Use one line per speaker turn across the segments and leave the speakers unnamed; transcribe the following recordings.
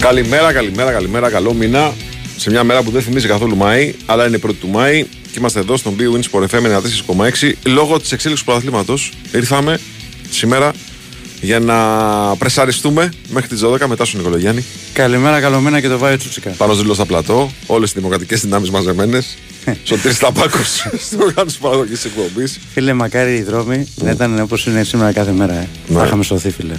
Καλημέρα, καλημέρα, καλημέρα. Καλό μήνα. Σε μια μέρα που δεν θυμίζει καθόλου Μάη, αλλά είναι 1η του Μάη και είμαστε εδώ στον Big Wins for FM 94,6. Λόγω της εξέλιξης του πρωταθλήματος ήρθαμε σήμερα για να πρεσαριστούμε μέχρι τις 12 μετά στον Νικολογιάννη.
Καλημέρα, καλό μήνα και το Βάιο Τσούτσικα.
Πάνω ζήλο στα πλατό, όλες οι δημοκρατικές δυνάμεις μαζεμένες. Σωτήρι Ταπάκο στην οργάνωση παραγωγής εκπομπής.
Φίλε, μακάρι οι δρόμοι να ήταν όπως είναι σήμερα κάθε μέρα. Ε.
Ναι.
Θα είχαμε σωθεί, φίλε.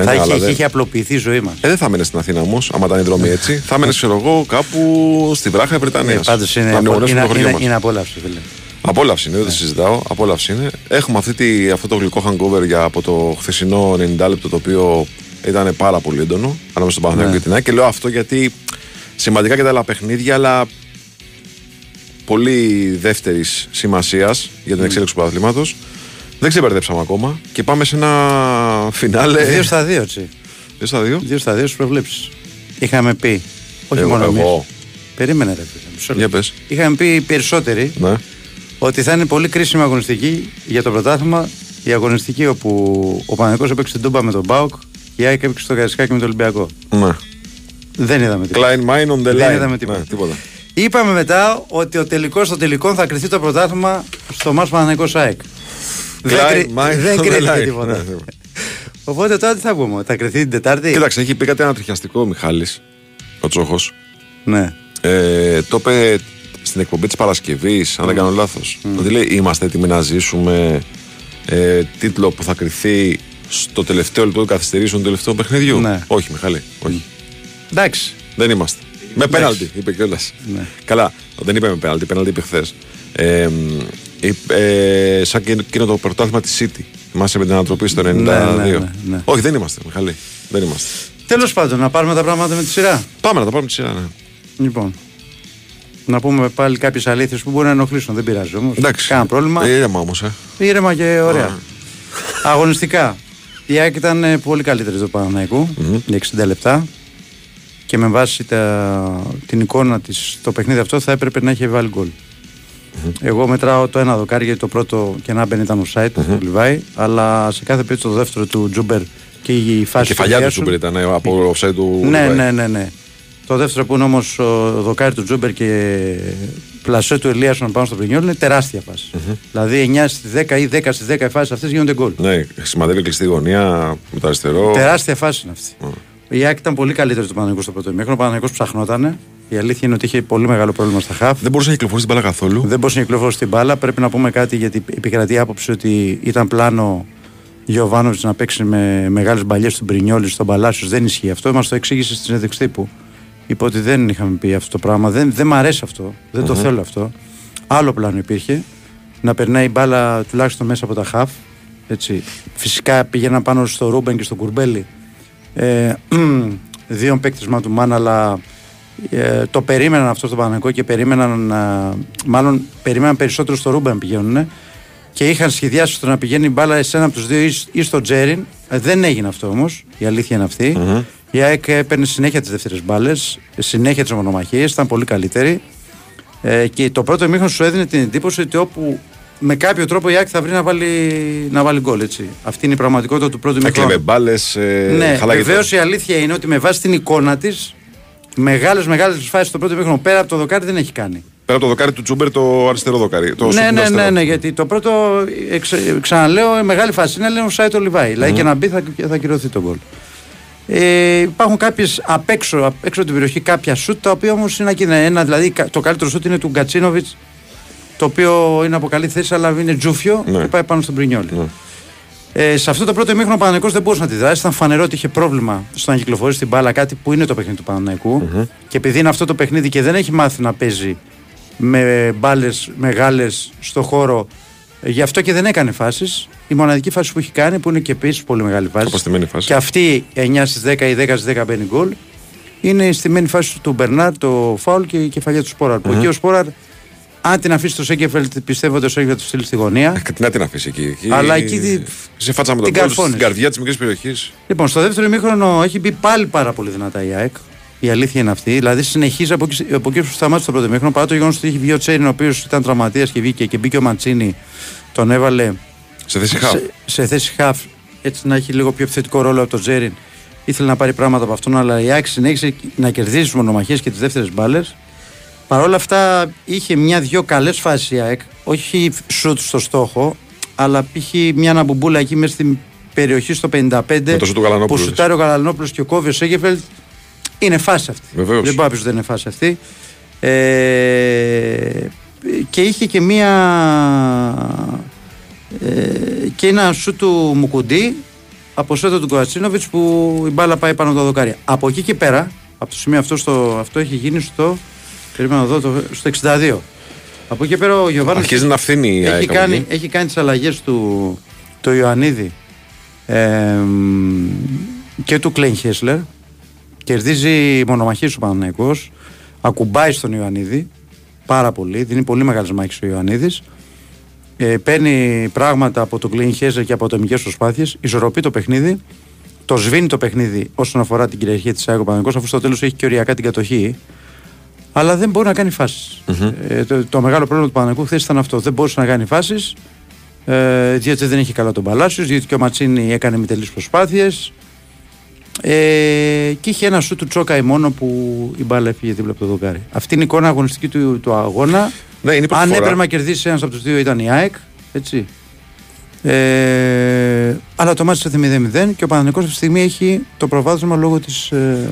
Ε,
θα
ναι,
είχε,
αλλά δεν-
είχε απλοποιηθεί η ζωή μας.
Ε, δεν θα έμενε στην Αθήνα όμως, άμα ήταν οι δρόμοι έτσι. Θα έμενε, ξέρω εγώ, κάπου στη βράχα Βρετανίας.
Πάντως Ε, είναι,
Να
απο-
μνημονεύσουμε
είναι,
το χωριό
είναι,
μας.
είναι απόλαυση, φίλε.
Απόλαυση είναι, δεν το συζητάω. Απόλαυση είναι. Έχουμε αυτή τη, αυτό το γλυκό hangover για, από το χθεσινό 90 λεπτό το οποίο ήταν πάρα πολύ έντονο ανάμεσα στον Παναθηναϊκό
Ναι.
και την ΑΕΚ. Και λέω αυτό γιατί σημαντικά και τα άλλα παιχνίδια, αλλά πολύ δεύτερης σημασίας για την εξέλιξη του πρωταθλήματος. Δεν ξεμπερδέψαμε ακόμα και πάμε σε ένα φινάλε.
Δύο στα δύο, έτσι.
Δύο στα δύο.
Δύο στα δύο στι προβλέψεις. Είχαμε πει. Όχι
Εγώ-
μόνο εμείς.
εγώ.
Περίμενε, ρε φίλε. μισό
Για
λεπτό.
πες.
Είχαμε πει οι περισσότεροι
Ναι.
ότι θα είναι πολύ κρίσιμη αγωνιστική για το πρωτάθλημα. Η αγωνιστική όπου ο Παναγενικό έπαιξε την Τούμπα με τον Μπάουκ και η ΑΕΚ έπαιξε το Καρισκάκι με τον Ολυμπιακό.
ναι.
Δεν είδαμε τίποτα.
Klein mine on the line.
Δεν είδαμε τίποτα.
Ναι, τίποτα.
Είπαμε μετά ότι ο τελικός των τελικών θα κρυθεί το πρωτάθλημα στο Μάρς Παναγενικό ΑΕΚ. Δεν,
Klein
κρυ-
mine
δεν
on the
κρίθηκε
line.
τίποτα.
Ναι, ναι.
Οπότε τώρα τι θα πούμε, θα κρυθεί την Τετάρτη;
Κοίταξε, έχει πει κάτι ανατριχιαστικό ο Μιχάλης, ο Τσόχος.
Ναι.
Ε, το είπε στην εκπομπή της Παρασκευής, αν δεν κάνω λάθος. Ότι λέει: Είμαστε έτοιμοι να ζήσουμε ε, τίτλο που θα κρυθεί στο τελευταίο λεπτό του καθυστερήσεων του τελευταίου παιχνιδιού;
Ναι.
Όχι, Μιχάλη. Όχι.
Εντάξει.
Δεν είμαστε. Με πέναλτι, είπε κιόλας.
Ναι.
Καλά, δεν είπε με πέναλτι, πέναλτι είπε χθες. Ε, είπε, ε, σαν και εκείνο το πρωτάθλημα της City. Θυμάσαι με την ανατροπή στο 92.
ναι, ναι, ναι.
Όχι, δεν είμαστε, Μιχάλη. Δεν είμαστε.
Τέλος πάντων, να πάρουμε τα πράγματα με τη σειρά.
Πάμε να τα πάρουμε τη σειρά, ναι.
Λοιπόν. Να πούμε πάλι κάποιες αλήθειες που μπορεί να ενοχλήσουν. Δεν πειράζει όμως.
Εντάξει.
Κανένα πρόβλημα.
Ε, Ήρεμα όμως, ε.
Ήρεμα και ωραία. Αγωνιστικά. Η ΑΕΚ ήταν ε, πολύ καλύτερη του παναναικου για 60 λεπτά και με βάση τα, την εικόνα της το παιχνίδι αυτό θα έπρεπε να είχε βάλει γκολ. Εγώ μετράω το ένα δοκάρι γιατί το πρώτο και να μπαίνει ήταν offside του Λιβάη, αλλά σε κάθε περίπτωση το δεύτερο του Τζούμπερ και η
Η
φάση
κεφαλιά του
Ελίασον
Τζούμπερ ήταν ε, από offside του.
ναι,
Λιβάη.
ναι, ναι, ναι. Το δεύτερο που είναι όμως το δοκάρι του Τζούμπερ και πλασέ του Ελίασον πάνω στο Μπρινιόλι είναι τεράστια φάση. Δηλαδή 9 στη 10 ή 10 στη 10 οι φάσεις αυτές γίνονται γκολ.
Ναι, σημαδεύει κλειστή γωνία με το αριστερό.
Τεράστια φάση είναι αυτή. Η ΑΕΚ ήταν πολύ καλύτερη του Παναγικού στο πρώτο ημίχρονο. Ο Παναγικό ψαχνόταν. Η αλήθεια είναι ότι είχε πολύ μεγάλο πρόβλημα στα χαφ.
Δεν μπορούσε να κυκλοφορήσει την μπάλα καθόλου.
Δεν μπορούσε να κυκλοφορήσει την μπάλα. Πρέπει να πούμε κάτι γιατί επικρατεί η άποψη ότι ήταν πλάνο Γιωβάνοβιτς να παίξει με μεγάλες μπαλιές του Μπρινιόλη στον Παλάσιος. Δεν ισχύει αυτό. Μας το εξήγησε στην συνέντευξη τύπου. Είπε ότι δεν είχαμε πει αυτό το πράγμα. Δεν, δεν μ' αρέσει αυτό. Δεν το θέλω αυτό. Άλλο πλάνο υπήρχε. Να περνάει η μπάλα τουλάχιστον μέσα από τα χαφ. Έτσι. Φυσικά πήγαιναν πάνω στο Ρούμπεν και στο Κουρμπέλι. Ε, δύο παίκτες του Μάν, αλλά ε, το περίμεναν αυτό στο Παναθηναϊκό και περίμεναν, ε, μάλλον περίμεναν περισσότερο στο Ρούμπεν πηγαίνουν και είχαν σχεδιάσει στο να πηγαίνει η μπάλα σε ένα από τους δύο ή, ή στο Τζέριν. Ε, δεν έγινε αυτό όμως. Η αλήθεια είναι αυτή. Η ΑΕΚ έπαιρνε συνέχεια τις δεύτερες μπάλες, συνέχεια τις μονομαχίες, ήταν πολύ καλύτερη. Ε, και το πρώτο ημίχρονο σου έδινε την εντύπωση ότι όπου με κάποιο τρόπο η ΑΕΚ θα βρει να βάλει, να βάλει γκολ. Έτσι. Αυτή είναι η πραγματικότητα του πρώτου
Έκλεβε
ημίχρονου.
μπάλες. Ε,
Ναι,
χαλάγε
βεβαίως
το-
η αλήθεια είναι ότι με βάση την εικόνα της, μεγάλες μεγάλες φάσεις στο πρώτο ημίχρονο πέρα από το δοκάρι δεν έχει κάνει.
Πέρα από το δοκάρι του Τζούμπερ, το αριστερό δοκάρι. Το
ναι,
σουτ
ναι, ναι,
αριστερό.
ναι, γιατί το πρώτο, εξ, ξαναλέω, η μεγάλη φάση είναι λέει offside Λιβάη. Δηλαδή και να μπει θα, θα κυρωθεί το γκολ. Ε, υπάρχουν κάποιες απ' έξω, απ' έξω από την περιοχή κάποια σουτ τα οποία όμως είναι ακίνητα. Ένα δηλαδή κα- το καλύτερο σουτ είναι του Γκατσίνοβιτς το οποίο είναι από καλή θέση αλλά είναι τζούφιο
Ναι.
και πάει πάνω στον Πρινιόλι.
Ναι.
Ε, σε αυτό το πρώτο ημίχρονο ο Παναναϊκός δεν μπορούσε να τη δράσει. Ήταν φανερό ότι είχε πρόβλημα στο να κυκλοφορήσει την μπάλα, κάτι που είναι το παιχνίδι του παναναικου Και επειδή είναι αυτό το παιχνίδι και δεν έχει μάθει να παίζει με μπάλες μεγάλες στο χώρο, ε, γι' αυτό και δεν έκανε φάσεις. Η μοναδική φάση που έχει κάνει, που είναι και επίσης πολύ μεγάλη φάση.
Αποστημένη φάση.
Και αυτή 9 στις 10 ή 10 στις 10 μπαίνει γκολ. Είναι η στημένη φάση του Μπερνάρ, το φάουλ και η κεφαλιά του Σπόραρ. Που εκεί ο Σπόραρ, αν την αφήσεις το Σέγκεφελτ, πιστεύω ότι ο Σέγκεφελτ θα τους στείλει στη γωνία.
Ε, Τι να την αφήσει εκεί. εκεί
Αλλά εκεί τη-
Σε φάτσα με
την
τον κόλ
καρφώνεις.
στην καρδιά της μικρής περιοχής.
Λοιπόν, στο δεύτερο ημίχρονο έχει μπει πάλι πάρα πολύ δυνατά η ΑΕΚ. Η αλήθεια είναι αυτή. Δηλαδή συνεχίζει από εκεί, από εκεί που σταμάτησε το πρώτο ημίχρονο παρά το γεγονός ότι έχει βγει ο Τσέριν, ο οποίος ήταν τραυματίας και βγήκε και μπήκε ο Μαντσίνη. Τον έβαλε
Σε θέση χαφ.
σε, σε θέση half έτσι να έχει λίγο πιο επιθετικό ρόλο από τον Τζέριν. Η ήθελε να πάρει πράγματα από αυτόν, αλλά η Άκη συνέχισε να κερδίζει τις μονομαχίες και τις δεύτερες μπάλες. Παρ' όλα αυτά είχε μια-δυο καλές φάσεις η ΑΕΚ. Όχι σουτ στο στόχο, αλλά είχε μια αναμπουμπούλα εκεί μέσα στην περιοχή στο 55 που σουτάρει ο Γαλανόπουλος και ο Κόβιος ο Σέγεφελτ. Είναι φάση αυτή.
Βεβαίως.
Δεν μπορεί να πεις ότι δεν είναι φάση αυτή. Ε, και είχε και μία ε, και ένα σου του Μουκουντή από σέτα του Κοατσίνοβιτ που η μπάλα πάει πάνω από τα δοκάρια. Από εκεί και πέρα, από το σημείο αυτό, στο, αυτό έχει γίνει στο, περίμενα εδώ, το, στο 62. Από εκεί και πέρα ο Γιωβάνος.
Αρχίζει να φθήνει η
έχει,
ΑΕΚ.
κάνει, έχει κάνει τις αλλαγές του το Ιωαννίδη ε, και του Κλέιν Χέσλερ. Κερδίζει μονομαχίε ο Παναναϊκός Ακουμπάει στον Ιωαννίδη πάρα πολύ. Δίνει πολύ μεγάλες μάχες ο Ιωαννίδης. Ε, παίρνει πράγματα από τον Κλέιν Χέσλερ και από ατομικές προσπάθειες. Ισορροπεί το παιχνίδι. Το σβήνει το παιχνίδι όσον αφορά την κυριαρχία της ΑΕΚ ο Παναναϊκός αφού στο τέλος έχει και οριακά την κατοχή. Αλλά δεν μπορεί να κάνει φάσεις. Ε, το, το μεγάλο πρόβλημα του Παναγικού χθες ήταν αυτό. Δεν μπορούσε να κάνει φάσεις. Ε, διότι δεν είχε καλά τον Παλάσιος, διότι και ο Ματσίνη έκανε μητελεί προσπάθειες. Ε, και είχε ένα σου του Τσόκαη μόνο που η μπάλα έφυγε δίπλα από το δοκάρι. Αυτή είναι η εικόνα αγωνιστική του, του αγώνα.
Ναι, είναι η πρώτη
Αν
φορά.
έπρεπε να κερδίσει ένας από τους δύο ήταν η ΑΕΚ. Έτσι. Ε, αλλά το μάτι ήταν 0-0 και ο Παναγενικό αυτή τη στιγμή έχει το προβάδισμα λόγω της. Ε,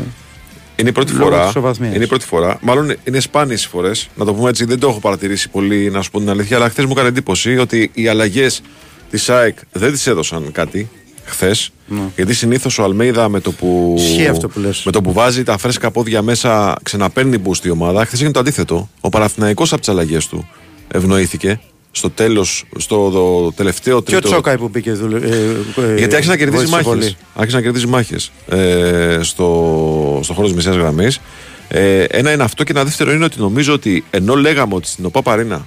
Είναι η πρώτη
Λόγω
φορά.
της ισοβαθμίας.
Είναι η πρώτη φορά. Μάλλον είναι σπάνιες οι φορές. Να το πούμε έτσι, δεν το έχω παρατηρήσει πολύ, να σου πω την αλήθεια. Αλλά χθες μου έκανε εντύπωση ότι οι αλλαγές της ΑΕΚ δεν της έδωσαν κάτι χθες. Γιατί συνήθως ο Αλμέιδα με το που.
Ναι. Ισχύει αυτό που λες.
Με το που βάζει τα φρέσκα πόδια μέσα ξαναπαίρνει boost η ομάδα. Χθες έγινε το αντίθετο. Ο Παναθηναϊκός από τις αλλαγές του ευνοήθηκε. Στο τέλος, στο το τελευταίο
και ο
τρίτο.
Τσόκαη που μπήκε. Δουλε, ε, ε,
Γιατί άρχισε να κερδίζει
βοήθησε
μάχε.
πολύ.
Άρχισε να κερδίζει μάχες ε, στο, στο χώρο της μεσαίας γραμμής. Ε, ένα είναι αυτό και ένα δεύτερο είναι ότι νομίζω ότι ενώ λέγαμε ότι στην ΟΠΑ Παρίνα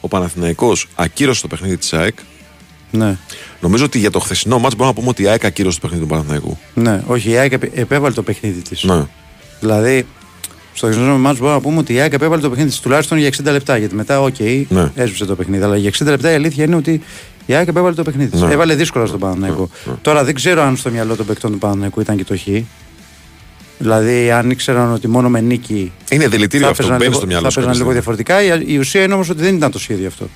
ο Παναθηναϊκός ακύρωσε το παιχνίδι της ΑΕΚ,
Ναι.
νομίζω ότι για το χθεσινό μάτς μπορούμε να πούμε ότι η ΑΕΚ ακύρωσε το παιχνίδι του Παναθηναϊκού.
Ναι, όχι, η ΑΕΚ επε- επέβαλε το παιχνίδι της.
Ναι.
Δηλαδή, στο χειμώνα μάτς μπορούμε να πούμε ότι η ΑΕΚ επέβαλε το παιχνίδι της τουλάχιστον για 60 λεπτά. Γιατί μετά, οκ,
Ναι.
έσβησε το παιχνίδι. Αλλά για 60 λεπτά η αλήθεια είναι ότι η ΑΕΚ επέβαλε το παιχνίδι της.
Ναι.
Έβαλε δύσκολα στον Παναθηναϊκό. Τώρα δεν ξέρω αν στο μυαλό των παικτών του Παναθηναϊκού ήταν και το χ. Δηλαδή, αν ήξεραν ότι μόνο με νίκη
Είναι δηλητήριο
θα
αυτό,
παίζαν
μπαίνει
λίγο,
στο μυαλό
θα
σου.
παίζαν
κάποια
λίγο
στιγμή.
διαφορετικά. Η, η ουσία είναι όμως ότι δεν ήταν το σχέδιο αυτό.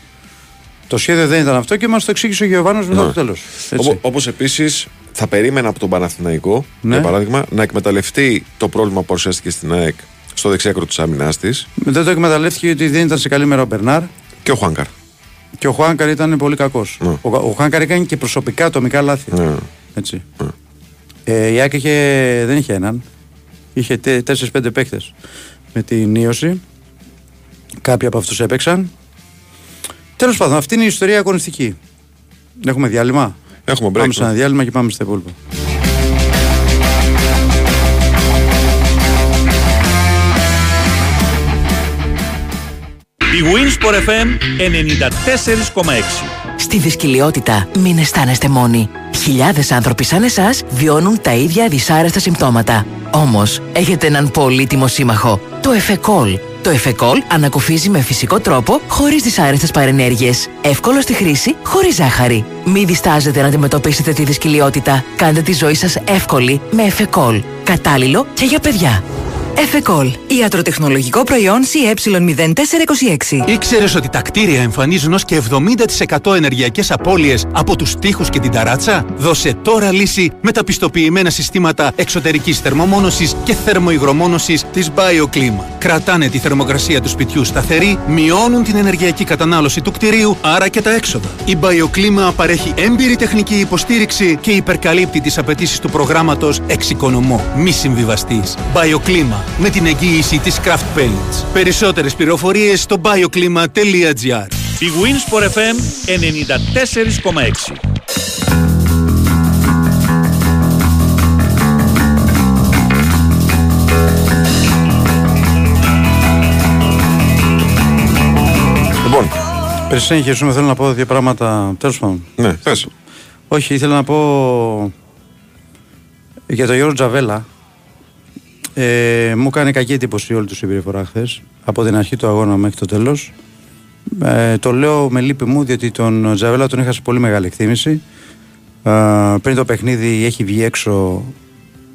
Το σχέδιο δεν ήταν αυτό και μας το εξήγησε ο Γιοβάνο μετά
Ναι.
το τέλος.
Όπως επίσης θα περίμενα από τον Παναθηναϊκό,
Ναι.
για παράδειγμα, να εκμεταλλευτεί το πρόβλημα που παρουσιάστηκε στην ΑΕΚ στο δεξιάκρο της άμυνάς της
Δεν το εκμεταλλεύτηκε ότι δεν ήταν σε καλή μέρα ο Μπερνάρ.
και ο Χουάνκαρ.
Και ο Χουάνκαρ ήταν πολύ κακός.
Ναι.
Ο, ο Χουάνκαρ έκανε και προσωπικά ατομικά λάθη.
Ναι.
Έτσι. Ε, η ΑΕΚ είχε, δεν είχε έναν. Είχε 4-5 παίκτες με την ίωση. Κάποιοι από αυτούς έπαιξαν. Τέλος πάντων, αυτή είναι η ιστορία αγωνιστική. Έχουμε διάλειμμα;
Έχουμε break.
Πάμε σε
ναι.
ένα διάλειμμα και πάμε στα υπόλοιπα.
Η Winsport FM 94,6.
Στη δυσκολιότητα μην αισθάνεστε μόνοι. Χιλιάδες άνθρωποι σαν εσάς βιώνουν τα ίδια δυσάρεστα συμπτώματα. Όμως, έχετε έναν πολύτιμο σύμμαχο, το Εφεκόλ. Το Εφεκόλ ανακουφίζει με φυσικό τρόπο, χωρίς δυσάρεστες παρενέργειες. Εύκολο στη χρήση, χωρίς ζάχαρη. Μην διστάζετε να αντιμετωπίσετε τη δυσκολιότητα. Κάντε τη ζωή σας εύκολη με Εφεκόλ. Κατάλληλο και για παιδιά. Εφεκόλ. Ιατροτεχνολογικό προϊόν CE0426.
Ήξερες ότι τα κτίρια εμφανίζουν ως και 70% ενεργειακές απώλειες από τους τοίχους και την ταράτσα; Δώσε τώρα λύση με τα πιστοποιημένα συστήματα εξωτερικής θερμομόνωσης και θερμοϊγρομόνωσης της BioClima. Κρατάνε τη θερμοκρασία του σπιτιού σταθερή, μειώνουν την ενεργειακή κατανάλωση του κτηρίου, άρα και τα έξοδα. Η BioClima παρέχει έμπειρη τεχνική υποστήριξη και υπερκαλύπτει τις απαιτήσεις του προγράμματος Εξοικονομώ. Μη συμβιβαστή. BioClima με την εγγύηση της Craft Paints. Περισσότερες πληροφορίες στο bioclima.gr.
Η Winsport FM 94,6.
Λοιπόν,
Πριν συνεχίσουμε, θέλω να πω δύο πράγματα. Τέλος πάντων.
ναι, πες.
Όχι, ήθελα να πω για τον Γιώργο Τζαβέλα. Ε, μου κάνει κακή εντύπωση όλη τους η συμπεριφορά χθες. Από την αρχή του αγώνα μέχρι το τέλος. Ε, το λέω με λύπη μου διότι τον Τζαβέλα τον είχα σε πολύ μεγάλη εκτίμηση. Ε, πριν το παιχνίδι έχει βγει έξω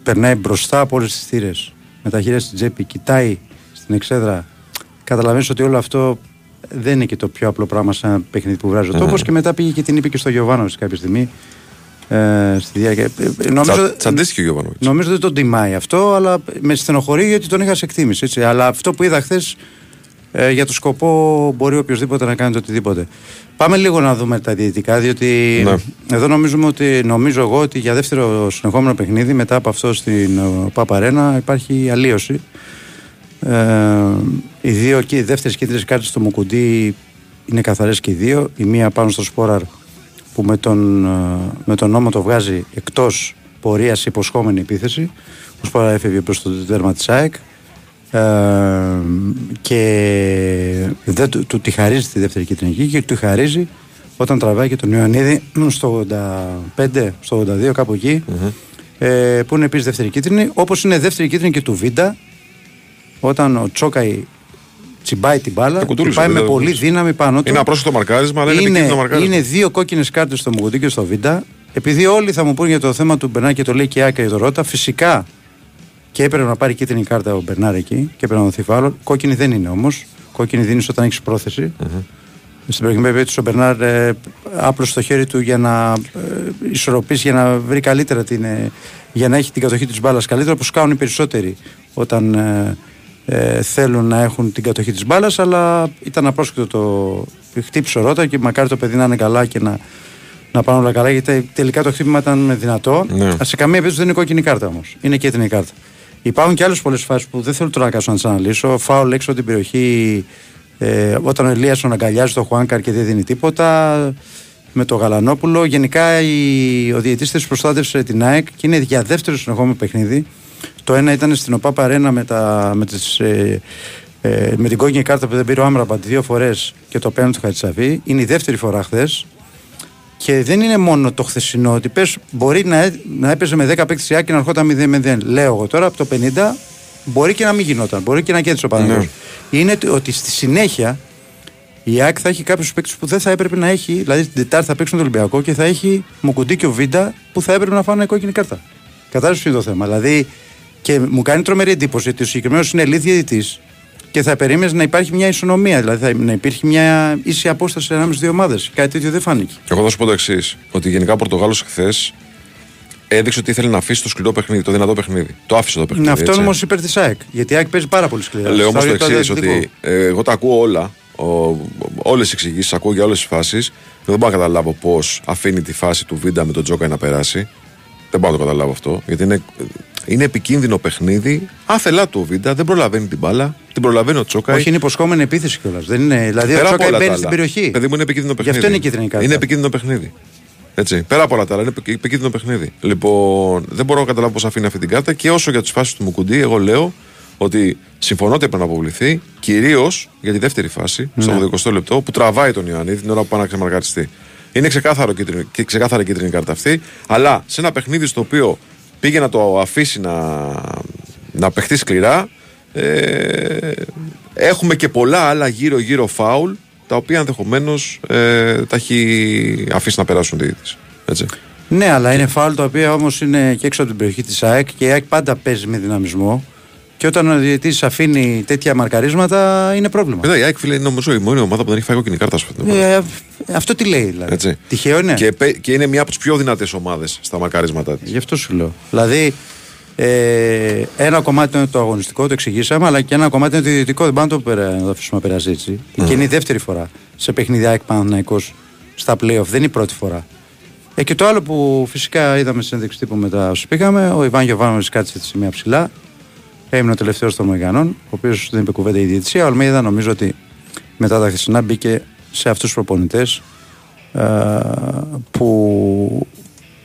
περνάει μπροστά από όλες τις θύρες. Με τα χέρια στην τσέπη, κοιτάει στην εξέδρα. Καταλαβαίνεις ότι όλο αυτό δεν είναι και το πιο απλό πράγμα σε ένα παιχνίδι που βγάζει ο τόπος. Και μετά πήγε και την είπε και στο Γιωβάνο κάποια στιγμή. Ε, στη διάρκεια. Ε, Νομίζω,
Τσα- Τσαντίστηκε ο Γιωβάνοβιτς.
νομίζω δεν τον τιμάει αυτό, αλλά με στενοχωρεί γιατί τον είχα σε εκτίμηση. Έτσι. Αλλά αυτό που είδα χθες ε, για το σκοπό μπορεί οποιοδήποτε να κάνει το οτιδήποτε. Πάμε λίγο να δούμε τα διαιτητικά, διότι
Ναι.
εδώ νομίζουμε ότι, νομίζω εγώ ότι για δεύτερο συνεχόμενο παιχνίδι μετά από αυτό στην ε, Παπαρένα υπάρχει αλλίωση. Ε, οι δύο και οι δεύτερες κίτρινε κάρτες στο Μουκουντή είναι καθαρές και οι δύο. Η μία πάνω στο Σπόραρ που με τον, ε, με τον νόμο το βγάζει εκτός πορείας σε υποσχόμενη επίθεση. Ο Σπόραρ έφευγε προς το τέρμα της ΑΕΚ. Ε, και δεν του, του τη χαρίζει τη δεύτερη κίτρινη εκεί και του τη χαρίζει όταν τραβάει και τον Ιωαννίδη στο 85, στο 82 κάπου εκεί, ε, που είναι επίσης δεύτερη κίτρινη όπως είναι δεύτερη κίτρινη και του Βίντα όταν ο Τσόκαη τσιμπάει την μπάλα
Το
και
κουτούλησε,
πάει με
δεν το
πολύ
κουτούλησε.
δύναμη πάνω του
Είναι απρόσθετο μαρκάρισμα, αλλά είναι,
είναι,
επικίνδυνο μαρκάρισμα.
είναι δύο κόκκινες κάρτες στο Μουγουντή και στο Βίντα. Επειδή όλοι θα μου πούν για το θέμα του Μπερνάρ και το λέει και η Άκα για το Ρώτα, φυσικά και έπρεπε να πάρει κίτρινη κάρτα ο Μπερνάρ εκεί και έπρεπε να δοθεί φάουλο. Κόκκινη δεν είναι όμως. Κόκκινη δίνεις όταν έχεις πρόθεση. Στην προηγούμενη περίπτωση ο Μπερνάρ ε, άπλωσε το χέρι του για να ε, ισορροπήσει, για να βρει καλύτερα την, ε, για να έχει την κατοχή της μπάλας καλύτερα, όπως κάνουν οι περισσότεροι όταν ε, ε, θέλουν να έχουν την κατοχή της μπάλας. Αλλά ήταν απρόσκλητο το χτύπησε ο Ρότα και μακάρι το παιδί να είναι καλά και να, να πάνε όλα καλά. Γιατί τελικά το χτύπημα ήταν δυνατό.
Ναι.
Σε καμία περίπτωση δεν είναι κόκκινη κάρτα όμως. Είναι κίτρινη κάρτα. Υπάρχουν και άλλες πολλές φάσεις που δεν θέλω τώρα να κάτσω να τις αναλύσω. Φάουλ έξω από την περιοχή ε, όταν ο Ελίασον αγκαλιάζει τον Χουάνκαρ και δεν δίνει τίποτα. Με το Γαλανόπουλο. Γενικά η, ο διαιτητής της προστάτευσε την ΑΕΚ και είναι για δεύτερο συνεχόμενο παιχνίδι. Το ένα ήταν στην ΟΠΑ Παρένα με, τα, με, τις, ε, ε, με την κόκκινη κάρτα που δεν πήρε ο Άμραμπαντ δύο φορές και το πέναντι του Χατσαβή. Είναι η δεύτερη φορά χθες. Και δεν είναι μόνο το χθεσινό ότι πες, μπορεί να, έ- να έπαιζε με 10 παίκτες η ΑΕΚ και να ερχόταν 0-0. Λέω εγώ τώρα από το 50 μπορεί και να μην γινόταν. Μπορεί και να κέρδισε ο Παναγιώτης. Είναι ότι- ότι στη συνέχεια η ΑΕΚ θα έχει κάποιους παίκτες που δεν θα έπρεπε να έχει. Δηλαδή την Τετάρτη θα παίξουν το Ολυμπιακό και θα έχει Μουκουντή και ο Βίντα που θα έπρεπε να φάνε κόκκινη κάρτα. Κατάλαβες ποιο είναι το θέμα. Δηλαδή και μου κάνει τρομερή εντύπωση ότι ο συγκεκριμένος είναι ελίτ διαιτητή και θα περίμενες να υπάρχει μια ισονομία. Δηλαδή θα, να υπήρχε μια ίση απόσταση ανάμεσα στις δύο ομάδες. Κάτι τέτοιο δεν φάνηκε.
Εγώ θα σου πω το εξής: Ότι γενικά ο Πορτογάλος χθες έδειξε ότι ήθελε να αφήσει το σκληρό παιχνίδι, το δυνατό παιχνίδι. Το άφησε το παιχνίδι.
Είναι αυτό
έτσι.
όμως υπέρ της ΑΕΚ. Γιατί η ΑΕΚ παίζει πάρα πολύ σκληρά.
Λέω όμως
Στο
το
άλλο
εξής:
αντιδικό.
Ότι ε, εγώ τα ακούω όλα. Όλες τις εξηγήσεις, ακούω για όλες τις φάσεις. Δεν μπορώ να καταλάβω πώς αφήνει τη φάση του Βίντα με τον Τζόκα να περάσει. Δεν μπορώ να το καταλάβω αυτό. Γιατί είναι, είναι επικίνδυνο παιχνίδι. Άθελά του ο Βίντα, δεν προλαβαίνει την μπάλα. Την προλαβαίνει ο Τσόκα.
Όχι, είναι υποσχόμενη επίθεση κιόλας. Δηλαδή ο
Πέρα από
Τσόκα
όλα
μπαίνει
τα
στην
άλλα.
περιοχή.
Παιδί μου είναι επικίνδυνο
Γι'
παιχνίδι.
αυτό είναι κίτρινη κάρτα.
Είναι επικίνδυνο παιχνίδι. Έτσι. Πέρα από όλα τα άλλα, είναι επικ- επικίνδυνο παιχνίδι. Λοιπόν, δεν μπορώ να καταλάβω πώς αφήνει αυτή την κάρτα και όσο για τις φάσεις του Μουκουντή, εγώ λέω ότι συμφωνώ ότι έπρεπε να αποβληθεί κυρίως για τη δεύτερη φάση,
Ναι.
στο 20 λεπτό, που τραβάει τον Ιωαννίδη την ώρα που πάει να ξεμαρκαριστεί. Είναι ξεκάθαρο κίτρινη, και ξεκάθαρη κίτρινη κάρτα αυτή, αλλά σε ένα παιχνίδι στο οποίο πήγε να το αφήσει να, να παιχτεί σκληρά, ε, έχουμε και πολλά άλλα γύρω-γύρω φάουλ τα οποία ενδεχομένως ε, τα έχει αφήσει να περάσουν διαιτητή. Έτσι.
Ναι, αλλά είναι φάουλ τα οποία όμως είναι και έξω από την περιοχή της ΑΕΚ και η ΑΕΚ πάντα παίζει με δυναμισμό. Και όταν ο διαιτητής αφήνει τέτοια μαρκαρίσματα είναι πρόβλημα.
Βέβαια, η ΑΕΚ φίλε είναι νομίζω η μόνη ομάδα που δεν έχει φάει κόκκινη κάρτα στο αυτό.
Ε, αυτό τι λέει δηλαδή.
Έτσι.
Τυχαίο είναι.
Και, πε- και είναι μια από τις πιο δυνατές ομάδες στα μαρκαρίσματά της.
Γι' αυτό σου λέω. Δηλαδή, ε, ένα κομμάτι είναι το αγωνιστικό, το εξηγήσαμε, αλλά και ένα κομμάτι είναι το ιδιωτικό. Δεν πάμε να το, περα, να το αφήσουμε να περάσει έτσι. Και είναι η δεύτερη φορά σε παιχνίδια ΑΕΚ Παναθηναϊκός στα playoff. Δεν είναι η πρώτη φορά. Ε, και το άλλο που φυσικά είδαμε στην ένδειξη τύπου μετά όσο πήγαμε, ο Ιβάν Γιωβάνοβιτς κάτσε σε μια ψηλά. Έμεινε ο τελευταίος των Μεγανών, ο οποίος δεν είπε κουβέντα η διαιτησία. Ο Αλμέιδα νομίζω ότι μετά τα χθεσινά μπήκε σε αυτούς τους προπονητές που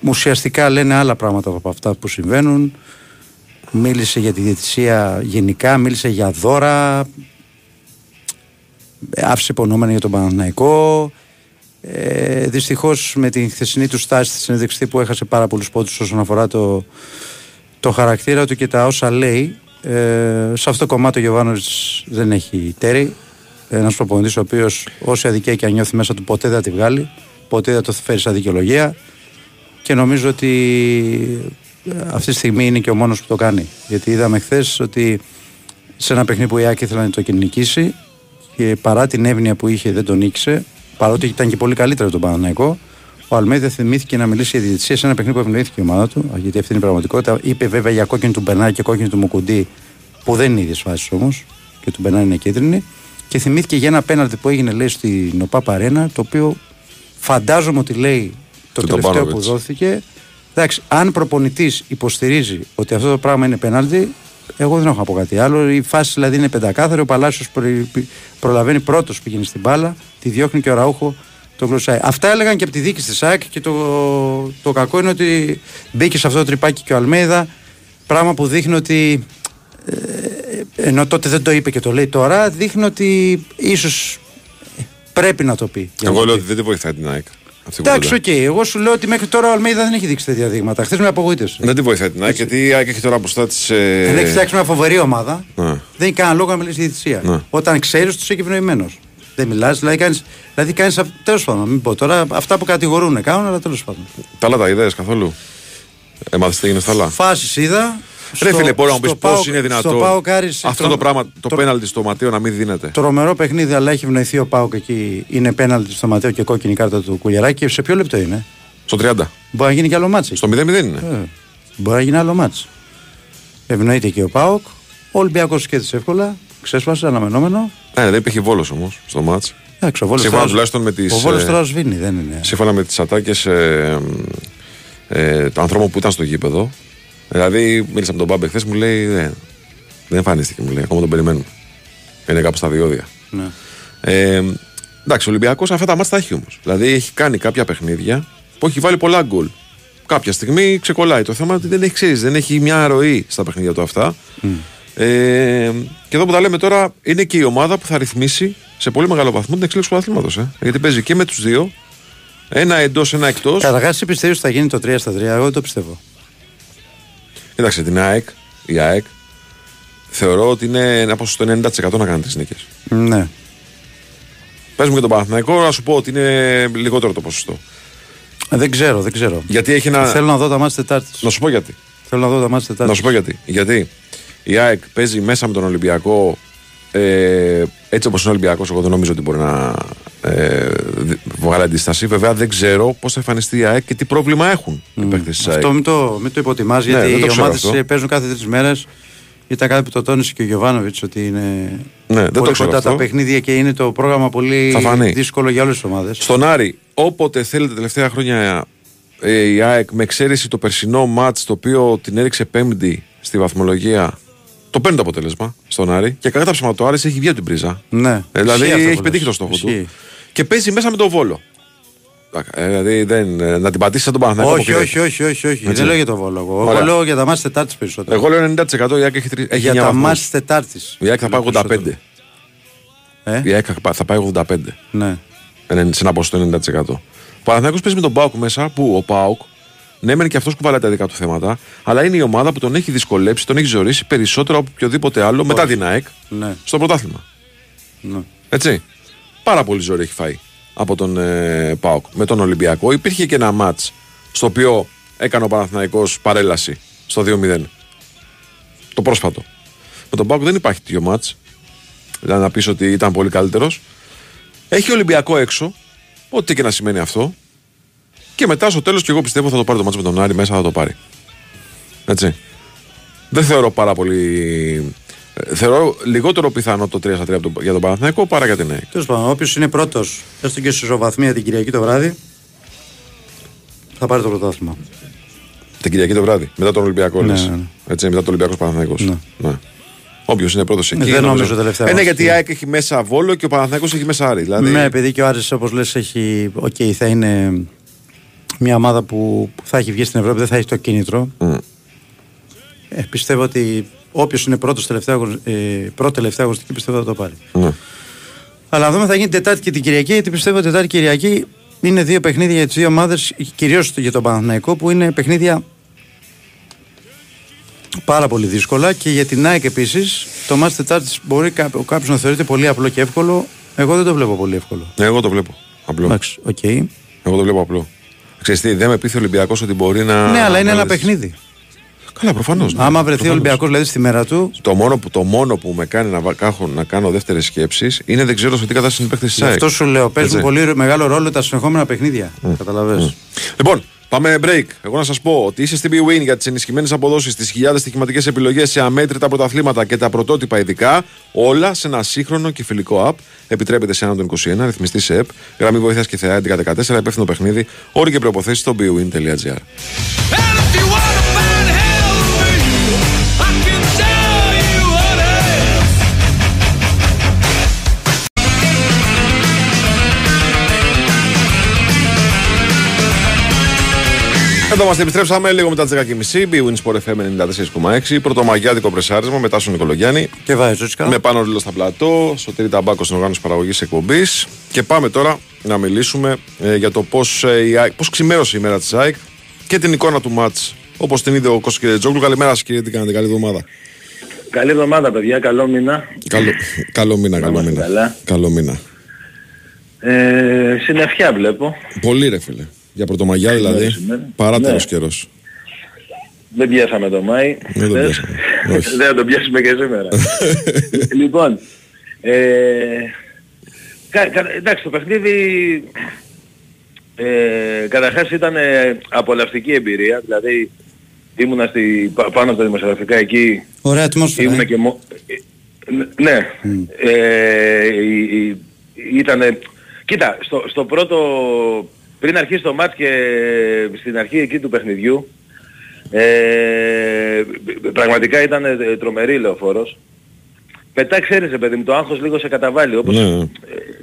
ουσιαστικά λένε άλλα πράγματα από αυτά που συμβαίνουν. Μίλησε για τη διαιτησία γενικά, μίλησε για δώρα, άφησε υπονοούμενα για τον Παναθηναϊκό. Ε, Δυστυχώς με την χθεσινή του στάση στη συνέντευξη που έχασε πάρα πολλούς πόντους όσον αφορά το, το χαρακτήρα του και τα όσα λέει. Ε, σε αυτό το κομμάτι ο Γιωβάνοβιτς δεν έχει τέρη. Ένας προπονητής ο οποίος όση αδικία και αν νιώθει μέσα του ποτέ δεν θα τη βγάλει, ποτέ δεν θα το φέρει σαν δικαιολογία. Και νομίζω ότι ε, αυτή τη στιγμή είναι και ο μόνος που το κάνει. Γιατί είδαμε χθες ότι σε ένα παιχνίδι που η Άκη ήθελε να το νικήσει και παρά την εύνοια που είχε δεν τον νίκησε, παρότι ήταν και πολύ καλύτερο τον Παναναϊκό, ο Αλμέδα θυμήθηκε να μιλήσει για διαιτησία σε ένα παιχνίδι που ευνοήθηκε η ομάδα του, γιατί αυτή είναι η πραγματικότητα. Είπε βέβαια για κόκκινη του Μπερνάρ και κόκκινη του Μουκουντή, που δεν είναι ίδιες φάσεις όμως, και του Μπερνάρ είναι κίτρινη. Και θυμήθηκε για ένα πέναλτι που έγινε, λέει, στην ΟΠΑ Παρένα, το οποίο φαντάζομαι ότι λέει το
Του
τελευταίο που
Τομπάνοβιτς.
δόθηκε. Εντάξει, αν προπονητής υποστηρίζει ότι αυτό το πράγμα είναι πέναλτι, εγώ δεν έχω να πω κάτι άλλο. Η φάση δηλαδή είναι πεντακάθαρη. Ο Παλάσιος προλαβαίνει πρώτος που πηγαίνει στην μπάλα, τη διώχνει και ο Αραούχο τον κλωτσάει. Αυτά έλεγαν και από τη διοίκηση της ΑΕΚ και το, το κακό είναι ότι μπήκε σε αυτό το τρυπάκι και ο Αλμέιδα. Πράγμα που δείχνει ότι. Ε, ενώ τότε δεν το είπε και το λέει τώρα, δείχνει ότι ίσως πρέπει να το πει. Για να
Εγώ
το
λέω
πει.
ότι δεν τη βοηθάει την ΑΕΚ. Αυτή η
Εντάξει,
κουβέντα.
οκ. Εγώ σου λέω ότι μέχρι τώρα ο Αλμέιδα δεν έχει δείξει τέτοια δείγματα. Χθες με απογοήτευσε.
Δεν τη βοηθάει την ΑΕΚ γιατί η ΑΕΚ έχει τώρα μπροστά της.
Δεν έχει φτιάξει μια φοβερή ομάδα.
Ναι.
Δεν έχει κανένα λόγο να μιλήσει για διαιτησία.
Ναι.
Όταν ξέρεις ότι τους έχει ευνοημένος. Δεν μιλάς, δηλαδή κάνει. Δηλαδή κάνεις, τέλος πάντων, μην πω τώρα αυτά που κατηγορούν κάνουν, αλλά τέλος πάντων.
Τα άλλα τα είδες καθόλου; Έμαθες τι έγινε στα άλλα.
Φάσεις είδα.
Ρε
Στο-
φίλε, μπορεί να μου πεις
στο
πώς
ΠΑΟΚ-
είναι
Στο
δυνατό
ΠΑΟΚ Άρης,
αυτό το πράγμα, το
το-
πέναλτι στο Ματέο να μην δίνεται;
Τρομερό παιχνίδι, αλλά έχει ευνοηθεί ο Πάοκ εκεί. Είναι πέναλτι στο Ματέο και κόκκινη κάρτα του Κουλιαράκη. Και σε ποιο λεπτό είναι;
Στο 30.
Μπορεί να γίνει και άλλο μάτσο.
Στο 0-0 είναι.
Ε, μπορεί να γίνει άλλο μάτς. Ευνοείται και ο Πάοκ. Ο Ολυμπιακός σκέφτησε εύκολα. Ξέσπασε, αναμενόμενο.
Ναι, δεν υπήρχε βόλος όμως στο μάτς.
Εντάξει, ο Βόλος
Σύμφωνα
τώρα-
τουλάχιστον με τις,
Ο Βόλος
ε,
τώρα σβήνει, δεν είναι.
Σύμφωνα με τις ατάκες ε, ε, των ανθρώπων που ήταν στο γήπεδο. Δηλαδή, μίλησα με τον Μπάμπε χθες, μου λέει δεν, δεν εμφανίστηκε, μου λέει. Ακόμα τον περιμένουμε. Είναι κάπου στα διόδια.
Ναι.
Ε, εντάξει, ο Ολυμπιακός αυτά τα μάτια τα έχει όμως. Δηλαδή, έχει κάνει κάποια παιχνίδια που έχει βάλει πολλά γκολ. Κάποια στιγμή ξεκολλάει. Το θέμα είναι ότι δεν έχει, ξέρεις, δεν έχει μια ροή στα παιχνίδια του αυτά. Ε, και εδώ που τα λέμε τώρα, είναι και η ομάδα που θα ρυθμίσει σε πολύ μεγάλο βαθμό την εξέλιξη του αθλήματος. Ε. Γιατί παίζει και με τους δύο. Ένα εντός, ένα εκτός.
Καταρχάς, εσύ πιστεύεις ότι θα γίνει το 3 στα 3. Εγώ δεν το πιστεύω.
Κοίταξε την ΑΕΚ, η ΑΕΚ, θεωρώ ότι είναι ένα ποσοστό 90% να κάνει τις νίκες.
Ναι.
Πες μου και τον Παναθηναϊκό, να σου πω ότι είναι λιγότερο το ποσοστό.
Ε, Δεν ξέρω, δεν ξέρω.
Γιατί έχει ένα.
Θέλω να δω τα μάτια Τετάρτης.
Να σου πω γιατί.
Θέλω να δω τα μάτια
Να
Τετάρτης.
σου πω γιατί. Γιατί; Η ΑΕΚ παίζει μέσα με τον Ολυμπιακό. Ε, έτσι όπως είναι ο Ολυμπιακός, εγώ δεν νομίζω ότι μπορεί να ε, δι- βγάλει αντίσταση. Βέβαια δεν ξέρω πώς θα εμφανιστεί η ΑΕΚ και τι πρόβλημα έχουν οι παίκτες της ΑΕΚ.
Αυτό μην το, μην το υποτιμάς,
Ναι,
γιατί
δεν το
οι
ξέρω
ομάδες
αυτό.
παίζουν κάθε τρεις μέρες. Ήταν κάτι που το τόνισε και ο Γιωβάνοβιτς ότι είναι
Ναι, δεν το
πολύ
ξέρω
κοντά
αυτό.
τα παιχνίδια και είναι το πρόγραμμα πολύ
Θα φανεί.
δύσκολο για όλες τις ομάδες.
Στον Άρη, όποτε θέλετε τα τελευταία χρόνια ε, η ΑΕΚ με εξαίρεση το περσινό μάτς το οποίο την έριξε πέμπτη στη βαθμολογία το παίρνει το αποτέλεσμα στον Άρη και κατά τα ψέματα το Άρης έχει βγει από την πρίζα.
Ναι.
Ε, δηλαδή
Ισχύει αυτό
έχει
που
πετύχει
λες.
το στόχο
Ισχύει.
του. Και παίζει μέσα με τον Βόλο. Ε, δηλαδή δεν, ε, να την πατήσεις σαν τον Παναθηναϊκό.
Όχι,
που
όχι,
πήρε.
όχι, όχι, όχι.
Έτσι.
Δεν λέω για το Βόλο. Εγώ, εγώ
Ωραία.
λέω για τα μάτια Τετάρτη περισσότερο.
Εγώ λέω 90% η ΑΕΚ έχει, τρι- έχει
για
9
τα
βαθμούς.
μάτια Τετάρτη.
Η ΑΕΚ θα πάει 85.
Ε;
Η ΑΕΚ θα πά- θα πάει 85.
Ναι.
Ε, σε ένα ποσοστό 90%. Ο Παναθηναϊκός παίζει με τον Πάουκ μέσα που ο Πάουκ ναι, μεν και αυτός κουβαλάει τα δικά του θέματα, αλλά είναι η ομάδα που τον έχει δυσκολέψει, τον έχει ζωρίσει περισσότερο από οποιοδήποτε άλλο μετά την ΑΕΚ
Ναι.
στο πρωτάθλημα.
ναι.
Έτσι. Πάρα πολύ ζόρι έχει φάει από τον ε, Πάουκ με τον Ολυμπιακό. Υπήρχε και ένα ματ στο οποίο έκανε ο Παναθηναϊκός παρέλαση στο 2-0. Το πρόσφατο. Με τον Πάουκ δεν υπάρχει τέτοιο ματ. Δηλαδή να πεις ότι ήταν πολύ καλύτερος. Έχει Ολυμπιακό έξω, ό,τι και να σημαίνει αυτό. Και μετά στο τέλος, και εγώ πιστεύω θα το πάρει το μάτς με τον Άρη μέσα, θα το πάρει. Έτσι. Δεν θεωρώ πάρα πολύ. ε, Θεωρώ λιγότερο πιθανό το 3 στα 3 από το- για τον Παναθηναϊκό παρά για την ΑΕΚ.
Τέλος πάντων, όποιος είναι πρώτος, έστω και σε ισοβαθμία την Κυριακή το βράδυ, θα πάρει το πρωτάθλημα.
Την Κυριακή το βράδυ, μετά τον Ολυμπιακό.
Ναι,
λες.
ναι, ναι.
Έτσι, μετά τον Ολυμπιακός Παναθηναϊκός.
Ναι.
Ναι. Όποιος είναι πρώτος εκεί.
δεν νομίζω τελευταία
Ε, ναι,
μας.
γιατί η ΑΕΚ έχει μέσα Βόλο και ο Παναθηναϊκός έχει μέσα Άρη. Δηλαδή,
Ναι, επειδή και ο Άρης όπως λες έχει, οκ, θα είναι μια ομάδα που, που θα έχει βγει στην Ευρώπη, δεν θα έχει το κίνητρο.
Μμ.
Ε, πιστεύω ότι όποιος είναι πρώτος τελευταία, αγωνι- ε, πρώτη τελευταία αγωνιστική πιστεύω θα το πάρει.
ναι.
Αλλά να δούμε θα γίνει Τετάρτη και την Κυριακή, γιατί πιστεύω ότι Τετάρτη και Κυριακή είναι δύο παιχνίδια για τις δύο ομάδες, κυρίως για τον Παναθηναϊκό, που είναι παιχνίδια πάρα πολύ δύσκολα και για την ΑΕΚ επίσης. Το ματς Τετάρτης μπορεί κάποιος να το θεωρεί πολύ απλό και εύκολο. Εγώ δεν το βλέπω πολύ εύκολο.
Ναι, εγώ το βλέπω. Απλό.
Εντάξει, οκ.
Εγώ το βλέπω απλό. Ξέρεις τι, δεν με πείθει ο Ολυμπιακός ότι μπορεί να.
Ναι, αλλά είναι
να
ένα
λες-
παιχνίδι.
Καλά, προφανώς.
Άμα βρεθεί ο Ολυμπιακός δηλαδή στη μέρα του,
Το μόνο, που, το μόνο που με κάνει να, βα- κάχω- να κάνω δεύτερες σκέψεις είναι δεν ξέρω σε τι κατάσταση είναι παίχτε της
γι'
ΑΕΚ.
αυτό σου λέω, παίζουν
Έτσι.
πολύ μεγάλο ρόλο τα συνεχόμενα παιχνίδια. Καταλαβες.
Λοιπόν, πάμε break. Εγώ να σας πω ότι είσαι στην BWIN για τις ενισχυμένες αποδόσεις, τις χιλιάδες στοιχηματικές επιλογές σε αμέτρητα πρωταθλήματα και τα πρωτότυπα ειδικά. Όλα σε ένα σύγχρονο και φιλικό app. Επιτρέπεται σε έναν των 21, ρυθμιστή σε app. Γραμμή βοήθειας και θεά 1114, υπεύθυνο παιχνίδι. Όροι και προποθέσει στο bwin.gr. Εδώ είμαστε, επιστρέψαμε λίγο μετά τις 10.30. BWIN Sport FM 94,6. Πρωτομαγιάτικο πρεσάρισμα μετά στον Νικολογιάννη.
Και βάζει Τζότσικα.
Με πάνω ρίλο στα πλατό, Σωτήρη Ταμπάκο στην οργάνωση παραγωγής εκπομπής. Και πάμε τώρα να μιλήσουμε ε, για το πώς πώς ξημέρωσε η μέρα της ΑΕΚ και την εικόνα του ματ όπως την είδε ο Κώσο κ. Τζόγλου. Καλημέρα σας κύριε, τι κάνετε, καλή εβδομάδα.
Καλή εβδομάδα παιδιά, καλό μήνα.
Καλό, καλό μήνα, καλό
είμαστε
μήνα.
καλά.
Καλό μήνα.
Ε, συννεφιά βλέπω.
Πολύ ρε φίλε. Για πρωτομαγιά δηλαδή.
σήμερα.
Παράτερος
Ναι.
καιρός.
Δεν πιάσαμε το Μάη.
Δεν το
χθες.
πιάσαμε. Όχι.
Δεν θα το πιάσουμε και σήμερα. λοιπόν, ε, κα, κα, εντάξει το παιχνίδι ε, καταρχάς ήταν ε, απολαυστική εμπειρία. Δηλαδή ήμουνα στη, πα- πάνω από τα δημοσιογραφικά εκεί
Ωραία ατμόσφαιρα.
Ήμουν
ε.
και μο... ε, Ναι. Ε, η- η- ήτανε... Κοίτα, στο, στο πρώτο... Πριν αρχίσει το μάτς και στην αρχή εκεί του παιχνιδιού ε, πραγματικά ήταν ε, τρομερή λεωφόρος. Μετά ξέρεις ρε παιδί μου, το άγχος λίγο σε καταβάλει. Όπως,
Ναι.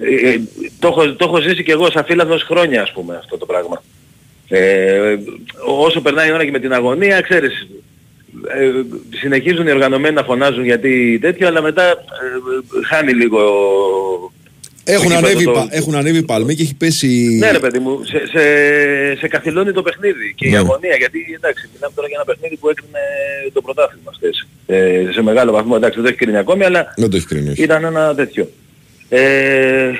ε, ε, το, έχω, το έχω ζήσει και εγώ σαν φίλαθλος χρόνια ας πούμε αυτό το πράγμα. Ε, όσο περνάει η ώρα και με την αγωνία, ξέρεις, ε, συνεχίζουν οι οργανωμένοι να φωνάζουν γιατί τέτοιο, αλλά μετά ε, χάνει λίγο...
Έχουν,
το
ανέβει,
γήπεδο
πα-
το-
έχουν ανέβει παλμοί και έχει πέσει.
Ναι ρε παιδί μου, σε, σε, σε καθυλώνει το παιχνίδι και η
Ναι.
αγωνία, γιατί εντάξει, μιλάμε τώρα για ένα παιχνίδι που έκρινε το πρωτάθλημα χθες. Ε, σε μεγάλο βαθμό, εντάξει, δεν το έχει κρίνει ακόμη, αλλά
Δεν το έχει κρίνει, όχι.
ήταν ένα τέτοιο. Ε,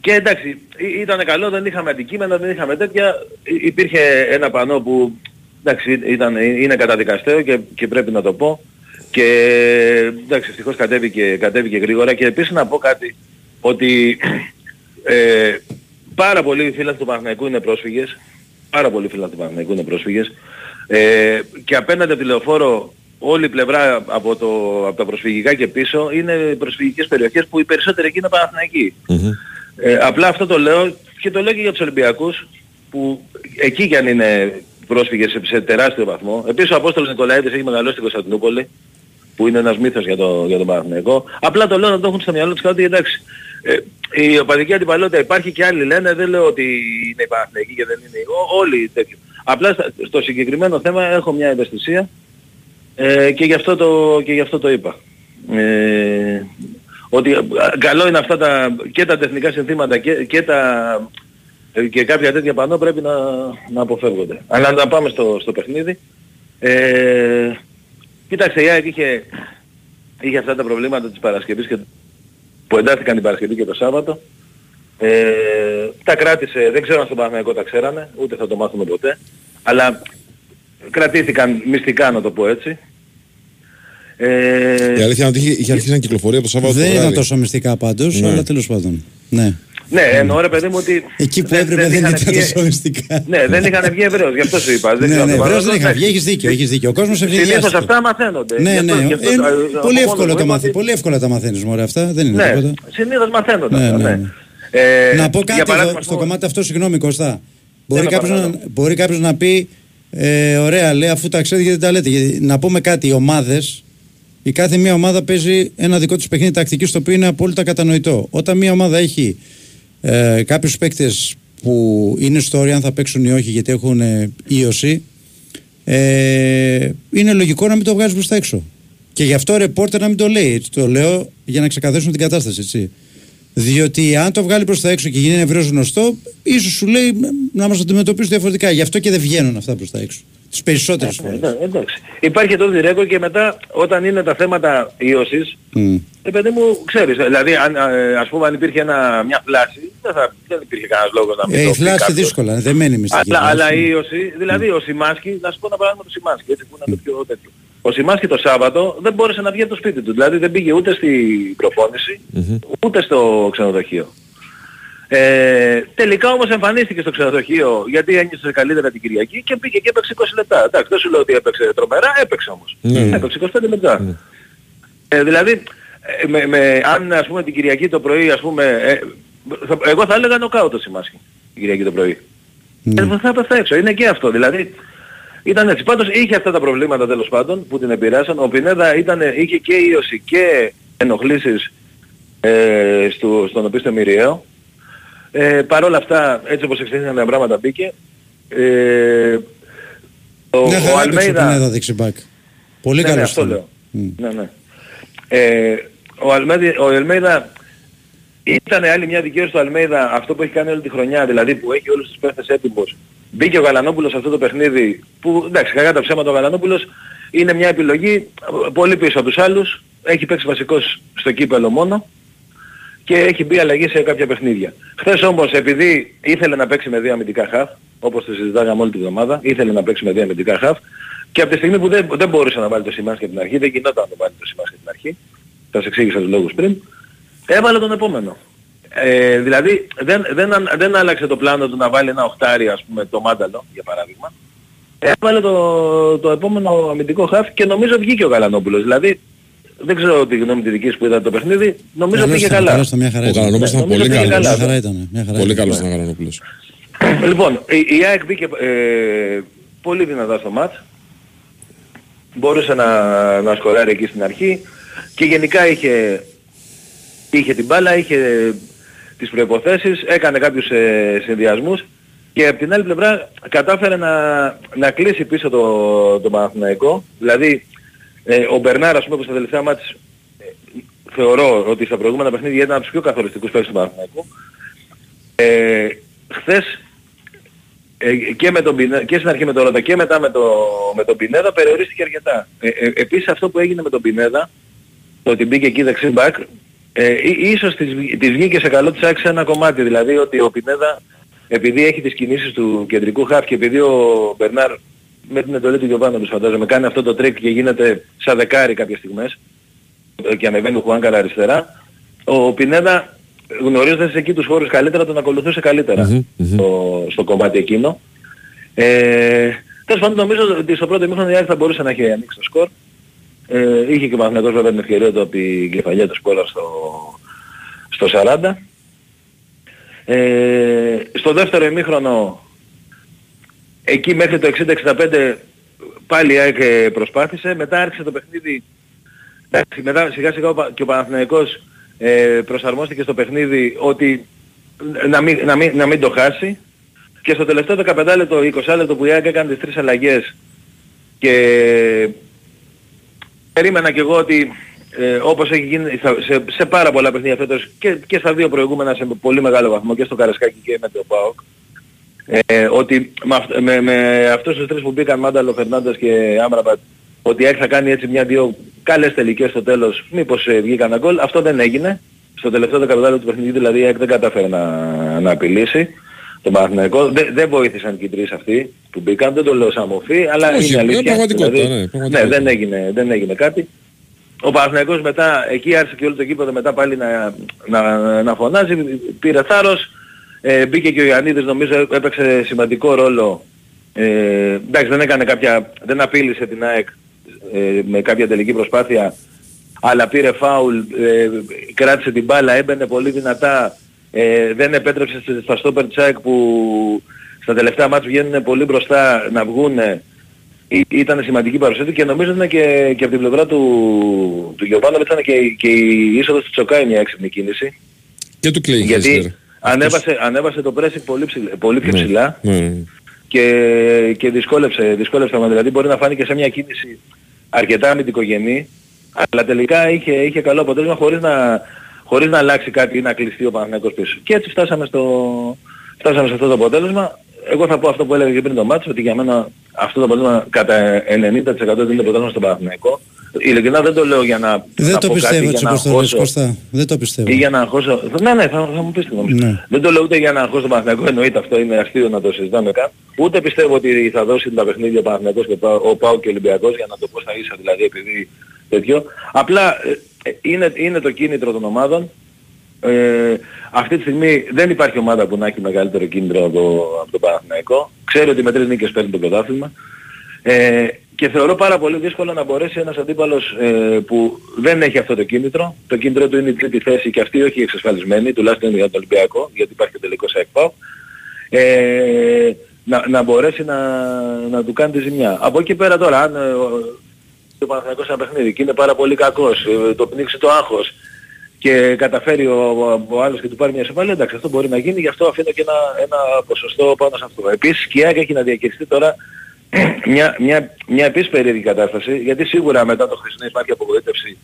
και εντάξει, ή- ήταν καλό, δεν είχαμε αντικείμενα, δεν είχαμε τέτοια. Υ- Υπήρχε ένα πανό που εντάξει, ήταν, είναι καταδικαστέο και, και πρέπει να το πω. Και εντάξει, ευτυχώς κατέβηκε, κατέβηκε γρήγορα και επίσης να πω κάτι ότι ε, πάρα πολλοί φίλοι του Παναθηναϊκού είναι πρόσφυγες. Πάρα πολλοί φίλοι του Παναθηναϊκού είναι πρόσφυγες. Ε, και απέναντι από τη λεωφόρο όλη η πλευρά από, το, από τα προσφυγικά και πίσω είναι προσφυγικές περιοχές που οι περισσότεροι εκεί είναι Παναθηναϊκοί.
Μμμ.
Ε, απλά αυτό το λέω και το λέω και για τους Ολυμπιακούς που εκεί κι αν είναι πρόσφυγες σε, σε τεράστιο βαθμό. Επίσης ο Απόστολος Νικολαίδης έχει μεγαλώσει στην Κωνσταντινούπολη που είναι ένας μύθος για, το, για τον Παναθηναϊκό. Απλά το λέω να το έχουν στο μυαλό τους κάτι εντάξει. Ε, η οπαδική αντιπαλότητα υπάρχει και άλλοι λένε, δεν λέω ότι είναι οι Παναθηναϊκοί και δεν είναι. Ό, όλοι τέτοιο. Απλά στα- στο συγκεκριμένο θέμα έχω μια ευαισθησία ε, και, γι αυτό το, και γι' αυτό το είπα. Ε, ότι α, καλό είναι αυτά τα, και τα τεχνικά συνθήματα και, και, τα, ε, και κάποια τέτοια πανό πρέπει να, να αποφεύγονται. Αλλά να πάμε στο, στο παιχνίδι. Ε, κοίταξε, η ΑΕΚ είχε, είχε αυτά τα προβλήματα της Παρασκευής και, που εντάθηκαν την Παρασκευή και το Σάββατο. Ε, τα κράτησε, δεν ξέρω αν στον Παναγιακό τα ξέρανε, ούτε θα το μάθουμε ποτέ. Αλλά κρατήθηκαν μυστικά να το πω έτσι. Ε,
Η αλήθεια είναι ότι είχε, είχε αρχίσει να κυκλοφορεί από το Σάββατο.
Δεν
το
ήταν
βράδυ.
τόσο μυστικά πάντως,
Ναι.
αλλά τέλος πάντων. Ναι.
Ναι, εννοώ ρε παιδί μου ότι...
Εκεί που έπρεπε δεν
είχαν
ήταν
βγει-
τόσο μυστικά.
Ναι, δεν είχαν βγει ευρέως, γι' αυτό σου είπα. Δεν
Ναι,
ξέρω
ναι,
αν το
βρέως δεν
παράδειγμα.
είχα βγει, έχεις δίκιο, έχεις δίκιο. Ο κόσμος
Συνήθως
ευνηδιάστηκε.
αυτά μαθαίνονται.
Ναι,
Γι' αυτό-
ναι,
γι' αυτό,
ε,
ε, από
πολύ
μόνο
εύκολα
μου
τα
είπα
μαθαίνεις,
ότι-
πολύ εύκολα τα μαθαίνεις μωρέ αυτά, δεν είναι
Ναι,
τίποτα.
συνήθως μαθαίνονται
Ναι,
αυτά,
ναι,
ναι.
ναι.
Ε,
να πω
για
κάτι
παράδειγμα,
εδώ, στο
ας πούμε,
κομμάτι αυτό, συγγνώμη Κωστά. Μπορεί
με
κάποιος, να,
παρακαλώ.
μπορεί κάποιος να πει, ε, ωραία λέει αφού τα ξέρετε γιατί τα λέτε. Γιατί, να πούμε κάτι, οι ομάδες, η κάθε μία ομάδα παίζει ένα δικό της παιχνίδι τακτική στο οποίο είναι απόλυτα κατανοητό. Όταν μία ομάδα έχει ε, κάποιους παίκτες που είναι στο όριο αν θα παίξουν ή όχι γιατί έχουν ε, ίωση, ε, είναι λογικό να μην το βγάζεις προς τα έξω. Και γι' αυτό ο ρεπόρτερ να μην το λέει. Έτσι, το λέω για να ξεκαθαρίσουν την κατάσταση. Έτσι. Διότι αν το βγάλει προς τα έξω και γίνει ευρέω γνωστό, ίσως σου λέει να μας αντιμετωπίσουν διαφορετικά. Γι' αυτό και δεν βγαίνουν αυτά προς τα έξω. Τις περισσότερες
Ε,
φορές.
εντά- εντάξει. Υπάρχει το ρέκορ και μετά όταν είναι τα θέματα ίωσης,
Μμ.
ε, παιδί μου, ξέρεις, δηλαδή αν, ε, ας πούμε αν υπήρχε ένα, μια φλάση, δεν, θα, δεν υπήρχε κανένας λόγος να μην
Ε,
το
η
πει
φλάση
κάποιος.
δύσκολα, δεν μένει μυστική.
Αλλά,
φλάση.
αλλά η ίωση, δηλαδή ο Σιμάσκι, να σου πω ένα πράγμα το Σιμάσκι, έτσι που είναι το πιο τέτοιο. Ο Σιμάσκι το Σάββατο δεν μπόρεσε να βγει από το σπίτι του. Δηλαδή δεν πήγε ούτε στην προπόνηση, ούτε στο ξενοδοχείο. Ε, τελικά όμως εμφανίστηκε στο ξενοδοχείο γιατί ένιωσε καλύτερα την Κυριακή και πήγε και έπαιξε 20 λεπτά. Εντάξει, δεν σου λέω ότι έπαιξε τρομερά, έπαιξε όμως.
Ναι.
Έπαιξε 25 λεπτά. Ε, δηλαδή, ε, με, με, αν ας πούμε την Κυριακή το πρωί, ας πούμε, ε, θα- εγώ θα έλεγα νοκάουτ το Σιμάσκι την Κυριακή το πρωί.
Ναι.
Ε, θα έπεφτα έξω. Είναι και αυτό. Δηλαδή ήταν έτσι. Πάντως είχε αυτά τα προβλήματα τέλος πάντων που την επηρέασαν. Ο Πινέδα ήταν, είχε και ίωση και ενοχλήσεις ε, στο, στον οπίστο Μυριαίο. Ε, Παρ' όλα αυτά, έτσι όπως εξήγησαν τα πράγματα μπήκε. Ε, ο,
Μια
ο
χαρά έπαιξε ο
Αλμέιδα...
Πινέδα δεξιμπάκ. Πολύ
Ναι, ναι,
καλός
αυτό
ήταν.
λέω.
Μμ.
Ναι, ναι. Ε, ο, Αλμέδη, ο Ελμέιδα ήταν άλλη μια δικαίωση του Αλμέιδα αυτό που έχει κάνει όλη τη χρονιά, δηλαδή που έχει όλους τους παίχτες έτοιμους. Μπήκε ο Γαλανόπουλος σε αυτό το παιχνίδι που εντάξει κακά τα ψέματα ο Γαλανόπουλος είναι μια επιλογή πολύ πίσω από τους άλλους. Έχει παίξει βασικός στο κύπελο μόνο και έχει μπει αλλαγή σε κάποια παιχνίδια. Χθες όμως επειδή ήθελε να παίξει με δύο αμυντικά χαφ, όπως το συζητάγαμε όλη τη βδομάδα, ήθελε να παίξει με δύο αμυντικά χαφ και από τη στιγμή που δεν, δεν μπορούσε να βάλει το Σιμάνσκι από την αρχή, δεν γινόταν να το βάλει το Σιμάνσκι από την αρχή, θα σας εξήγησα τους λόγους πριν, έβαλε τον επόμενο. Ε, δηλαδή δεν, δεν, αν- δεν άλλαξε το πλάνο του να βάλει ένα οχτάρι ας πούμε το Μάνταλο για παράδειγμα. Έβαλε το, το επόμενο αμυντικό χαφ και νομίζω βγήκε ο Γαλανόπουλος. Δηλαδή δεν ξέρω τη γνώμη τη δική σου που είδα το παιχνίδι, νομίζω
Καλός
πήγε
ήταν,
καλά.
καλός ήταν, μια χαρά
Ο
ήταν.
Γαλανόπουλος ήταν
νομίζω
πολύ
πήγε
καλός.
Μια
καλά.
χαρά ήταν. Μια χαρά
Πολύ
ήταν.
καλός ήταν ο Γαλανόπουλος.
Λοιπόν, η, η ΑΕΚ μπήκε ε, πολύ δυνατά στο μάτς. Μπορούσε να, να σκοράρει εκεί στην αρχή και γενικά είχε, είχε την μπάλα, είχε τις προϋποθέσεις, έκανε κάποιους ε, συνδυασμούς και από την άλλη πλευρά κατάφερε να, να κλείσει πίσω το, το Παναθηναϊκό. Δηλαδή ε, ο Μπερνάρ, ας πούμε, που στα τελευταία μάτς ε, θεωρώ ότι στα προηγούμενα παιχνίδια ήταν από τους πιο καθοριστικούς παίκτες του Παναθηναϊκού. Ε, χθες ε, και, με τον Πινέ- και στην αρχή με τον Ρώτα και μετά με, το, με τον Πινέδα περιορίστηκε αρκετά. Ε, ε, επίσης αυτό που έγινε με τον Πινέδα, το ότι μπήκε εκεί δεξί μπακ, ε, ί- ίσως της, βγ- της βγήκε σε καλό της άξιο ένα κομμάτι. Δηλαδή ότι ο Πινέδα επειδή έχει τις κινήσεις του κεντρικού χαφ και επειδή ο Μπερνάρ με την εντολή του Γιοβάνοβιτς φαντάζομαι κάνει αυτό το τρικ και γίνεται σαν δεκάρι κάποιες στιγμές ε, και ανεβαίνει ο Χουάνκαρ αριστερά, ο Πινέδα γνωρίζοντας εκεί τους χώρους καλύτερα τον ακολουθούσε καλύτερα
Μμμ, μμμ.
στο, στο κομμάτι εκείνο. Ε, τέλος πάντων νομίζω ότι στο πρώτο ημίχρονο η ΑΕΚ θα μπορούσε να έχει ανοίξει το σκορ. Ε, είχε και ο Παναθηναϊκός βέβαια την ευκαιρία του από την κεφαλιά του Σπόραρ στο, στο 40. Ε, στο δεύτερο ημίχρονο εκεί μέχρι το 60-65 πάλι η ΑΕΚ ε, προσπάθησε. Μετά άρχισε το παιχνίδι Εντάξει, μετά σιγά σιγά ο Πα- και ο Παναθηναϊκός ε, προσαρμόστηκε στο παιχνίδι ότι να μην, να μην, να μην το χάσει και στο τελευταίο 15 λεπτό, 20 λεπτό που η ΑΕΚ έκανε τις τρεις αλλαγές και περίμενα και εγώ ότι ε, όπως έχει γίνει στα- σε, σε πάρα πολλά παιχνίδια φέτος και, και στα δύο προηγούμενα σε πολύ μεγάλο βαθμό και στο Καρασκάκι και με το ΠΑΟΚ ε, ότι με, αυ- με, με αυτούς τους τρεις που μπήκαν Μάνταλο, Φερνάντες και Άμραμπατ ότι η ΑΕΚ θα κάνει έτσι μια-δύο καλές τελικές στο τέλος μήπως ε, βγήκαν ένα γκολ. Αυτό δεν έγινε. Στο τελευταίο 15 λεπτό του παιχνιδιού δηλαδή η ΑΕΚ δεν κατάφερε να, να απειλήσει τον Παναθηναϊκό. Δεν, δεν βοήθησαν και οι τρεις αυτοί που μπήκαν. Δεν το λέω σαν μοφή, αλλά
Όχι,
είναι
είναι
αλήθεια.
πραγματικότητα, ναι, πραγματικότητα.
ναι, δεν έγινε, δεν έγινε κάτι. Ο Παναθηναϊκός μετά, εκεί άρχισε και όλο το κήπεδο μετά πάλι να, να, να φωνάζει, πήρε θάρρος, ε, μπήκε και ο Ιωαννίδης νομίζω έπαιξε σημαντικό ρόλο. Ε, εντάξει δεν έκανε κάποια, δεν απείλησε την ΑΕΚ ε, με κάποια τελική προσπάθεια, αλλά πήρε φάουλ, ε, κράτησε την μπάλα, έμπαινε πολύ δυνατά, ε, δεν επέτρεψε στις- στα στόπερ τσάκ που στα τελευταία μάτια βγαίνουν πολύ μπροστά να βγούνε Ή- ήταν σημαντική παρουσία του και νομίζω ήταν και, και από την πλευρά του, του Γιωβάνοβιτς ήταν και, και η είσοδος του Τσοκάη μια έξυπνη κίνηση.
Και του Κλέιν Χέσλερ.
γιατί ανέβασε, ανέβασε το pressing πολύ, ψηλά, πολύ πιο
Ναι,
ψηλά
ναι, ναι.
και, και δυσκόλεψε, δυσκόλεψε το Δηλαδή μπορεί να φάνηκε σε μια κίνηση αρκετά αμυντικογενή, αλλά τελικά είχε, είχε καλό αποτέλεσμα χωρίς να, χωρίς να αλλάξει κάτι ή να κλειστεί ο Παναγιακός πίσω. Και έτσι φτάσαμε, στο, φτάσαμε σε αυτό το αποτέλεσμα. Εγώ θα πω αυτό που έλεγα και πριν το μάτσο, ότι για μένα αυτό το πρωτάθλημα κατά 90% δίνει το πρωτάθλημα στον Παναθηναϊκό. Ειλικρινά δεν το λέω για να,
Δεν
να
το
πω κάτι,
πιστεύω
για
έτσι
να
όπως το λες
αγχώσω
Κώστα. Δεν το πιστεύω.
ή για να αγχώσω... Ναι, ναι, θα, θα μου πεις τι νομίζεις.
Ναι.
Δεν το λέω ούτε για να αγχώσω τον Παναθηναϊκό, εννοείται αυτό, είναι αστείο να το συζητάμε καν. Ούτε πιστεύω ότι θα δώσει τα παιχνίδια ο Παναθηναϊκός και ο Πάο- ο Πάο και ο Ολυμπιακός για να το πω στα ίσα δηλαδή επειδή τέτοιο. Απλά ε, ε, είναι, είναι το κίνητρο των ομάδων. Ε, αυτή τη στιγμή δεν υπάρχει ομάδα που να έχει μεγαλύτερο κίνητρο από, από τον Παναθηναϊκό. Ξέρω ότι με τρεις νίκες παίρνει το πρωτάθλημα. Ε, και θεωρώ πάρα πολύ δύσκολο να μπορέσει ένας αντίπαλος ε, που δεν έχει αυτό το κίνητρο, το κίνητρο του είναι η τρίτη θέση και αυτή όχι εξασφαλισμένη, τουλάχιστον για τον Ολυμπιακό, γιατί υπάρχει και τελικός ΕΚΠΑΟ, ε, να, να μπορέσει να, να του κάνει τη ζημιά. Από εκεί πέρα τώρα, αν ε, ο, ο Παναθηναϊκός ένα παιχνίδι και είναι πάρα πολύ κακός, ε, το πνίξει το άγχος και καταφέρει ο, ο, ο άλλος και του πάρει μια σοβαλή, εντάξει αυτό μπορεί να γίνει, γι' αυτό αφήνω και ένα, ένα ποσοστό πάνω σε αυτό. Επίσης και η ΑΕΚ έχει να διαχειριστεί τώρα μια, μια, μια επίσης περίεργη κατάσταση, γιατί σίγουρα μετά το χθεσινό υπάρχει απογοήτευση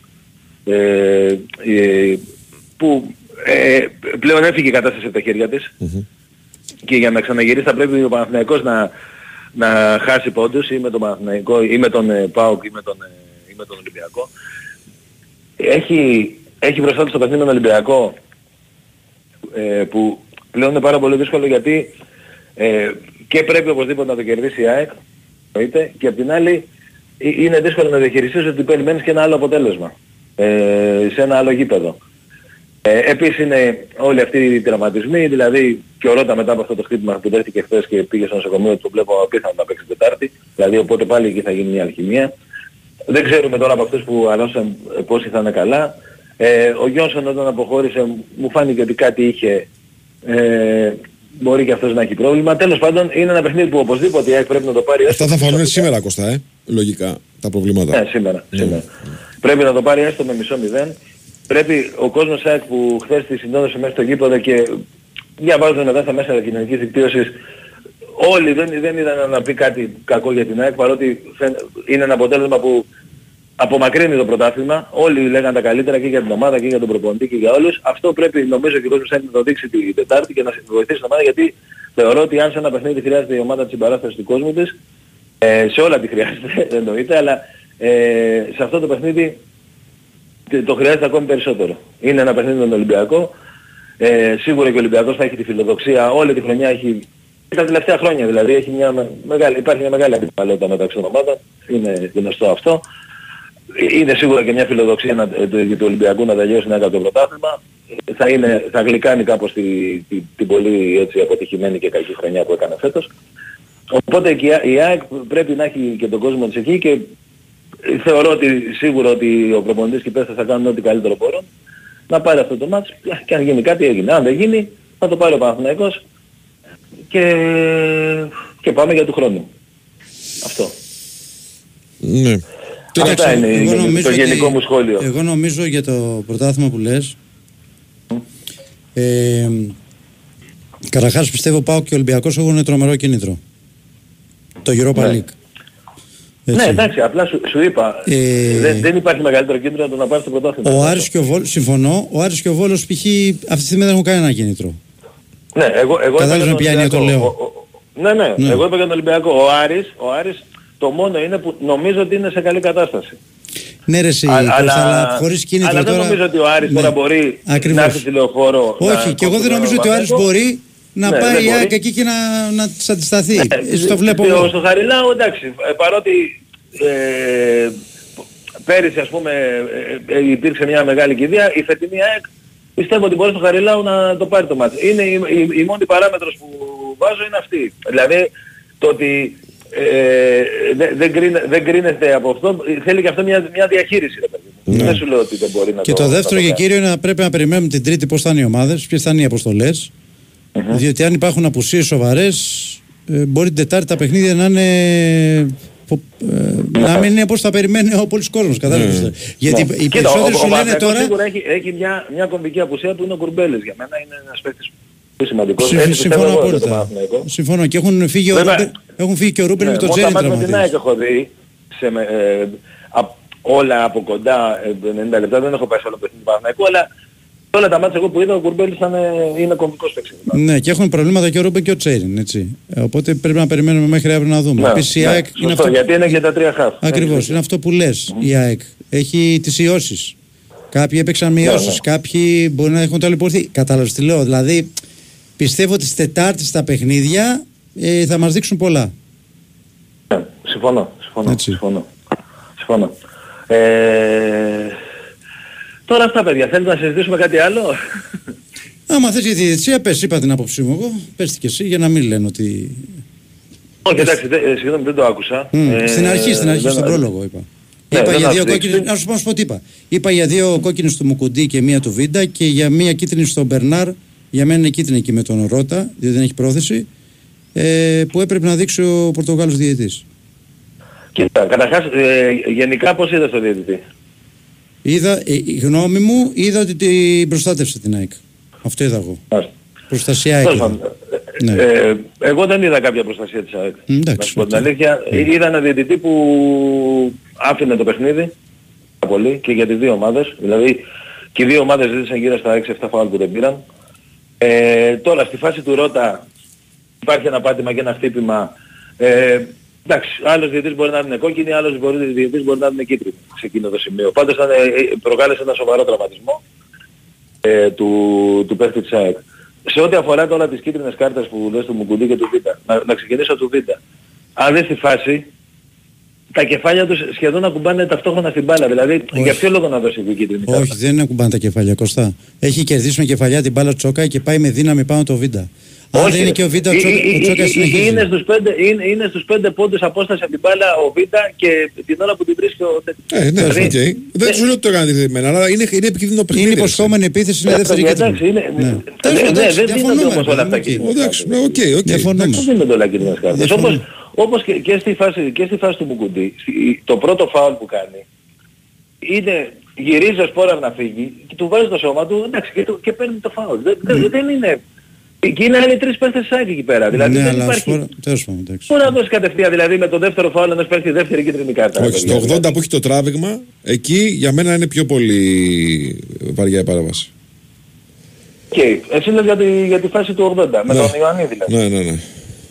ε, ε, που ε, πλέον έφυγε η κατάσταση από τα χέρια της και για να ξαναγυρίσει θα πρέπει ο Παναθηναϊκός να, να χάσει πόντους ή με τον Παναθηναϊκό ή με τον ε, ΠΑΟΚ ή με τον, ε, ή με τον Ολυμπιακό. Έχει, έχει μπροστά του το παιχνίδι με τον Ολυμπιακό ε, που πλέον είναι πάρα πολύ δύσκολο γιατί ε, και πρέπει οπωσδήποτε να το κερδίσει η ΑΕΚ εννοείται, και απ' την άλλη ε, είναι δύσκολο να διαχειριστείς ότι περιμένεις και ένα άλλο αποτέλεσμα ε, σε ένα άλλο γήπεδο. Ε, επίσης είναι όλοι αυτοί οι τραυματισμοί, δηλαδή και ο Ρώτα μετά από αυτό το χτύπημα που δέχτηκε χθες και πήγε στο νοσοκομείο το βλέπω απίθανο να παίξει Τετάρτη, δηλαδή οπότε πάλι εκεί θα γίνει μια αλχημία. Δεν ξέρουμε τώρα από αυτούς που ανώσαν πόσοι θα είναι καλά. Ε, ο Γιόνσον όταν αποχώρησε μου φάνηκε ότι κάτι είχε, ε, μπορεί και αυτός να έχει πρόβλημα. Τέλος πάντων είναι ένα παιχνίδι που οπωσδήποτε η ΑΕΚ πρέπει να το πάρει
Αυτά θα
έστω
φανούν
μισό
σήμερα, Κώστα, ε. Λογικά τα προβλήματα.
ναι, σήμερα. σήμερα. Πρέπει να το πάρει έστω με μισό μηδέν. Πρέπει ο κόσμος ΑΕΚ που χθες τη συντόνισε μέσα στο γήπεδο και διαβάζουν μετά στα μέσα κοινωνικής δικτύωσης όλοι δεν, δεν είδαν να πει κάτι κακό για την ΑΕΚ παρότι φαίν- είναι ένα αποτέλεσμα που απομακρύνει το πρωτάθλημα. Όλοι λέγανε τα καλύτερα και για την ομάδα και για τον προπονητή και για όλους. Αυτό πρέπει νομίζω και ο κόσμος ΑΕΚ να το δείξει την Τετάρτη και να βοηθήσει την ομάδα γιατί θεωρώ ότι αν σε ένα παιχνίδι χρειάζεται η ομάδα της συμπαράστασης του κόσμου της ε, σε όλα τη χρειάζεται εννοείται αλλά ε, σε αυτό το παιχνίδι τε- το χρειάζεται ακόμη περισσότερο. Είναι ένα παιχνίδι με τον Ολυμπιακό. Ε, σίγουρα και ο Ολυμπιακός θα έχει τη φιλοδοξία. Όλη τη χρονιά έχει... Τα τελευταία χρόνια δηλαδή έχει μια με- μεγάλη, υπάρχει μια μεγάλη αντιπαλότητα μεταξύ των ομάδων. Είναι γνωστό αυτό. Ε, Είναι σίγουρα και μια φιλοδοξία να, ε, του, του Ολυμπιακού να τελειώσει ένα το πρωτάθλημα. Ε, Θα, είναι, θα γλυκάνει κάπως τη, τη, την πολύ έτσι, αποτυχημένη και κακή χρονιά που έκανε φέτος. Οπότε και η Α- η ΑΕΚ πρέπει να έχει και τον κόσμο της εκεί και θεωρώ ότι σίγουρα ότι ο προπονητής και οι παίκτες θα κάνουν ό,τι καλύτερο μπορούν να πάρει αυτό το μάτς και αν γίνει κάτι έγινε. Αν δεν γίνει θα το πάρει ο Παναθηναϊκός και, και πάμε για του χρόνου. Αυτό.
Ναι.
Αυτά είναι
Εγώ νομίζω
το γενικό
ότι-
μου σχόλιο.
Εγώ νομίζω για το πρωτάθλημα που λες ε, Καταρχάς πιστεύω πάω και ο Ολυμπιακός έχουν τρομερό κίνητρο Το Europa
Ναι.
League
Ναι
Έτσι.
εντάξει απλά σου, σου είπα
Ε,
δεν, δεν υπάρχει μεγαλύτερο κίνητρο να το να πάρεις το πρωτάθλημα.
Ο Άρης και ο Βόλος, συμφωνώ, ο Άρης και ο Βόλος π.χ. αυτή τη στιγμή δεν έχουν κανένα κίνητρο.
Ναι, εγώ, εγώ
Κατάλαβες
είπα για
με ποια έννοια το
Ολυμπιακό.
λέω.
Ο- ο- ναι, ναι,
Ναι.
εγώ είπα για τον Ολυμπιακό. Ο Άρης, ο Άρης το μόνο είναι που νομίζω ότι είναι σε καλή κατάσταση.
Ναι ρε εσύ,
Α-
Κώστα,
αλλά,
αλλά χωρίς κίνητρο
αλλά δεν
τώρα...
νομίζω ότι ο Άρης
Ναι.
τώρα μπορεί
Ακριβώς.
να έρθει τηλεοφόρο.
Όχι,
να
και εγώ δεν
κόψει
νομίζω
τον
ότι ο Άρης
Παναθηναϊκό.
μπορεί να
Ναι,
πάει
δεν
η
μπορεί.
ΑΕΚ εκεί και να, να της αντισταθεί.
Ναι,
Έτσι το βλέπω
στο-
εγώ.
Στο Χαριλάου εντάξει, ε, παρότι ε, πέρυσι ας πούμε ε, ε, υπήρξε μια μεγάλη κηδεία, η φετινή ΑΕΚ πιστεύω ότι μπορεί στο Χαριλάου να το πάρει το μάτι. Είναι η, η, η μόνη παράμετρος που βάζω είναι αυτή. Δηλαδή το ότι ε, δεν, δεν, κρίνε- δεν κρίνεται από αυτό, θέλει και αυτό μια, μια διαχείριση. Ρε, παιδί μου. Δεν σου λέω ότι δεν μπορεί να
Και
το
το δεύτερο
να
και
το κάνει.
κύριο είναι να πρέπει να περιμένουμε την Τρίτη πώς θα είναι οι ομάδες, ποιες θα είναι οι αποστολές. Διότι αν υπάρχουν απουσίες σοβαρές, ε, μπορεί την Τετάρτη τα παιχνίδια να είναι... πο- ε, να μην είναι όπως θα περιμένει ο πολλής κόσμος, κατάλαβες. Γιατί
Ναι.
οι
Κοίτα, ο-
περισσότεροι
ο
σου λένε
Παναθηναϊκός
τώρα...
Σίγουρα έχει, έχει μια, μια κομβική απουσία που είναι ο Κουρμπέλης. Για μένα είναι ένας παίκτης πολύ σημαντικός.
Συμφ-
Έτσι πιστεύω
Συμφωνώ
εγώ για τον
απόλυτα.
Παναθηναϊκό.
Συμφωνώ και έχουν φύγει, ο
Βέβαια-
Ρούμπεν, έχουν φύγει και ο Ρούμπεν
Ναι,
με τον
μόνο
Τσέριν
τα ματς με την ΑΕΚ
τραυματίες.
έχω δει σε, με- ε, απ- όλα από κοντά ε, 90 λεπτά. Δεν έχω πάει σε όλο το παιχνίδι του Παναθηναϊκού, αλλά Όλα τα ματς εγώ που είδα ο Κουρμπέλης ήταν, ε, είναι κομβικός παίκτης.
Ναι, και έχουν προβλήματα και ο Ρούμπεν και ο Τσέριν. Έτσι. Ε, Οπότε πρέπει να περιμένουμε μέχρι αύριο να δούμε.
Ναι,
Επίσης η
ναι,
ΑΕΚ
σωστό,
είναι αυτό.
γιατί είναι και τα τρία χαφ.
Ακριβώς,
Έχεις
είναι αυτό που λες. Η ΑΕΚ έχει τις ιώσεις. Κάποιοι έπαιξαν μειώσει,
ναι.
κάποιοι μπορεί να έχουν ταλαιπωρηθεί. Κατάλαβες τι λέω. Δηλαδή, πιστεύω ότι τη Τετάρτη στα παιχνίδια ε, θα μας δείξουν πολλά.
Ναι, συμφωνώ, συμφωνώ,
Έτσι.
συμφωνώ. συμφωνώ. Ε, τώρα αυτά παιδιά, θέλετε να συζητήσουμε κάτι άλλο;
Άμα θες για τη διαιτησία, πες, είπα την άποψή μου εγώ. Πες και εσύ για να μην λένε ότι.
Όχι, εντάξει, δε- ε, συγγνώμη, δεν το άκουσα.
Μμ,
Ε,
στην αρχή, στην αρχή,
δεν-
στον πρόλογο είπα.
Ναι,
είπα
δεν
για
μας
δύο
δείξει.
κόκκινες, να σου πω, να σου πω τι είπα. Είπα για δύο κόκκινες του Μουκουντή και μία του Βίντα και για μία κίτρινη στον Μπερνάρ. Για μένα είναι κίτρινη εκεί με τον Ρότα, διότι δεν έχει πρόθεση. Ε, που έπρεπε να δείξει ο Πορτογάλος διαιτητής.
Κοίτα, καταρχάς, ε, γενικά πώς είδες το διαιτητή;
Είδα, ε, η γνώμη μου, είδα ότι την προστάτευσε την ΑΕΚ. Αυτό είδα εγώ.
Μάλιστα.
Προστασία ΑΕΚ.
Τέλος
είδα.
πάντων,
Ναι.
ε, εγώ δεν είδα κάποια προστασία της ΑΕΚ.
Εντάξει,
Να σου πω την
οκ.
αλήθεια, είδα ένα διαιτητή που άφηνε το παιχνίδι πολύ και για τις δύο ομάδες. Δηλαδή και οι δύο ομάδες ζήτησαν γύρω στα 6-7 φάουλ που δεν πήραν. Ε, τώρα στη φάση του Ρότα υπάρχει ένα πάτημα και ένα χτύπημα. Ε, εντάξει, άλλος διαιτητής μπορεί να είναι κόκκινη, άλλος μπορεί, διαιτητής μπορεί να είναι κίτρινη σε εκείνο το σημείο. Πάντως ήταν, ε, ε, προκάλεσε ένα σοβαρό τραυματισμό ε, του, του παίχτη της ΑΕΚ. Σε ό,τι αφορά τώρα τις κίτρινες κάρτες που λες του Μουκουντή και του Βίτα, να, να ξεκινήσω του Βίτα. Αν δεις τη φάση, τα κεφάλια τους σχεδόν ακουμπάνε ταυτόχρονα στην μπάλα. Δηλαδή,
Όχι.
για ποιο λόγο να δώσει την κίτρινη κάρτα.
Όχι, δεν ακουμπάνε τα κεφάλια, Κωστά. Έχει κερδίσει με κεφαλιά την μπάλα Τσόκα και πάει με δύναμη πάνω το Βίντα. Αν δεν είναι και ο Βίντα, ο
Ε,
Τσόκα,
ε,
ο Τσόκας
ε, ε,
συνεχίζει.
Είναι στους, πέντε, είναι, είναι στους πέντε πόντους απόσταση από την μπάλα ο Βίτα και την ώρα που την βρίσκει ο...
Ε, ναι, οκ.
Δηλαδή,
Δεν σου λέω ότι το έκανε δεδομένα, αλλά είναι, είναι επικίνδυνο παιχνίδι.
Είναι υποσχόμενη επίθεση, είναι
ε,
δεύτερη
παιδιά,
κίτρινη.
εντάξει, είναι-
Ναι.
ναι,
Τέλος
ναι,
πάντων,
δεν
εντάξει,
δίνονται
διαφωνούμε,
όμως όλα αυτά
οκ.
κίτρινα.
Εντάξει, ναι, οκ, οκ.
Διαφωνούμε.
εντάξει.
Δεν δίνονται όλα κίτρινες κάρτες.
Διαφωνώ.
Όπως, όπως και, και, στη φάση, και στη φάση του Μουκουντί, στη- το πρώτο φάουλ που κάνει, είναι γυρίζει ο Σπόραρ να φύγει και του βάζει το σώμα του εντάξει, και, του- και παίρνει το φάουλ. Δεν, δεν, δεν είναι... Και είναι άλλοι τρεις παίχτες της ΑΕΚ εκεί πέρα. Δηλαδή
Ναι,
δεν
αλλά
υπάρχει...
Σπόρα- τέλος πάντων, εντάξει.
Πού να δώσει κατευθείαν δηλαδή με το δεύτερο φάουλ ενός παίχτη δεύτερη κίτρινη κάρτα.
Όχι,
ρε
στο
παιδιά.
80 που έχει το τράβηγμα, εκεί για μένα είναι πιο πολύ βαριά η παράβαση.
Οκ. Εσύ λες για τη, για τη φάση του 80, με
Ναι.
τον Ιωαννίδη δηλαδή.
Ναι, ναι, ναι.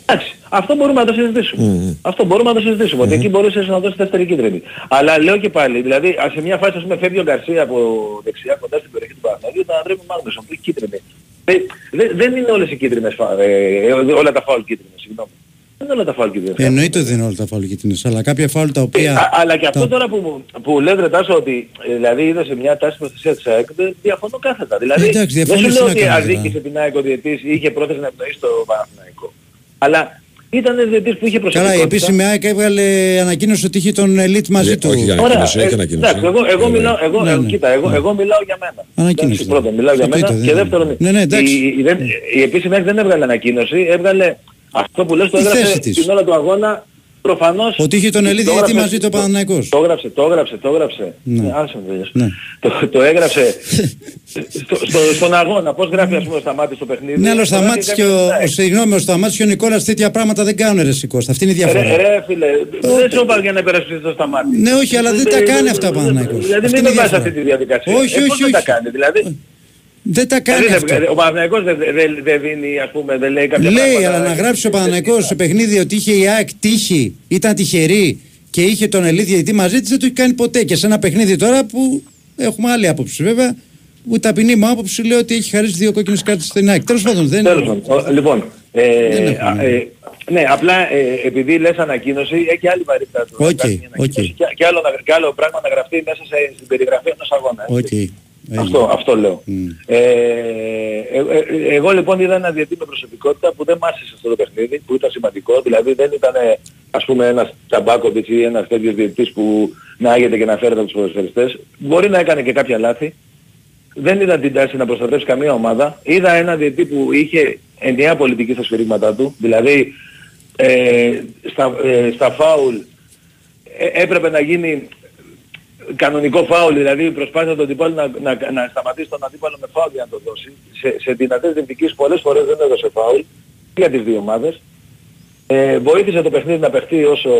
Εντάξει, αυτό μπορούμε να το συζητήσουμε. Αυτό μπορούμε να το συζητήσουμε. Ότι εκεί μπορούσες να δώσεις δεύτερη κίτρινη. Αλλά λέω και πάλι, δηλαδή ας σε μια φάση ας πούμε φεύγει ο Γκαρσία από δεξιά κοντά στην περιοχή του Παναθηναϊκού, τον τραβάει ο Μάγκνουσον που έχει κίτρινη. Ε, δε- δεν είναι όλες οι κίτρινες φα- ε, ε, όλα τα φάουλ κίτρινες, συγγνώμη. Δεν είναι όλα τα φάουλ κίτρινες.
Εννοείται ότι δεν είναι όλα τα φάουλ κίτρινες, αλλά κάποια φάουλ τα
Ε,
οποία...
α- αλλά και αυτό
τα-
τώρα που, που λες ρε Τάσο ότι ε, δηλαδή είδες σε μια τάση προστασία της ΑΕΚ δεν διαφωνώ κάθετα. Δηλαδή
Εντάξει,
δεν σου
διαφωνείς,
λέω
τι
ότι
να κάνεις,
αδίκησε την ΑΕΚ ο διετής ή είχε πρόθεση να ευνοήσει το Παναθηναϊκό. Αλλά ήταν ένας διετής που είχε
Καλά,
προσωπικότητα.
η επίσημη ΑΕΚ έβγαλε ανακοίνωση ότι είχε τον Elite μαζί
Ε,
του.
όχι, για-
Ωραία,
Ανακοίνωση, έχει
ε,
ανακοίνωση.
εντάξει, εγώ, εγώ
Ε,
μιλάω, εγώ,
ναι,
ε,
ναι.
κοίτα, εγώ,
Ναι.
εγώ μιλάω για μένα.
Ανακοίνωση,
Εντάξει, Πρώτον, μιλάω για
Το
μένα
Twitter,
και
δεν-
δεύτερον,
ναι, ναι, εντάξει.
η, η, δεν- η επίσημη ΑΕΚ δεν έβγαλε ανακοίνωση, έβγαλε αυτό που λες το
Τη θέση
έγραψε
της.
την ώρα του αγώνα προφανώς...
Ότι είχε τον Ελίδη
το
γιατί
έγραψε-
μαζί του ο Παναθηναϊκός.
Το έγραψε, το έγραψε, το έγραψε.
Ναι.
Ναι. άσε με τελειώσω.
Ναι.
Το, το έγραψε στο, στο, στον αγώνα. Πώς γράφει ας πούμε ο Σταμάτης στο παιχνίδι;
Ναι, αλλά ο
το γράφει
Σταμάτης και
κάποιος
ο,
της ΑΕΚ.
ο, συγγνώμη, ο Σταμάτης και ο Νικόλας τέτοια πράγματα δεν κάνουν ρε Σικώστα. Αυτή είναι η
Ρε,
διαφορά.
ρε φίλε, δεν σου είπα για να υπερασπιστείς το Σταμάτη.
Ναι, όχι, αλλά δεν τα κάνει αυτά ο Παναθηναϊκός.
Δηλαδή
Αυτή
μην
είναι
με
η
βάζεις
διαφορά.
αυτή τη διαδικασία.
Όχι,
Ε, πώς
όχι,
δεν τα
όχι.
κάνει. Δηλαδή,
Δεν τα κάνει
Δηλαδή,
αυτό.
δεν- ο Παναθηναϊκός δεν δεν- δεν δίνει, ας πούμε, δεν λέει κάποια
Λέει,
πράγματα.
αλλά να γράψει ο Παναθηναϊκός σε παιχνίδι ότι είχε η ΑΕΚ τύχη, ήταν τυχερή και είχε τον ελίτ διαιτητή μαζί της, δεν το έχει κάνει ποτέ. Και σε ένα παιχνίδι τώρα που έχουμε άλλη άποψη βέβαια, που η ταπεινή μου άποψη λέει ότι έχει χαρίσει δύο κόκκινες κάρτες στην ΑΕΚ. Τέλος πάντων, δεν
Τέλος πάντων. Ο- Λοιπόν, ε,
Δεν
α,
έχουμε.
ε, ναι, απλά ε, επειδή λες ανακοίνωση, έχει άλλη βαρύτητα. το να
Οκ,
κάνεις μια ανακοίνωση
οκ.
Και, και, άλλο, να- και άλλο πράγμα να γραφτεί μέσα σε, στην περιγραφή ενός αγώνα. έτσι.
Οκ.
Αυτό, αυτό λέω.
Μμ.
Ε, ε, ε, εγώ λοιπόν είδα ένα διαιτητή με προσωπικότητα που δεν μ' άρεσε αυτό το παιχνίδι, που ήταν σημαντικό. Δηλαδή δεν ήταν ε, ας πούμε ένας Ταμπάκοβιτς ή ένας τέτοιος διαιτητής που να άγεται και να φέρεται από τους ποδοσφαιριστές. Μπορεί να έκανε και κάποια λάθη. Δεν είδα την τάση να προστατεύσει καμία ομάδα. Είδα ένα διαιτητή που είχε ενιαία πολιτική στα σφυρίγματά του. Δηλαδή ε, στα, ε, στα φάουλ ε, έπρεπε να γίνει κανονικό φάουλ, δηλαδή προσπάθησε τον αντίπαλο να, να, να σταματήσει τον αντίπαλο με φάουλ για να το δώσει. Σε, σε δυνατές διεκδικήσεις πολλές φορές δεν έδωσε φάουλ για τις δύο ομάδες. Ε, βοήθησε το παιχνίδι να παιχτεί όσο,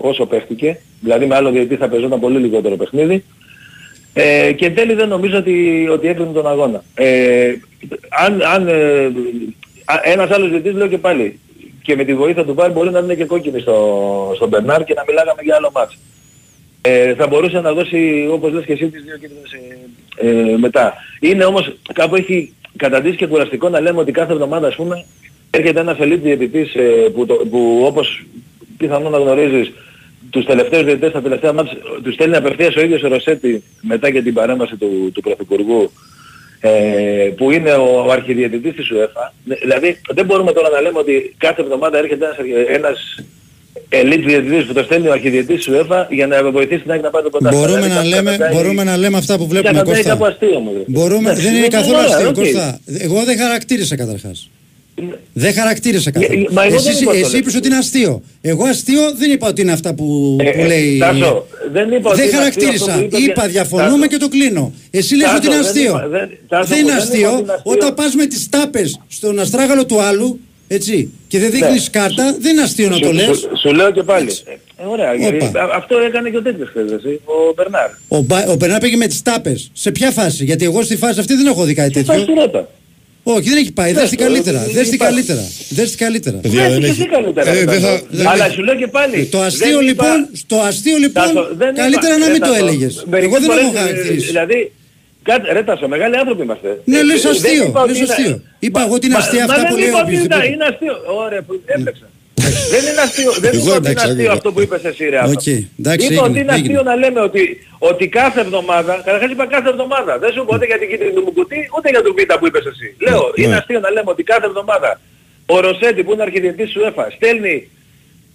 όσο παίχτηκε, δηλαδή με άλλο διαιτή θα παίζονταν πολύ λιγότερο παιχνίδι. Ε, και εν τέλει δεν νομίζω ότι, ότι έκλεινε τον αγώνα. Ε, αν, αν ε, α- ένας άλλος διαιτητής λέω και πάλι και με τη βοήθεια του Βάρ μπορεί να είναι και κόκκινη στο, στον Μπερνάρ και να μιλάγαμε για άλλο μάτς. Ε, θα μπορούσε να δώσει όπως λες και εσύ τις δύο κίτρινες ε, ε, μετά. Είναι όμως κάπου έχει καταντήσει και κουραστικό να λέμε ότι κάθε εβδομάδα ας πούμε έρχεται ένας ελίτ διαιτητής ε, που, το, που όπως πιθανόν να γνωρίζεις τους τελευταίους διαιτητές στα τελευταία μάτς τους στέλνει απευθείας ο ίδιος ο Ρωσέτη μετά και την παρέμβαση του, του Πρωθυπουργού ε, που είναι ο, ο αρχιδιαιτητής της UEFA. Δηλαδή δεν μπορούμε τώρα να λέμε ότι κάθε εβδομάδα έρχεται ένας, ένας ελίτ διαιτητής που το στέλνει ο αρχιδιαιτητής της UEFA για να βοηθήσει την ΑΕΚ να πάρει το πρωτάθλημα.
Μπορούμε
Δηλαδή,
να,
θα
λέμε,
καταντάει-
μπορούμε να λέμε αυτά που βλέπουμε
καταντάει
Κώστα.
κάπου αστείο μου.
Μπορούμε,
Εντάξει,
δεν είναι καθόλου
ωραία,
αστείο
οκ.
Κώστα. Εγώ δεν χαρακτήρισα καταρχάς. Δεν χαρακτήρισα καθόλου.
μα εγώ δεν
Εσύ,
είπα αυτό,
εσύ
λέει.
είπες ότι είναι αστείο. Εγώ αστείο δεν είπα ότι είναι αυτά που,
Ε,
που
ε,
λέει.
Τάσο, δεν είπα ότι
δεν
είναι αστείο αυτό
χαρακτήρισα.
που είπες
Είπα
για-
διαφωνούμε
Τάσο.
και το κλείνω. Εσύ λες
Τάσο,
ότι είναι
δεν
αστείο.
είπα- δεν- Τάσο,
δεν είναι
δεν είπα
αστείο
ότι είναι αστείο.
όταν πας με τις τάπες στον αστράγαλο του άλλου έτσι, και δεν δείχνεις
Ναι.
κάρτα, δεν είναι αστείο να το
Σου-
λες.
σου- Σου λέω και πάλι. Ε, ωραία.
Όπα.
Α- Αυτό έκανε και ο τέτοιος χθες, εσύ, ο Μπερνάρ.
Ο, Μπα- ο Μπερνά πήγε με τις τάπες. Σε ποια φάση, γιατί εγώ στη φάση αυτή δεν έχω δει κάτι
Θα
τέτοιο.
σου ρώτα.
Όχι, δεν έχει πάει. Δες την
το,
καλύτερα.
δεν
Δες την
υπάρχει.
καλύτερα. Δες την καλύτερα.
Παιδιά,
Δεν
δεν
έχει
έχει-
εσύ καλύτερα.
Ε, δεν θα-
Τάσο. Αλλά σου λέω και πάλι.
Το αστείο
δεν
λοιπόν,
είπα-
στο αστείο λοιπόν,
Τάσο, δεν είπα-
καλύτερα να
ρε,
μην το
Τάσο,
έλεγες.
μερικές
Εγώ δεν
φορές,
έχω
ε,
χαρακτηρίσει.
Δηλαδή, κάτι, ρε Τάσο, μεγάλοι άνθρωποι είμαστε.
Ναι,
Ε,
λες
δεν
αστείο,
είπα ότι
λες
είναι-
αστείο. Είπα
Μα-
εγώ ότι είναι
μα-
αστεία
μα
αυτά
δεν
που λέει
είπα
ο
ότι είναι-
οποιοδήποτε.
Είναι αστείο. Ωραία, που έπλεξα. Δεν είναι αστείο, δεν
Εγώ
είπα ότι είναι
εντάξει,
αστείο
άκουγα.
αυτό που είπες εσύ ρε άνθρωπο.
Οκ, εντάξει,
Είπα
έγινε,
ότι είναι αστείο
έγινε.
να λέμε ότι, ότι κάθε εβδομάδα, καταρχάς είπα κάθε εβδομάδα, δεν σου είπα ούτε για την κίτρινη του Μουκουτί, ούτε για τον Β' που είπες εσύ. Λέω,
Ναι.
είναι αστείο να λέμε ότι κάθε εβδομάδα ο Ρωσέτη που είναι αρχιδιετής του ΕΦΑ στέλνει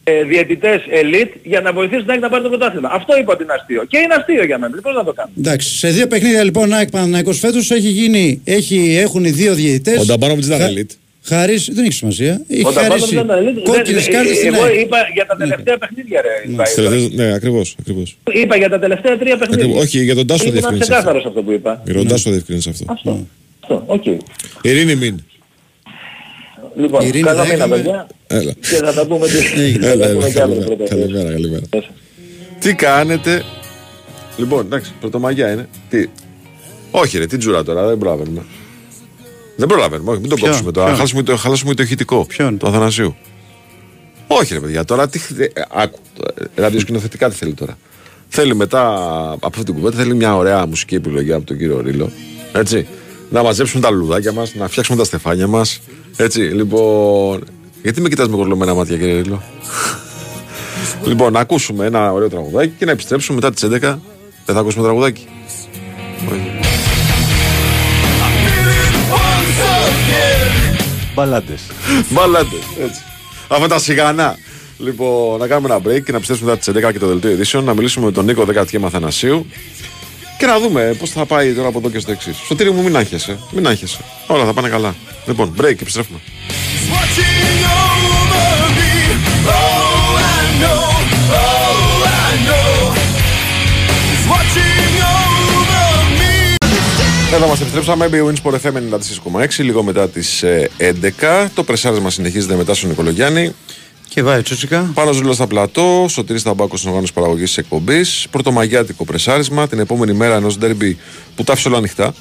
ε, διαιτητές ελίτ για να βοηθήσουν την ΑΕΚ να πάρει το πρωτάθλημα. Αυτό είπα ότι είναι αστείο. Και είναι αστείο για μένα. Πώς να το κάνω.
Εντάξει, σε δύο παιχνίδια λοιπόν ΑΕΚ Παναθηναϊκός φέτος έχει γίνει, έχει, έχουν οι δύο διαιτητές.
Ο Νταμπάνοβιτς ήταν
Χα-
elite.
Χαρίσει, δεν έχει σημασία. Έχει
Ο Ταμπάτος
χαρίσει
δεν ήταν ελίτ.
κόκκινες
Δεν-
κάρτες
ε,
στην
Εγώ
ΑΕΚ.
είπα για τα τελευταία παιχνίδια ρε. Ιβάη.
Στις τελευταίες- Ναι, ακριβώς. ακριβώς.
Είπα για τα τελευταία τρία παιχνίδια.
Ακριβώς. Όχι, για τον Τάσο
Ήμουν
διευκρίνησε αυτό.
ξεκάθαρος αυτό που είπα.
Η Ροντάς το διευκρίνησε αυτό.
Αυτό. Αυτό, οκ.
Ειρήνη μην.
Λοιπόν,
Ειρήνη,
καλό
θα
μήνα
έκαμε.
παιδιά.
Έλα.
Και θα τα πούμε τι-
Έγινε.
θα
Έλα,
τα
έλα,
πούμε και άλλες
καλημέρα,
πρωτοβουλίες.
καλημέρα, καλημέρα.
Γεια σας.
Τι κάνετε; Λοιπόν, εντάξει, πρωτομαγιά είναι. Τι; Όχι, ρε, τι τζουρά τώρα, δεν προλαβαίνουμε. Δεν προλαβαίνουμε, όχι, μην το
Ποιον,
κόψουμε τώρα.
ποιον;
Χαλάσουμε το, χαλάσουμε το ηχητικό.
Ποιον;
Το Αθανασίου. Όχι, ρε παιδιά, τώρα τι. ε, Άκου. το- ε, Ραδιοσκηνοθετικά τι θέλει τώρα. Θέλει μετά από αυτή την κουβέντα θέλει μια ωραία μουσική επιλογή από τον κύριο Ρίλο. Έτσι. Να μαζέψουμε τα λουλουδάκια μας, να φτιάξουμε τα στεφάνια μας. Έτσι, λοιπόν. Γιατί με κοιτάς με κορλωμένα μάτια, κύριε Ρίλο; Λοιπόν, να ακούσουμε ένα ωραίο τραγουδάκι και να επιστρέψουμε μετά τις 11. Δεν θα ακούσουμε τραγουδάκι. Όχι.
Μπαλάντες.
Μπαλάντες. Έτσι. Αυτά τα σιγανά. Λοιπόν, να κάνουμε ένα break και να επιστρέψουμε μετά τις 11 και το δελτίο ειδήσεων. Να μιλήσουμε με τον Νίκο Δεκατιέ Αθανασίου και να δούμε πώς θα πάει τώρα από εδώ και στο εξής. Σωτήρι μου, μην άγχεσαι. Μην άγχεσαι. Όλα θα πάνε καλά. Λοιπόν, break, επιστρέφουμε.
Watching over me. Oh, I know. Oh, I know. He's watching over me.
Εδώ μας επιστρέψαμε. Μπει ο Winsport FM 94,6 λίγο μετά τις 11. Το πρεσάρισμα συνεχίζεται μετά στον Νικολογιάννη.
Και βάει τσούτσικα.
Πάνω ζούλα στα πλατό, Σωτήρης Ταμπάκο στην οργάνωσης παραγωγής της εκπομπής. Πρωτομαγιάτικο πρεσάρισμα την επόμενη μέρα ενός ντέρμπι που τα άφησε όλα ανοιχτά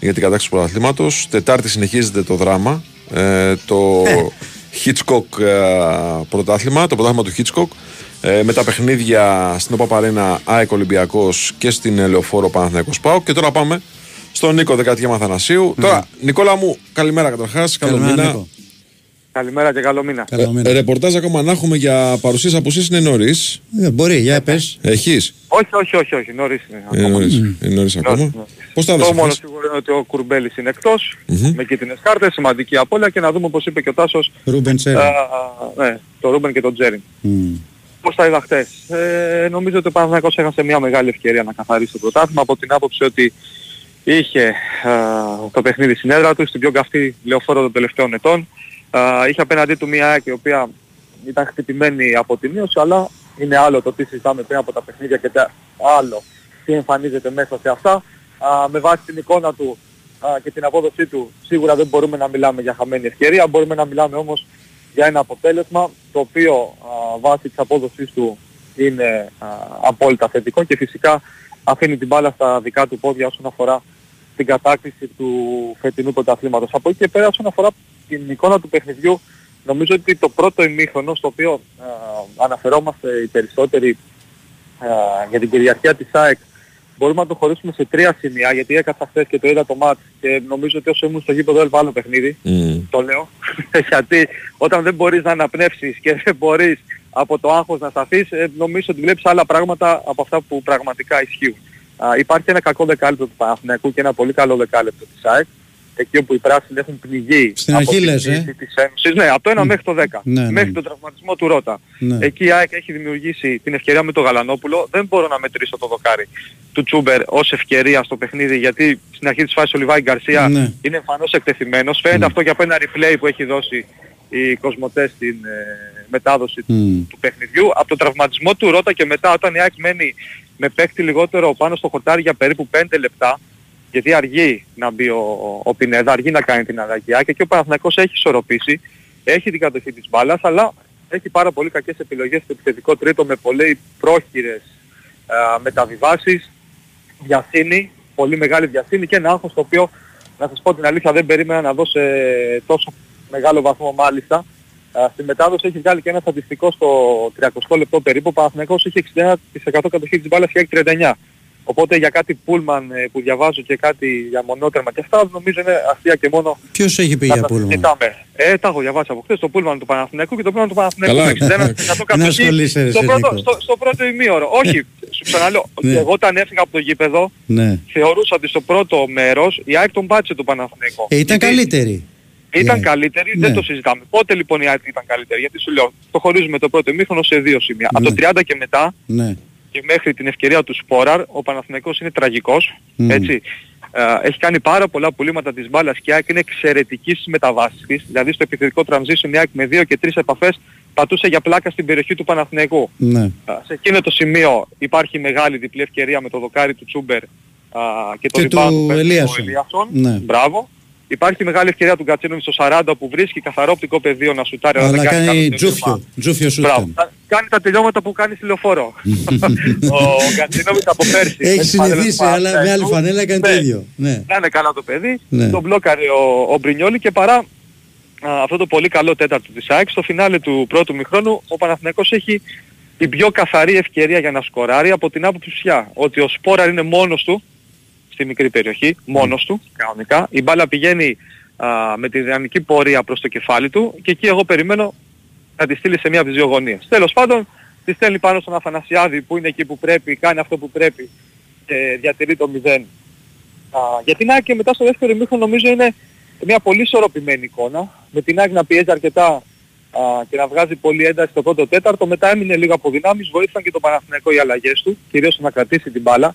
για την κατάξυση του πρωταθλήματος. Τετάρτη συνεχίζεται το δράμα. Ε, το Hitchcock ε, πρωτάθλημα, το πρωτάθλημα του Hitchcock. Ε, με τα παιχνίδια στην ΟΠΑΠΑΡΕΝΑ ΑΕΚ Ολυμπιακός και στην Ελεοφόρο Παναθηναϊκός ΠΑΟ. Και τώρα πάμε στον Νίκο Δεκατιέ Μαθανασίου. Τώρα, Νικόλα μου, καλημέρα καταρχάς. Καλό
Καλημέρα,
μήνα.
Νίκο.
Καλημέρα και καλό μήνα.
Καλό μήνα.
Ε, ρεπορτάζ ακόμα να έχουμε για παρουσίες απουσίες είναι νωρίς;
Ε, μπορεί, για πες.
Έχεις;
Όχι, όχι, όχι, όχι, νωρίς είναι.
Είναι
ακόμα.
νωρίς. Είναι νωρίς ακόμα.
Νωρίς.
Πώς τα
Το
έδωσε
μόνο
χθες;
σίγουρο είναι ότι ο Κουρμπέλης είναι εκτός,
Μμμ.
με κίτρινες κάρτες, σημαντική απώλεια και να δούμε όπως είπε και ο Τάσος,
Ρούμπεν
α,
Τσέριν.
ναι, το Ρούμπεν και τον Τζέριν.
Μμ.
Πώς τα είδα χτες. Ε, νομίζω ότι ο Παναθηναϊκός έχασε μια μεγάλη ευκαιρία να καθαρίσει το πρωτάθλημα από την άποψη ότι είχε α, το παιχνίδι στην έδρα του, στην πιο καυτή λεωφόρο των τελευταίων ετών. Α, είχε απέναντί του μια ΑΕΚ η οποία ήταν χτυπημένη από την μείωση, αλλά είναι άλλο το τι συζητάμε πριν από τα παιχνίδια και τα άλλο τι εμφανίζεται μέσα σε αυτά. Α, με βάση την εικόνα του α, και την απόδοσή του σίγουρα δεν μπορούμε να μιλάμε για χαμένη ευκαιρία, μπορούμε να μιλάμε όμως για ένα αποτέλεσμα το οποίο α, βάσει της απόδοσής του είναι α, απόλυτα θετικό και φυσικά αφήνει την μπάλα στα δικά του πόδια όσον αφορά την κατάκτηση του φετινού πρωταθλήματος. Από εκεί και πέρα όσον αφορά την εικόνα του παιχνιδιού νομίζω ότι το πρώτο ημίχρονο στο οποίο α, αναφερόμαστε οι περισσότεροι α, για την κυριαρχία της ΑΕΚ μπορούμε να το χωρίσουμε σε τρία σημεία γιατί έκανα χθες και το είδα το μάτς και νομίζω ότι όσο ήμουν στο γήπεδο έλβα άλλο παιχνίδι
Μμ.
το λέω γιατί όταν δεν μπορείς να αναπνεύσεις και δεν μπορείς από το άγχος να σταθείς ε, νομίζω ότι βλέπεις άλλα πράγματα από αυτά που πραγματικά ισχύουν. Α, υπάρχει ένα κακό δεκάλεπτο του Παναθηναϊκού και ένα πολύ καλό δεκάλεπτο της ΑΕΚ εκεί όπου οι πράσινοι έχουν πνιγεί
Στην
από
αρχή
την
λες, ε.
κρίση της Ένωσης. Ναι, από το 1 μέχρι το 10.
Ναι, ναι.
Μέχρι τον τραυματισμό του Ρότα.
Ναι.
Εκεί η ΑΕΚ έχει δημιουργήσει την ευκαιρία με τον Γαλανόπουλο. Δεν μπορώ να μετρήσω το δοκάρι του Τσούμπερ ως ευκαιρία στο παιχνίδι γιατί στην αρχή της φάσης ο Λιβάη Γκαρσία
Ναι.
είναι εμφανώς εκτεθειμένος. Φαίνεται αυτό και από ένα replay που έχει δώσει η Κοσμοτές στην ε, μετάδοση του,
Μμ.
του παιχνιδιού. Από τον τραυματισμό του Ρότα και μετά όταν η ΑΕΚ μένει με παίκτη λιγότερο πάνω στο χορτάρι για περίπου 5 λεπτά γιατί αργεί να μπει ο, ο Πινέδα, αργεί να κάνει την αλλαγή και εκεί ο Παναθηναϊκός έχει ισορροπήσει, έχει την κατοχή της μπάλας αλλά έχει πάρα πολύ κακές επιλογές στο επιθετικό τρίτο με πολύ πρόχειρες α, μεταβιβάσεις, βιασύνη, πολύ μεγάλη βιασύνη και ένα άγχος το οποίο να σας πω την αλήθεια δεν περίμενα να δώσει ε, τόσο μεγάλο βαθμό μάλιστα. Α, Στη μετάδοση έχει βγάλει και ένα στατιστικό στο 30 λεπτό περίπου. Ο Παναθηναϊκός είχε 61% κατοχή της μπάλας και έχει 39. Οπότε για κάτι πούλμαν ε, που διαβάζω και κάτι για μονότερμα και αυτά νομίζω είναι αστεία και μόνο
Ποιος έχει πει
να
για
τα
πούλμα.
συζητάμε. Ε, τα έχω διαβάσει από χθες το πούλμαν του Παναθηναϊκού και το πούλμαν του Παναθηναϊκού.
Καλά.
με 61% κατοχή
ασχολείσαι, ρε,
στο,
σε,
πρώτο,
Νίκο.
στο, στο πρώτο ημίωρο. Όχι, σου ξαναλέω,
Ναι.
εγώ όταν έφυγα από το γήπεδο
Ναι.
θεωρούσα ότι στο πρώτο μέρος η ΑΕΚ τον πάτησε του Παναθηναϊκού.
Ε, ήταν
Γιατί
καλύτερη.
Ήταν
Ναι.
καλύτερη,
Ναι.
δεν το συζητάμε. Πότε λοιπόν η ΑΕΚ ήταν καλύτερη, γιατί σου λέω, το χωρίζουμε το πρώτο ημίχρονο σε δύο σημεία. Από
Ναι.
το 30 και μετά
Ναι.
Και μέχρι την ευκαιρία του Σπόραρ, ο Παναθηναϊκός είναι τραγικός,
Μμ.
έτσι. Ε, έχει κάνει πάρα πολλά πουλήματα της μπάλας και η ΑΕΚ είναι εξαιρετική στις μεταβάσεις της. Δηλαδή στο επιθετικό transition η ΑΕΚ με δύο και τρεις επαφές πατούσε για πλάκα στην περιοχή του Παναθηναϊκού.
Ναι.
Α, Σε εκείνο το σημείο υπάρχει μεγάλη διπλή ευκαιρία με το δοκάρι του Τσούμπερ α, και το
Και
rebound
του
παίρνει ο
Ελίασον.
Ελίασον.
Ναι.
Μπράβο. Υπάρχει μεγάλη ευκαιρία του Γκατσίνοβιτς στο 40 που βρίσκει καθαρό οπτικό πεδίο να σουτάρει.
Αλλά
δεν
κάνει
κανένα
τζούφιο.
τελείωμα.
Τζούφιο σου
Μπράβο.
ήταν.
Τα- Κάνει τα τελειώματα που κάνει στη λεωφόρο. ο Γκατσίνοβιτς από πέρσι. με
Έχει
τις φανέλες
συνηθίσει,
του
αλλά με άλλη
Παναθηναϊκού.
φανέλα έκανε το
Ναι.
ίδιο. Ναι.
Να είναι καλά το παιδί.
Ναι.
Τον μπλόκαρε ο, ο Μπρινιόλη και παρά α, αυτό το πολύ καλό τέταρτο της ΑΕΚ, στο φινάλε του πρώτου μηχρόνου ο Παναθηναϊκός έχει την πιο καθαρή ευκαιρία για να σκοράρει από την άποψη πια ότι ο Σπόραρ είναι μόνος του στη μικρή περιοχή, μόνος του κανονικά. Η μπάλα πηγαίνει α, με τη δυναμική πορεία προς το κεφάλι του και εκεί εγώ περιμένω να τη στείλει σε μία από τις δύο γωνίες. Τέλος πάντων, τη στέλνει πάνω στον Αφανασιάδη που είναι εκεί που πρέπει, κάνει αυτό που πρέπει και διατηρεί το 0. Α, για την ΑΕΚ και μετά στο δεύτερο ημίχρονο νομίζω είναι μια πολύ ισορροπημένη εικόνα. Με την ΑΕΚ να πιέζει αρκετά α, και να βγάζει πολύ ένταση στο πρώτο τέταρτο. Μετά έμεινε λίγο από δυνάμεις, βοήθησαν και το Παναθηναϊκό οι αλλαγές του, κυρίως να κρατήσει την μπάλα.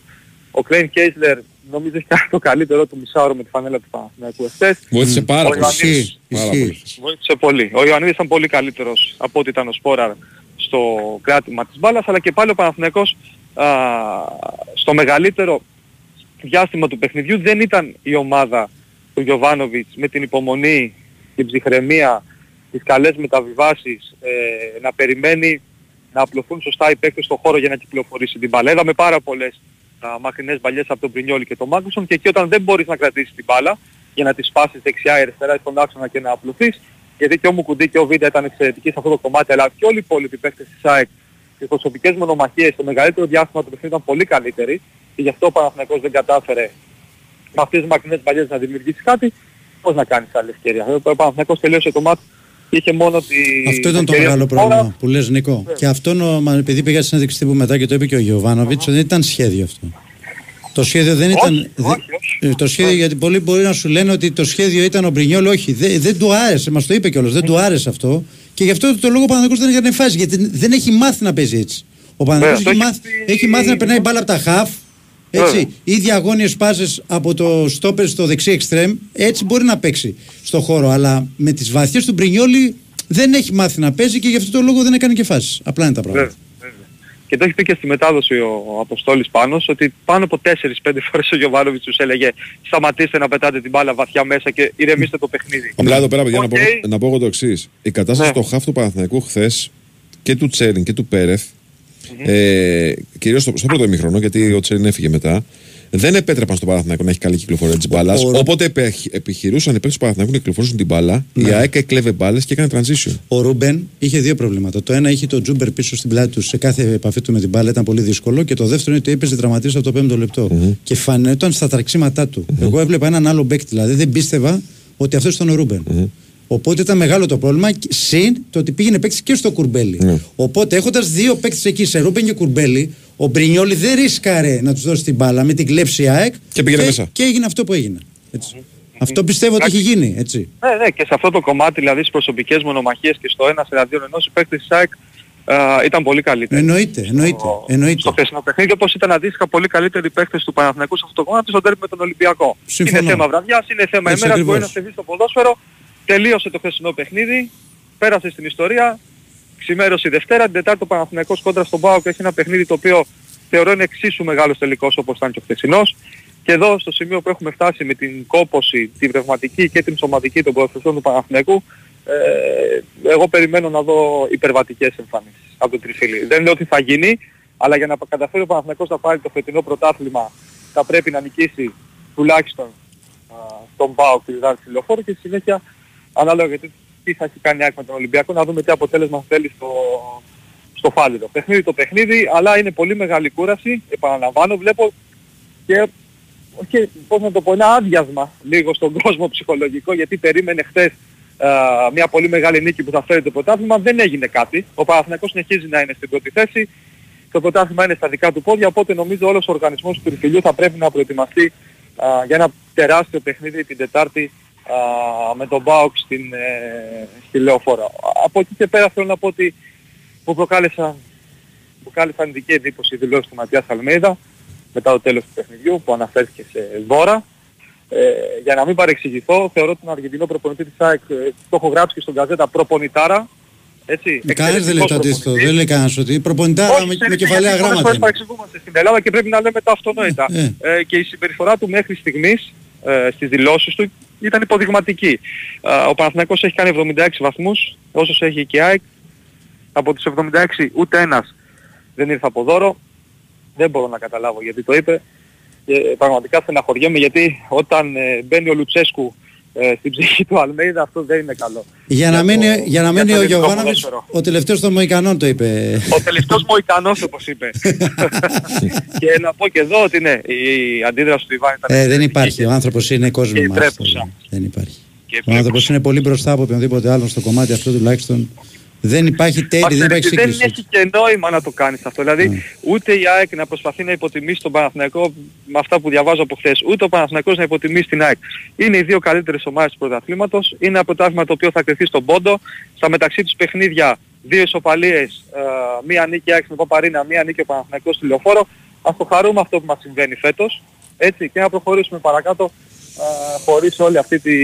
Ο Κλέιν Κέισλερ νομίζω έχει κάνει το καλύτερο του μισάωρο με τη φανέλα του Παναθηναϊκού εχθές.
Βοήθησε πάρα
Ο
πολύ.
Ιωαννίδης.
Πάρα
Ισχύει.
πολύ.
Βοήθησε πολύ. Ο Ιωαννίδης ήταν πολύ καλύτερος από ό,τι ήταν ο Σπόραρ στο κράτημα της μπάλας, αλλά και πάλι ο Παναθηναϊκός α, στο μεγαλύτερο διάστημα του παιχνιδιού δεν ήταν η ομάδα του Γιωβάνοβιτς με την υπομονή, την ψυχραιμία, τις καλές μεταβιβάσεις, ε, να περιμένει να απλωθούν σωστά οι παίκτες στον χώρο για να κυκλοφορήσει την μπάλα. Είδαμε πάρα πολλές α, μακρινές μπαλιές από τον Πρινιόλη και τον Μάγκουσον και εκεί όταν δεν μπορείς να κρατήσεις την μπάλα για να τη σπάσεις δεξιά ή αριστερά ή στον άξονα και να απλωθείς γιατί και ο Μουκουντή και ο Βίντα ήταν εξαιρετικοί σε αυτό το κομμάτι αλλά και όλοι οι υπόλοιποι παίκτες της ΑΕΚ στις προσωπικές μονομαχίες το μεγαλύτερο διάστημα του παιχνιδιού ήταν πολύ καλύτεροι και γι' αυτό ο Παναθηναϊκός δεν κατάφερε με αυτές τις μακρινές μπαλιές να δημιουργήσει κάτι πώς να κάνεις άλλη ευκαιρία. Ο Παναθηναϊκός τελείωσε το μάτι και είχε μόνο τη...
Αυτό ήταν το
ευκαιρία
μεγάλο
του Φόρα.
πρόβλημα που λες Νικό. Και αυτό νο- μα, επειδή πήγα στην συνέντευξη τύπου μετά και το είπε και ο Γιωβάνοβιτς, δεν ήταν σχέδιο αυτό. Το σχέδιο δεν ήταν.
Όχι,
δε-
όχι, όχι.
ε, Το σχέδιο, γιατί πολλοί μπορεί να σου λένε ότι το σχέδιο ήταν ο Μπρινιόλ. Όχι, δεν, δεν του άρεσε. Μας το είπε κιόλας. Δεν του άρεσε αυτό. Και γι' αυτό το λόγο ο Παναγιώτο δεν έκανε φάση. Γιατί δεν έχει μάθει να παίζει έτσι. Ο Παναγιώτο
το
έχει,
έχει
μάθει,
πει-
έχει μάθει να περνάει μπάλα από τα χαφ. Έτσι,
Βέβαια.
ή διαγώνιε πάσει από το στόπερ στο δεξί εξτρέμ. Έτσι μπορεί να παίξει στο χώρο. Αλλά με τις βαθιές του Μπρινιόλη δεν έχει μάθει να παίζει και γι' αυτό το λόγο δεν έκανε και φάση. Απλά είναι τα πράγματα.
Βέβαια, βέβαια. Και το έχει πει και στη μετάδοση ο, ο Αποστόλης Πάνος ότι πάνω από 4-5 φορές ο Γιωβάνοβιτς τους έλεγε σταματήστε να πετάτε την μπάλα βαθιά μέσα και ηρεμήστε το παιχνίδι.
Απλά εδώ πέρα, παιδιά, να, πω,
Οκ.
να πω εγώ το εξής. Η κατάσταση
Ναι.
στο χαφ του Παναθηναϊκού χθες και του Τσέριν και του Πέρεθ ε, κυρίως στο, στο πρώτο ημίχρονο, γιατί ο Τσέριν έφυγε μετά, δεν επέτρεπαν στον Παναθηναϊκό να έχει καλή κυκλοφορία της μπάλας.
ο-
Όποτε επε- επιχειρούσαν οι παίκτες του Παναθηναϊκού να κυκλοφορήσουν την μπάλα,
Ναι.
η ΑΕΚ έκλεβε μπάλες και έκανε transition.
Ο Ρούμπεν είχε δύο προβλήματα. Το ένα είχε τον Τζούμπερ πίσω στην πλάτη τους σε κάθε επαφή του με την μπάλα, ήταν πολύ δύσκολο. Και το δεύτερο είναι ότι έπαιζε τραυματίας από το πέμπτο λεπτό. Και φαινόταν στα τρεξίματά του. Εγώ έβλεπα έναν άλλο μπακ, δηλαδή δεν πίστευα ότι αυτός ήταν ο Ρούμπεν Οπότε ήταν μεγάλο το πρόβλημα. και- Συν το ότι πήγαινε παίκτης και στο Κουρμπέλη.
Ναι.
Οπότε έχοντας δύο παίκτες εκεί σε Ρούμπεν και Κουρμπέλη, ο Μπρινιόλη δεν ρίσκαρε να τους δώσει την μπάλα μην την κλέψει η ΑΕΚ.
Και πήγαινε μέσα.
Και έγινε αυτό που έγινε. Έτσι. Αυτό πιστεύω ότι έχει γίνει. Έτσι.
Ναι, ναι, και σε αυτό το κομμάτι, δηλαδή στις προσωπικές μονομαχίες και στο ένας εναντίον ενός, οι παίκτες της ΑΕΚ α, ήταν πολύ καλύτεροι.
Εννοείται, εννοείται.
Στο-
εννοείται.
Στο χθεσινό παιχνίδι, όπως ήταν αντίστοιχα πολύ καλύτεροι παίκτες του Παναθηναϊκού σε αυτό το κομμάτι, στον τέρμι με τον Ολυμπιακό.
Συμφωνώ.
Είναι θέμα βραδιάς, είναι θέμα
Έτσι
ημέρας, μπορεί να
ακριβώς.
σε δει στο ποδόσφαιρο. Τελείωσε το χθεσινό παιχνίδι, πέρασε στην ιστορία, ξημέρωσε η Δευτέρα, την Τετάρτη ο Παναθηναϊκός κόντρα στον ΠΑΟΚ έχει ένα παιχνίδι το οποίο θεωρώ είναι εξίσου μεγάλος τελικός όπως ήταν και ο χθεσινός. Και εδώ στο σημείο που έχουμε φτάσει με την κόπωση, την πνευματική και την σωματική των ποδοσφαιριστών του Παναθηναϊκού, ε, εγώ περιμένω να δω υπερβατικές εμφανίσεις από τον Τριφύλη. Δεν λέω ότι θα γίνει, αλλά για να καταφέρει ο Παναθηναϊκός να πάρει το φετινό πρωτάθλημα θα πρέπει να νικήσει τουλάχιστον α, τον ΠΑΟΚ τη Δάρξη Λεωφόρο και στη συνέχεια ανάλογα γιατί τι θα έχει κάνει η ΑΕΚ με τον Ολυμπιακό να δούμε τι αποτέλεσμα θέλει στο, στο φάληρο. Παιχνίδι το παιχνίδι, αλλά είναι πολύ μεγάλη κούραση, επαναλαμβάνω, βλέπω και όχι, πώς να το πω, ένα άδειασμα λίγο στον κόσμο ψυχολογικό γιατί περίμενε χθες α, μια πολύ μεγάλη νίκη που θα φέρει το πρωτάθλημα, δεν έγινε κάτι. Ο Παναθηναϊκός συνεχίζει να είναι στην πρώτη θέση, το πρωτάθλημα είναι στα δικά του πόδια, οπότε νομίζω όλος ο οργανισμός του Τριφυλιού θα πρέπει να προετοιμαστεί α, για ένα τεράστιο παιχνίδι την Τετάρτη α, με τον Μπάουκ στην, ε, στη Λεωφόρα. Από εκεί και πέρα θέλω να πω ότι μου προκάλεσαν, προκάλεσαν ειδική εντύπωση οι δηλώσεις του Ματιάς Αλμέιδα μετά το τέλος του παιχνιδιού που αναφέρθηκε σε δώρα. Ε, για να μην παρεξηγηθώ, θεωρώ τον Αργεντινό προπονητή της ΑΕΚ, ε, το έχω γράψει και στον καζέτα προπονητάρα. Έτσι,
Κανένας δεν λέει το
εξαιρετικός
αντίθετο.
προπονητής.
Δεν λέει κανένας ότι προπονητάρα
Όχι,
με,
ξέρετε,
με κεφαλαία
γιατί πολλές
γράμματα.
φορές
είναι.
παρεξηγούμαστε στην Ελλάδα και πρέπει να λέμε τα αυτονόητα.
Ε, ε.
Ε, και η συμπεριφορά του μέχρι στιγμής ε, στις δηλώσεις του ήταν υποδειγματική. Ε, ο Παναθηναϊκός έχει κάνει 76 βαθμούς, όσους έχει και η ΑΕΚ. Από τους 76 ούτε ένας δεν ήρθε από δώρο. Δεν μπορώ να καταλάβω γιατί το είπε. Και πραγματικά στεναχωριέμαι γιατί όταν ε, μπαίνει ο Λουτσέσκου ε, στην ψυχή του Αλμέιδα αυτό δεν είναι καλό.
Για να
το-
μένει, για να
για
μένει
το
ο
ελληνικό
Γιωβάνοβιτς,
ποδόσφαιρο.
ο τελευταίος των Μοϊκανών το είπε.
Ο τελευταίος Μοϊκανός όπως είπε. και να πω και εδώ ότι ναι, η αντίδραση του Ιβάν ήταν
Ε, δεν
εξαιρετική
υπάρχει. Ο άνθρωπος είναι κόσμος
και
μας.
τρέπουσα.
Δεν υπάρχει.
Και
Ο άνθρωπος
τρέπουσα.
είναι πολύ μπροστά από οποιονδήποτε άλλον στο κομμάτι αυτό τουλάχιστον. Δεν υπάρχει τέλη, δεν
Μα,
υπάρχει
δεν
σύγκριση.
έχει και νόημα να το κάνεις αυτό. Δηλαδή ούτε η ΑΕΚ να προσπαθεί να υποτιμήσει τον Παναθηναϊκό με αυτά που διαβάζω από χθες, ούτε ο Παναθηναϊκός να υποτιμήσει την ΑΕΚ. Είναι οι δύο καλύτερες ομάδες του πρωταθλήματος. Είναι ένα πρωτάθλημα το οποίο θα κρυφθεί στον πόντο. Στα μεταξύ τους παιχνίδια δύο ισοπαλίες, ε, μία νίκη η ΑΕΚ στην Παπαρίνα, μία νίκη ο Παναθηναϊκός στη Λεωφόρο. Ας το χαρούμε αυτό που μας συμβαίνει φέτος. Έτσι και να προχωρήσουμε παρακάτω ε, χωρίς όλη αυτή τη,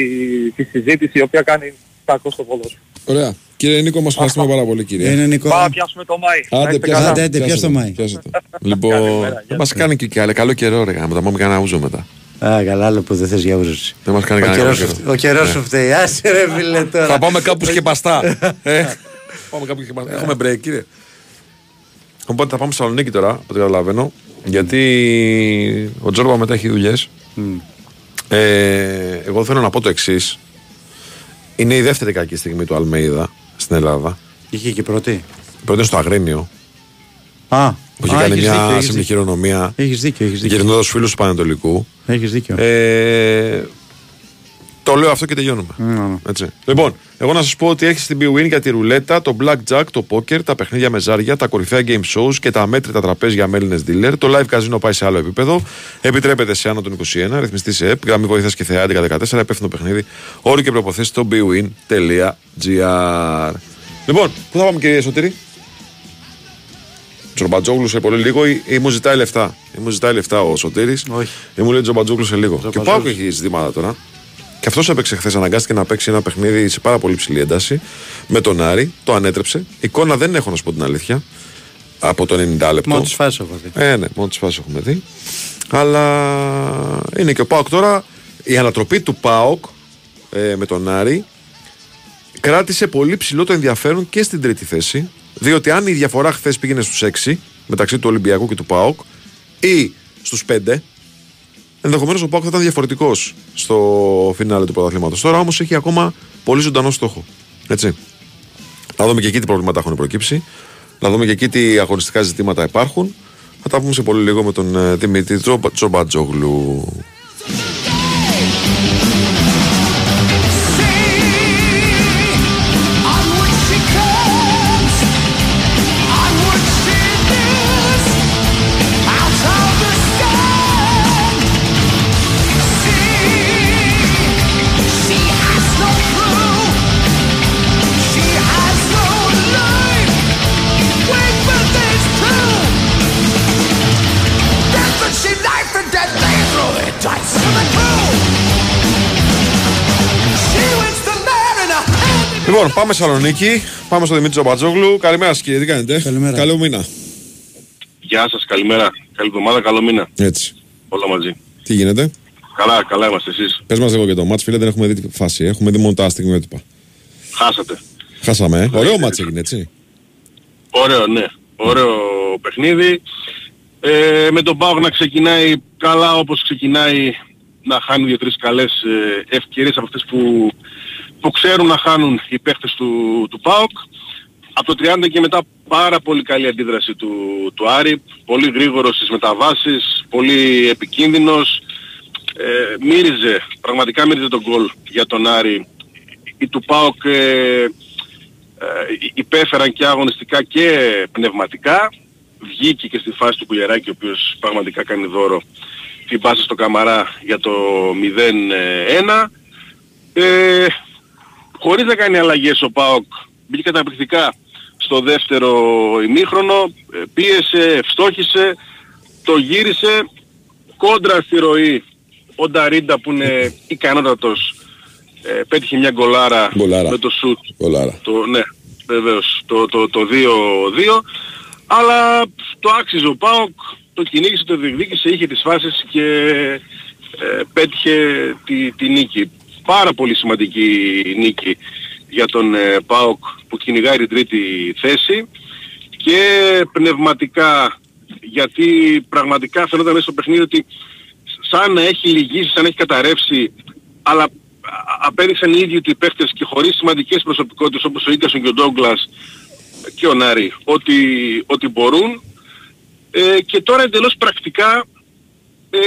τη συζήτηση η οποία κάνει κακό στο ποδόσφαιρο.
Ωραία. Κύριε Νίκο, μας ευχαριστούμε πάρα πολύ, κύριε.
Είναι Νικό.
Πάμε να πιάσουμε το Μάη. Να
Άντε,
είστε
πιάστε.
καλά.
Άντε, άντε,
πιάστε
πιάστε
το,
Μάη.
πιάστε το. Λοιπόν,
Καλημέρα,
δεν μας κάνει και καλά. Καλό καιρό, ρε. Με τα μόνο κανένα ούζο μετά.
Α, καλά, άλλο που δεν θες για ούζωση.
Δεν μας κάνει
Ο
κανένα
καιρός
καλό
σου-
καιρό.
Ο καιρός σου φταίει. Άσε ρε φίλε τώρα.
Θα πάμε κάπου σκεπαστά. ε, πάμε κάπου σκεπαστά. Έχουμε break, κύριε. Οπότε θα πάμε στη Θεσσαλονίκη τώρα, από ό,τι καταλαβαίνω. Γιατί ο Τζόρμπα μετά έχει δουλειές. Ε, εγώ θέλω να πω το εξής. Είναι η δεύτερη κακή στιγμή του Αλμέιδα στην Ελλάδα.
Είχε και πρώτη.
Πρώτη είναι στο Αγρίνιο,
Α,
που είχε
α,
κάνει
έχεις
μια
δίκιο, έχεις
σύμνη
δίκιο.
χειρονομία.
Έχεις δίκιο, έχεις δίκιο.
Γυρνώντας φίλους του Πανετολικού.
Έχεις δίκιο.
Ε, το λέω αυτό και τελειώνουμε.
Ναι.
Έτσι. Λοιπόν, εγώ να σας πω ότι έχεις στην BWIN για τη ρουλέτα, το blackjack, το poker, τα παιχνίδια με ζάρια, τα κορυφαία game shows και τα αμέτρητα τραπέζια με Έλληνες dealer. Το live casino πάει σε άλλο επίπεδο. Επιτρέπεται σε άνω των 21, ρυθμιστή σε ΕΠ, γραμμή βοήθειας και θεά 1114, υπεύθυνο παιχνίδι. Όροι και προποθέσει στο bwin.gr. Λοιπόν, πού θα πάμε κύριε Σωτήρη; Τζορμπατζόγλου σε πολύ λίγο ή, ή μου ζητάει λεφτά; Ή μου ζητάει λεφτά ο Σωτήρης
Όχι.
Ή μου λέει Τζορμπατζόγλου σε λίγο. Και ο
Τζορμπατζόγλου.
Πάουκ έχει ζητήματα τώρα. Και αυτός έπαιξε χθες, αναγκάστηκε να παίξει ένα παιχνίδι σε πάρα πολύ ψηλή ένταση με τον Άρη. Το ανέτρεψε. Εικόνα δεν έχω να σου πω την αλήθεια. Από το 90 λεπτό.
Μόνο τις φάσεις έχω δει.
Ε, ναι, μόνο τι φάσει έχουμε δει. Αλλά είναι και ο Πάοκ τώρα. Η ανατροπή του Πάοκ ε, με τον Άρη κράτησε πολύ ψηλό το ενδιαφέρον και στην τρίτη θέση. Διότι αν η διαφορά χθες πήγαινε στους 6 μεταξύ του Ολυμπιακού και του ΠΑΟΚ ή στους 5, ενδεχομένως ο ΠΑΟΚ θα ήταν διαφορετικός στο φινάλε του πρωταθλήματος. Τώρα όμως έχει ακόμα πολύ ζωντανό στόχο. Έτσι. Να δούμε και εκεί τι προβλήματα έχουν προκύψει. Να δούμε και εκεί τι αγωνιστικά ζητήματα υπάρχουν. Θα τα πούμε σε πολύ λίγο με τον ε, Δημήτρη Τζομπα- Λοιπόν, πάμε Σαλονίκη. Πάμε στο Δημήτρη Τζομπατζόγλου. Καλημέρα σας κύριε, τι κάνετε;
Καλημέρα.
Καλό μήνα.
Γεια σας, καλημέρα. Καλή εβδομάδα, καλό μήνα.
Έτσι.
Όλα μαζί.
Τι γίνεται;
Καλά, καλά είμαστε εσείς.
Πες μας λίγο για το μάτς, φίλε, δεν έχουμε δει τη φάση. Έχουμε δει μόνο τα στιγμιότυπα.
Χάσατε.
Χάσαμε, ε. Ωραίο μάτς έγινε, έτσι.
Ωραίο, ναι. Ωραίο παιχνίδι. Ε, με τον Πάο να ξεκινάει καλά όπως ξεκινάει να χάνει δύο-τρεις καλές ε, ευκαιρίες από αυτές που, που ξέρουν να χάνουν οι παίχτες του, του ΠΑΟΚ. Από το 30 και μετά πάρα πολύ καλή αντίδραση του, του Άρη. Πολύ γρήγορος στις μεταβάσεις, πολύ επικίνδυνος. Ε, μύριζε, πραγματικά μύριζε τον γκολ για τον Άρη. Η του ΠΑΟΚ ε, ε, υπέφεραν και αγωνιστικά και πνευματικά. Βγήκε και στη φάση του Κουλιαράκη ο οποίος πραγματικά κάνει δώρο την πάση στο Καμαρά για το 0-1. Ε, χωρίς να κάνει αλλαγές ο ΠΑΟΚ μπήκε καταπληκτικά στο δεύτερο ημίχρονο, ε, πίεσε, ευστόχησε, το γύρισε κόντρα στη ροή ο Νταρίντα που είναι ικανότατος ε, πέτυχε μια γκολάρα,
Γκολάρα.
με το σουτ
Γκολάρα.
το, ναι, βεβαίως, το, το, το 2-2. Αλλά το άξιζε ο ΠΑΟΚ, το κυνήγησε, το διεκδίκησε, είχε τις φάσεις και ε, πέτυχε τη, τη νίκη. Πάρα πολύ σημαντική νίκη για τον ε, ΠΑΟΚ που κυνηγάει την τρίτη θέση. Και πνευματικά γιατί πραγματικά φαινόταν μέσα στο παιχνίδι ότι σαν να έχει λυγίσει, σαν να έχει καταρρεύσει αλλά α- απέδειξαν οι ίδιοι του οι παίχτες και χωρίς σημαντικές προσωπικότητες όπως ο Ίγκασον και ο Ντόγκλας και ο Νάρη ότι, ότι μπορούν. Ε, και τώρα εντελώς πρακτικά ε,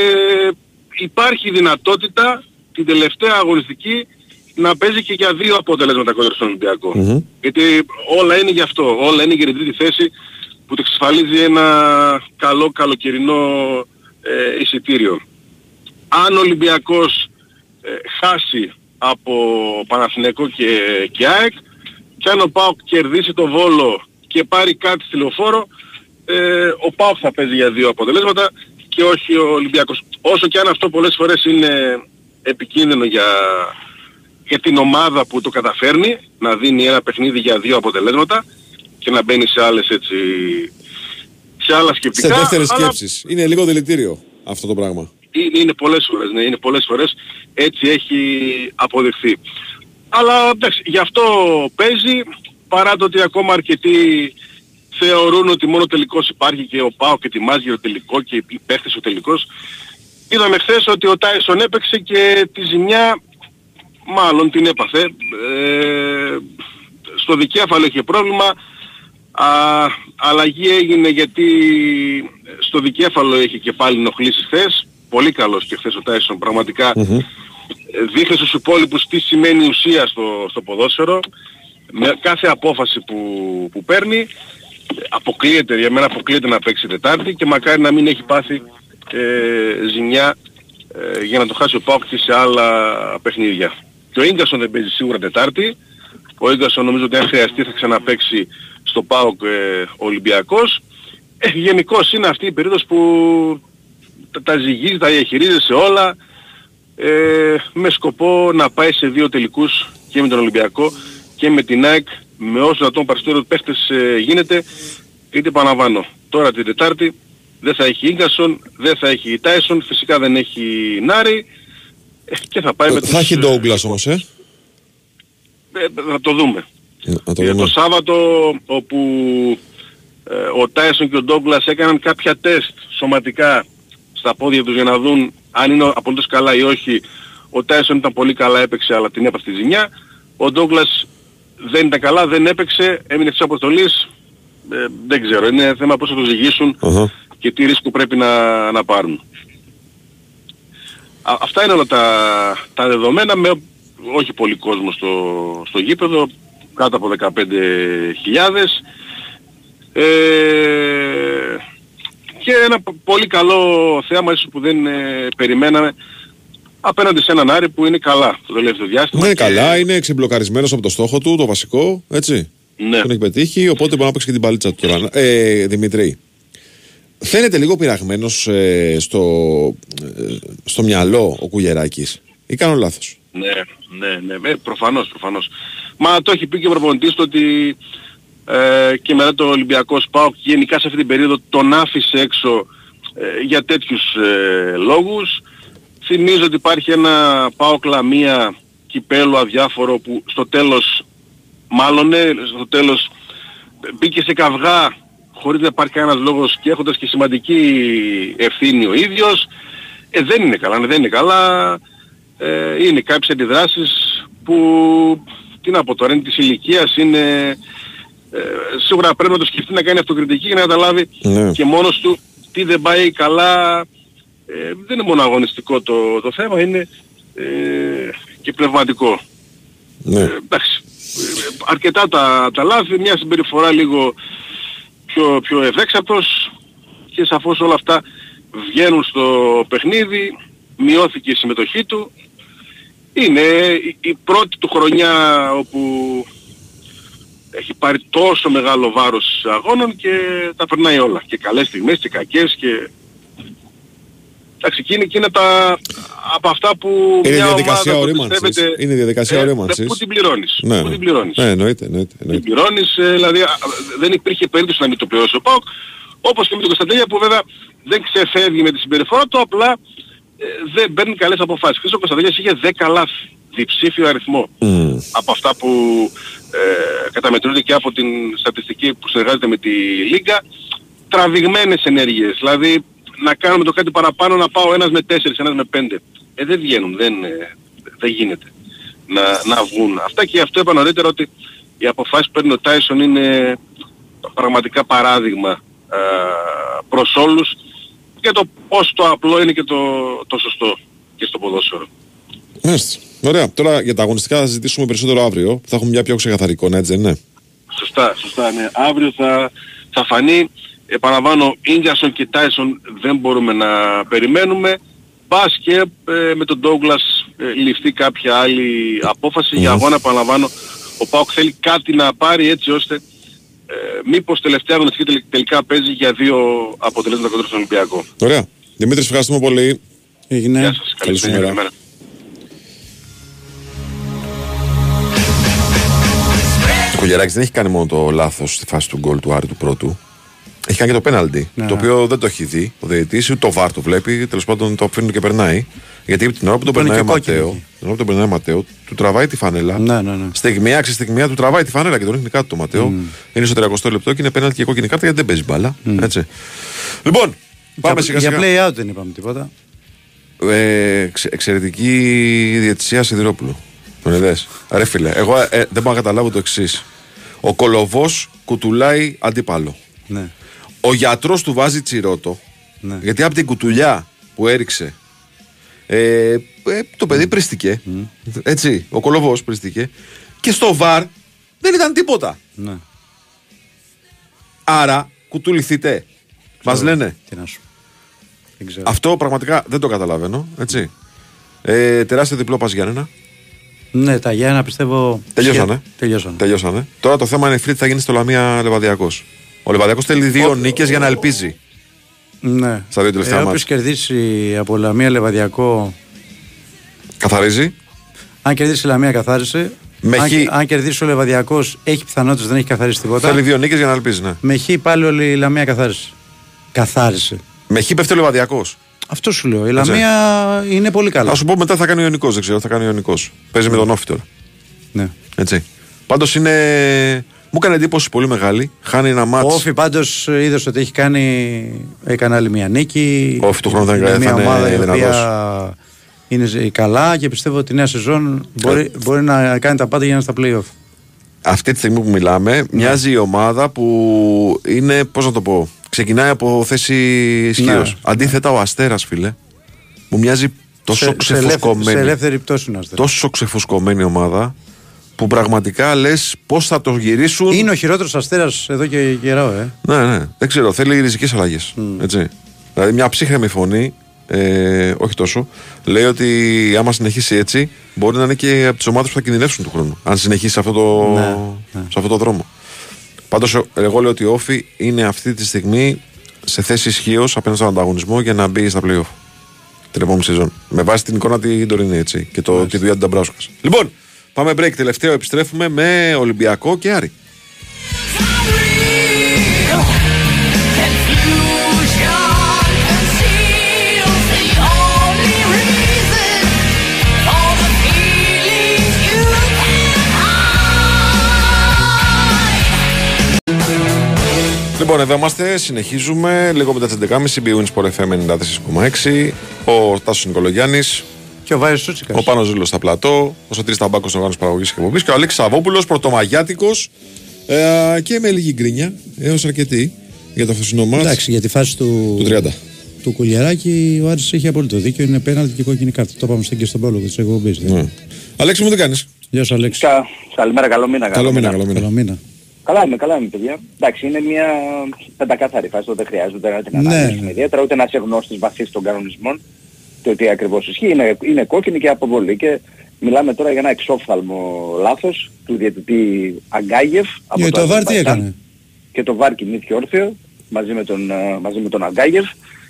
υπάρχει δυνατότητα την τελευταία αγωνιστική να παίζει και για δύο αποτελέσματα κόντρα στον Ολυμπιακό. Γιατί όλα είναι γι' αυτό. Όλα είναι για την τρίτη θέση που του εξασφαλίζει ένα καλό καλοκαιρινό ε, εισιτήριο. Αν ο Ολυμπιακός ε, χάσει από Παναθηναϊκό και, και ΑΕΚ και αν ο ΠΑΟΚ κερδίσει το Βόλο και πάρει κάτι στη λεωφόρο ε, ο ΠΑΟΚ θα παίζει για δύο αποτελέσματα και όχι ο Ολυμπιακός. Όσο και αν αυτό πολλές φορές είναι επικίνδυνο για, για την ομάδα που το καταφέρνει να δίνει ένα παιχνίδι για δύο αποτελέσματα και να μπαίνει σε άλλες έτσι σε άλλα
Σε
σκεπτικά.
δεύτερες
αλλά
σκέψεις. Είναι λίγο δηλητήριο αυτό το πράγμα.
είναι, είναι πολλές φορές, ναι, είναι πολλές φορές έτσι έχει αποδειχθεί. Αλλά εντάξει, γι' αυτό παίζει, παρά το ότι ακόμα αρκετοί θεωρούν ότι μόνο τελικός υπάρχει και ο Πάο και ετοιμάζει για το τελικό και οι παίχτες ο τελικός. Είδαμε χθες ότι ο Τάισον έπαιξε και τη ζημιά μάλλον την έπαθε. Ε, στο δικέφαλο είχε πρόβλημα. Α, αλλαγή έγινε γιατί στο δικέφαλο είχε και πάλι ενοχλήσεις χθες. Πολύ καλός και χθες ο Τάισον πραγματικά ε, δείχνει στους υπόλοιπους τι σημαίνει ουσία στο, στο ποδόσφαιρο. Με κάθε απόφαση που, που παίρνει αποκλείεται, για μένα αποκλείεται να παίξει Τετάρτη και μακάρι να μην έχει πάθει ε, ζημιά ε, για να το χάσει ο Πάοκ και σε άλλα παιχνίδια. Και ο Ίγκασον δεν παίζει σίγουρα Τετάρτη. Ο Ίγκασον νομίζω ότι αν χρειαστεί θα ξαναπαίξει στο ΠΑΟΚ ε, ο Ολυμπιακός. Ε, γενικώς είναι αυτή η περίοδος που τα, τα ζυγίζει, τα διαχειρίζεσαι όλα ε, με σκοπό να πάει σε δύο τελικούς και με τον Ολυμπιακό και με την ΑΕΚ με όσο να τον παριστόριο παίχτες ε, γίνεται είτε επαναλαμβάνω τώρα την Τετάρτη δεν θα έχει Ίγκασον, δεν θα έχει Τάισον, φυσικά δεν έχει Νάρη ε, και θα πάει με τους...
Θα έχει Ντόγκλα όμως, ε.
ε, θα το δούμε.
Να το
Για
δούμε.
το Σάββατο όπου ε, ο Τάισον και ο Ντόγκλας έκαναν κάποια τεστ σωματικά στα πόδια τους για να δουν αν είναι απολύτως καλά ή όχι. Ο Τάισον ήταν πολύ καλά, έπαιξε αλλά την έπαθε τη ζημιά. Ο Ντόγκλας δεν ήταν καλά, δεν έπαιξε, έμεινε της αποστολής. Ε, δεν ξέρω, είναι θέμα πώς θα το ζυγίσουν
Αχα.
Και τι ρίσκο πρέπει να, να πάρουν. Α, αυτά είναι όλα τα, τα δεδομένα με όχι πολύ κόσμο στο, στο γήπεδο, κάτω από 15.000. Ε, και ένα πο- πολύ καλό θέαμα ίσως που δεν ε, περιμέναμε απέναντι σε έναν Άρη που είναι καλά το τελευταίο διάστημα.
Ναι,
και-
καλά, είναι ξεμπλοκαρισμένο από το στόχο του, το βασικό, έτσι.
Ναι.
Τον έχει πετύχει, οπότε μπορεί να παίξει και την παλίτσα του τώρα. Ε, Δημητρή. Φαίνεται λίγο πειραγμένος ε, στο, ε, στο μυαλό ο Κουγεράκης. Ή κάνω λάθος.
Ναι, ναι, ναι, ε, προφανώς, προφανώς. Μα το έχει πει και ο προπονητής του ότι ε, και μετά το Ολυμπιακό ΣΠΑΟΚ γενικά σε αυτή την περίοδο τον άφησε έξω ε, για τέτοιους ε, λόγους. Θυμίζω ότι υπάρχει ένα ΠΑΟΚ Λαμία κυπέλο αδιάφορο που στο τέλος, μάλλον ναι, στο τέλος μπήκε σε καυγά χωρίς να υπάρχει κανένας λόγος και έχοντας και σημαντική ευθύνη ο ίδιος. Ε, δεν είναι καλά, ναι, δεν είναι καλά. Ε, είναι κάποιες αντιδράσεις που, τι να πω τώρα, είναι της ηλικίας, είναι... Ε, σίγουρα πρέπει να το σκεφτεί να κάνει αυτοκριτική και να καταλάβει
Ναι.
και μόνος του τι δεν πάει καλά. Ε, δεν είναι μόνο αγωνιστικό το, το θέμα, είναι ε, και πνευματικό.
Ναι.
Ε, εντάξει. Ε, αρκετά τα, τα λάθη, μια συμπεριφορά λίγο πιο, πιο ευέξαπτος και σαφώς όλα αυτά βγαίνουν στο παιχνίδι, μειώθηκε η συμμετοχή του. Είναι η, η πρώτη του χρονιά όπου έχει πάρει τόσο μεγάλο βάρος αγώνων και τα περνάει όλα. Και καλές στιγμές και κακές και... Εντάξει, και είναι, και είναι τα, από αυτά που
Είναι
μια
διαδικασία
ομάδα που
ορίμανσης.
πιστεύετε,
Είναι διαδικασία
ε,
ορίμανσης.
Πού την πληρώνεις.
Ναι,
Πού
ναι.
την πληρώνεις.
Ναι, εννοείται, εννοείται.
Την
εννοείται.
πληρώνεις, ε, δηλαδή α, δεν υπήρχε περίπτωση να μην το πληρώσει ο ΠΑΟΚ. Όπως και με τον Κωνσταντέλια που βέβαια δεν ξεφεύγει με τη συμπεριφορά του, απλά ε, δεν παίρνει καλές αποφάσεις. Χθες ο Κωνσταντέλιας είχε 10 λάθη, διψήφιο αριθμό
Μμμ.
από αυτά που ε, καταμετρούνται και από την στατιστική που συνεργάζεται με τη Λίγκα, τραβηγμένες ενέργειες. Δηλαδή να κάνουμε το κάτι παραπάνω να πάω ένας με τέσσερις, ένας με πέντε. Ε, δεν βγαίνουν, δεν, ε, δεν γίνεται να, να βγουν. Αυτά και αυτό είπα νωρίτερα ότι οι αποφάσεις που παίρνει ο Τάισον είναι πραγματικά παράδειγμα ε, προς όλους για το πώς το απλό είναι και το, το σωστό και στο ποδόσφαιρο.
Μάλιστα. Ωραία. Τώρα για τα αγωνιστικά θα συζητήσουμε περισσότερο αύριο. Θα έχουμε μια πιο ξεκαθαρή εικόνα, έτσι δεν είναι;
Σωστά, σωστά, ναι. Αύριο θα, θα φανεί, επαναλαμβάνω, Ίγκασον και Τάισον δεν μπορούμε να περιμένουμε. Πας και ε, με τον Ντόγκλας ε, ληφθεί κάποια άλλη απόφαση για αγώνα, επαναλαμβάνω, ο Πάοκ θέλει κάτι να πάρει έτσι ώστε ε, μήπως τελευταία αγωνιστική τελ- τελικά παίζει για δύο αποτελέσματα κοντά στον Ολυμπιακό.
Ωραία. Δημήτρης, σε ευχαριστούμε πολύ.
Έγινε.
Γεια σας, καλή
σου μέρα.
μέρα.
Ο Κογεράκης δεν έχει κάνει μόνο το λάθος στη φάση του γκολ του Άρη του πρώτου. Έχει κάνει και το πέναλτι.
Ναι.
Το οποίο δεν το έχει δει ο διαιτητής, ούτε το βάρ το βλέπει. Τέλος πάντων το αφήνει και περνάει. Γιατί την ώρα που τον
Παίρνει
περνάει ο
και κόκκινη
Ματέο,
εκεί.
την ώρα που τον περνάει ο Ματέο, του τραβάει τη φανέλα.
Ναι, ναι, ναι.
Στιγμιά, ξεστιγμιά του τραβάει τη φανέλα και τον ρίχνει κάτω το Ματέο. Είναι στο 30 λεπτό και είναι πέναλτι και κόκκινη κάρτα γιατί δεν παίζει μπάλα. Έτσι. Λοιπόν, πάμε
για,
σιγά
για
σιγά.
play out δεν είπαμε τίποτα.
Ε, εξ- εξαιρετική διαιτησία Σιδηρόπουλου. Τον είδες; Ρε φίλε, εγώ ε, δεν μπορώ να καταλάβω το εξής. Ο κολοβός κουτουλάει αντίπαλο.
Ναι.
Ο γιατρός του βάζει τσιρότο.
Ναι.
Γιατί από την κουτουλιά που έριξε. Ε, ε, το παιδί πριστηκε. Έτσι. Ο κολοβός πριστηκε. Και στο βαρ δεν ήταν τίποτα.
ναι.
Άρα κουτουληθείτε. Μας λένε.
Τι να σου. Δεν ξέρω.
Αυτό πραγματικά δεν το καταλαβαίνω. Έτσι. Ε, τεράστιο διπλό πας Γιάννενα.
Ναι, τα Γιάννα πιστεύω.
Τελειώσανε.
σχε- Τελειώσανε.
Τελειώσανε. Τώρα το θέμα είναι free θα γίνει στο Λαμία Λεβαδιακός. Ο Λεβαδιακό θέλει δύο νίκες για να ελπίζει.
Ναι.
Στα δύο τελευταία
ε,
μάτς.
όποιος κερδίσει από Λαμία Λεβαδιακό.
Καθαρίζει.
Αν κερδίσει η Λαμία καθάρισε.
Με
αν,
χ.
αν κερδίσει ο Λεβαδιακό έχει πιθανότητες δεν έχει καθαρίσει τίποτα.
Θέλει δύο νίκες για να ελπίζει, ναι.
Με χ πάλι όλη η Λαμία καθάρισε. Καθάρισε.
Με χ πέφτει ο Λεβαδιακό.
Αυτό σου λέω. Η
Έτσι.
Λαμία είναι πολύ καλά.
Θα σου πω μετά θα κάνει ο Ιωνικός. Δεν ξέρω, θα κάνει ο Ιωνικός. Παίζει με τον Όφη τώρα.
Ναι.
Έτσι. Πάντως είναι. Μου έκανε εντύπωση πολύ μεγάλη. Χάνει ένα
Ο
μάτς.
Όφη πάντως είδες ότι έχει κάνει. Έκανε άλλη μια νίκη.
Ο Όφη του χρόνου θα
Είναι
είναι-
μια
θα είναι
ομάδα η
δυνατός.
οποία είναι ζ- καλά και πιστεύω ότι η νέα σεζόν μπορεί, μπορεί να κάνει τα πάντα για να είναι στα playoff.
Αυτή τη στιγμή που μιλάμε, μοιάζει η ομάδα που είναι, πώς να το πω, ξεκινάει από θέση ισχύως.
Ναι.
Αντίθετα, ο Αστέρας, φίλε, μου μοιάζει τόσο
σε, σε, ελεύθερη, σε
ξεφουσκωμένη.
ελεύθερη πτώση να είστε.
τόσο ξεφουσκωμένη ομάδα που πραγματικά λες πώς θα το γυρίσουν.
Είναι ο χειρότερος αστέρας εδώ και καιρό, ε.
Ναι, ναι, δεν ξέρω, θέλει ριζικές αλλαγές. Έτσι. Δηλαδή, μια ψύχρεμη φωνή, ε, όχι τόσο, λέει ότι άμα συνεχίσει έτσι, μπορεί να είναι και από τις ομάδες που θα κινδυνεύσουν του χρόνου. Αν συνεχίσει σε αυτό το,
Ναι,
σε αυτό το δρόμο. Πάντως, εγώ λέω ότι ο Όφη είναι αυτή τη στιγμή σε θέση ισχύως απέναντι στον ανταγωνισμό για να μπει στα playoff την επόμενη σεζόν. Με βάση την εικόνα την τωρινή έτσι και το, τη δουλειά του Νταμπράουσκας. Λοιπόν, πάμε break τελευταίο. Επιστρέφουμε με Ολυμπιακό και Άρη. Λοιπόν, εδώ είμαστε, συνεχίζουμε λίγο μετά τις 11.30 BWIN Sport FM 94,6. Ο Τάσος Νικολογιάννης,
Και ο Βάιος Σούτσικας.
ο Πάνος Ζήλος στα πλατό, ο Σωτήρης Ταμπάκος οργάνωση παραγωγής και εκπομπή και ο Αλέξης Σαββόπουλος, πρωτομαγιάτικος ε, και με λίγη γκρίνια έως αρκετή για το χθεσινό μας
Εντάξει, για τη φάση του,
του 30.
του Κουλιαράκη ο Άρης έχει απόλυτο δίκιο. Είναι πέναλτι και κόκκινη κάρτα. Το είπαμε και στον πρόλογο τη εκπομπή.
Ναι. Αλέξη μου τι κάνεις;
Γεια σου, Αλέξη.
Κα... Καλημέρα, καλό μήνα.
Καλό μήνα, καλό
Καλό
μήνα.
μήνα.
Καλά είμαι, καλά είμαι παιδιά. Εντάξει, είναι μια πεντακάθαρη φάση, δεν χρειάζεται ούτε να την
Ναι.
αναλύσουμε ιδιαίτερα, ούτε να είσαι γνώστης βαθύς των κανονισμών. Το τι ακριβώς ισχύει είναι, είναι κόκκινη και αποβολή. Και μιλάμε τώρα για ένα εξόφθαλμο λάθος του διαιτητή Αγκάγεφ. από
Γιατί το Βάρ τι
Αζερμπαϊτζάν.
έκανε;
Και το Βάρ κινήθηκε όρθιο μαζί με τον, ε, μαζί με τον Αγκάγεφ.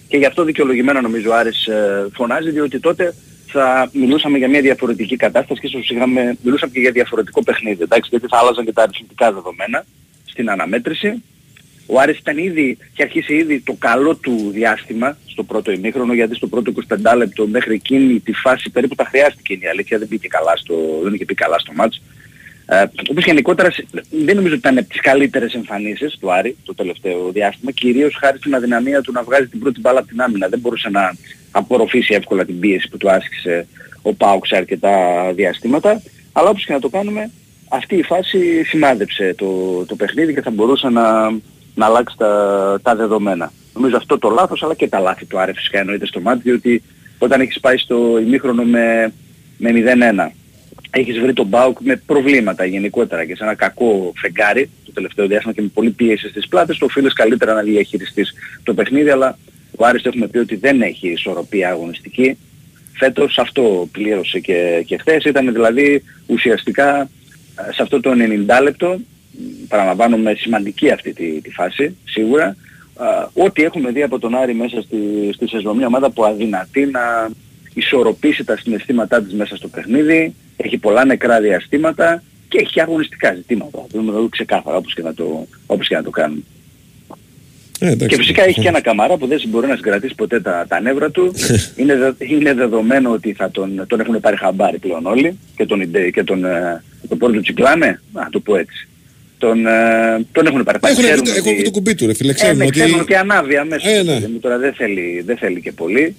Και γι' αυτό δικαιολογημένα νομίζω ο Άρης ε, φωνάζει, διότι τότε θα μιλούσαμε για μια διαφορετική κατάσταση και ίσως είχαμε, μιλούσαμε και για διαφορετικό παιχνίδι. Εντάξει, γιατί θα άλλαζαν και τα αριθμητικά δεδομένα στην αναμέτρηση. Ο Άρης ήταν ήδη, είχε αρχίσει ήδη το καλό του διάστημα στο πρώτο ημίχρονο, γιατί στο πρώτο 25 λεπτό μέχρι εκείνη τη φάση περίπου τα χρειάστηκε η αλήθεια, δεν πήγε καλά στο, δεν είχε πει καλά στο μάτς. Ε, όπως γενικότερα σε- δεν νομίζω ότι ήταν από τις καλύτερες εμφανίσεις του Άρη το τελευταίο διάστημα, κυρίως χάρη στην αδυναμία του να βγάζει την πρώτη μπάλα από την άμυνα. Δεν μπορούσε να απορροφήσει εύκολα την πίεση που του άσκησε ο Πάουξ σε αρκετά διαστήματα. Αλλά όπως και να το κάνουμε, αυτή η φάση σημάδεψε το, το παιχνίδι και θα μπορούσε να, να αλλάξει τα, τα δεδομένα. Νομίζω αυτό το λάθος αλλά και τα λάθη του Άρη φυσικά εννοείται στο μάτι, διότι όταν έχεις πάει στο ημίχρονο με, με 0-1 έχεις βρει τον Μπάουκ με προβλήματα γενικότερα και σε ένα κακό φεγγάρι το τελευταίο διάστημα και με πολλή πίεση στις πλάτες, το οφείλεις καλύτερα να διαχειριστείς το παιχνίδι, αλλά ο Άρης το έχουμε πει ότι δεν έχει ισορροπία αγωνιστική. Φέτος αυτό πλήρωσε και, και χθες, ήταν δηλαδή ουσιαστικά ε, σε αυτό το 90 λεπτό, παραλαμβάνω με σημαντική αυτή τη, τη φάση, σίγουρα, α, ό,τι έχουμε δει από τον Άρη μέσα στη, στη σεζόν, μια ομάδα που αδυνατεί να ισορροπήσει τα συναισθήματά της μέσα στο παιχνίδι, έχει πολλά νεκρά διαστήματα και έχει αγωνιστικά ζητήματα. Δεν το ξεκάθαρα όπως και να το, όπως και να το κάνουμε.
Ε, εντάξει.
Και φυσικά έχει και ένα καμαρά που δεν μπορεί να συγκρατήσει ποτέ τα, τα νεύρα του. είναι, δε- είναι δεδομένο ότι θα τον, τον έχουν πάρει χαμπάρι πλέον όλοι και τον, Ιντε- και τον, ε, τον πόρτο του Τσικλάνε, να το πω έτσι. Τον, ε, τον έχουν πάρει
Έχουν
Ξέρουν
βρει-
ότι-
έχουν βρει το κουμπί του, ρε φίλε.
ε,
Ξέρουν
ναι,
ότι.
ξέρουν και ανάβει αμέσως.
Ε, ναι.
Δηλαδή, Τώρα δεν θέλει, δεν θέλει και πολύ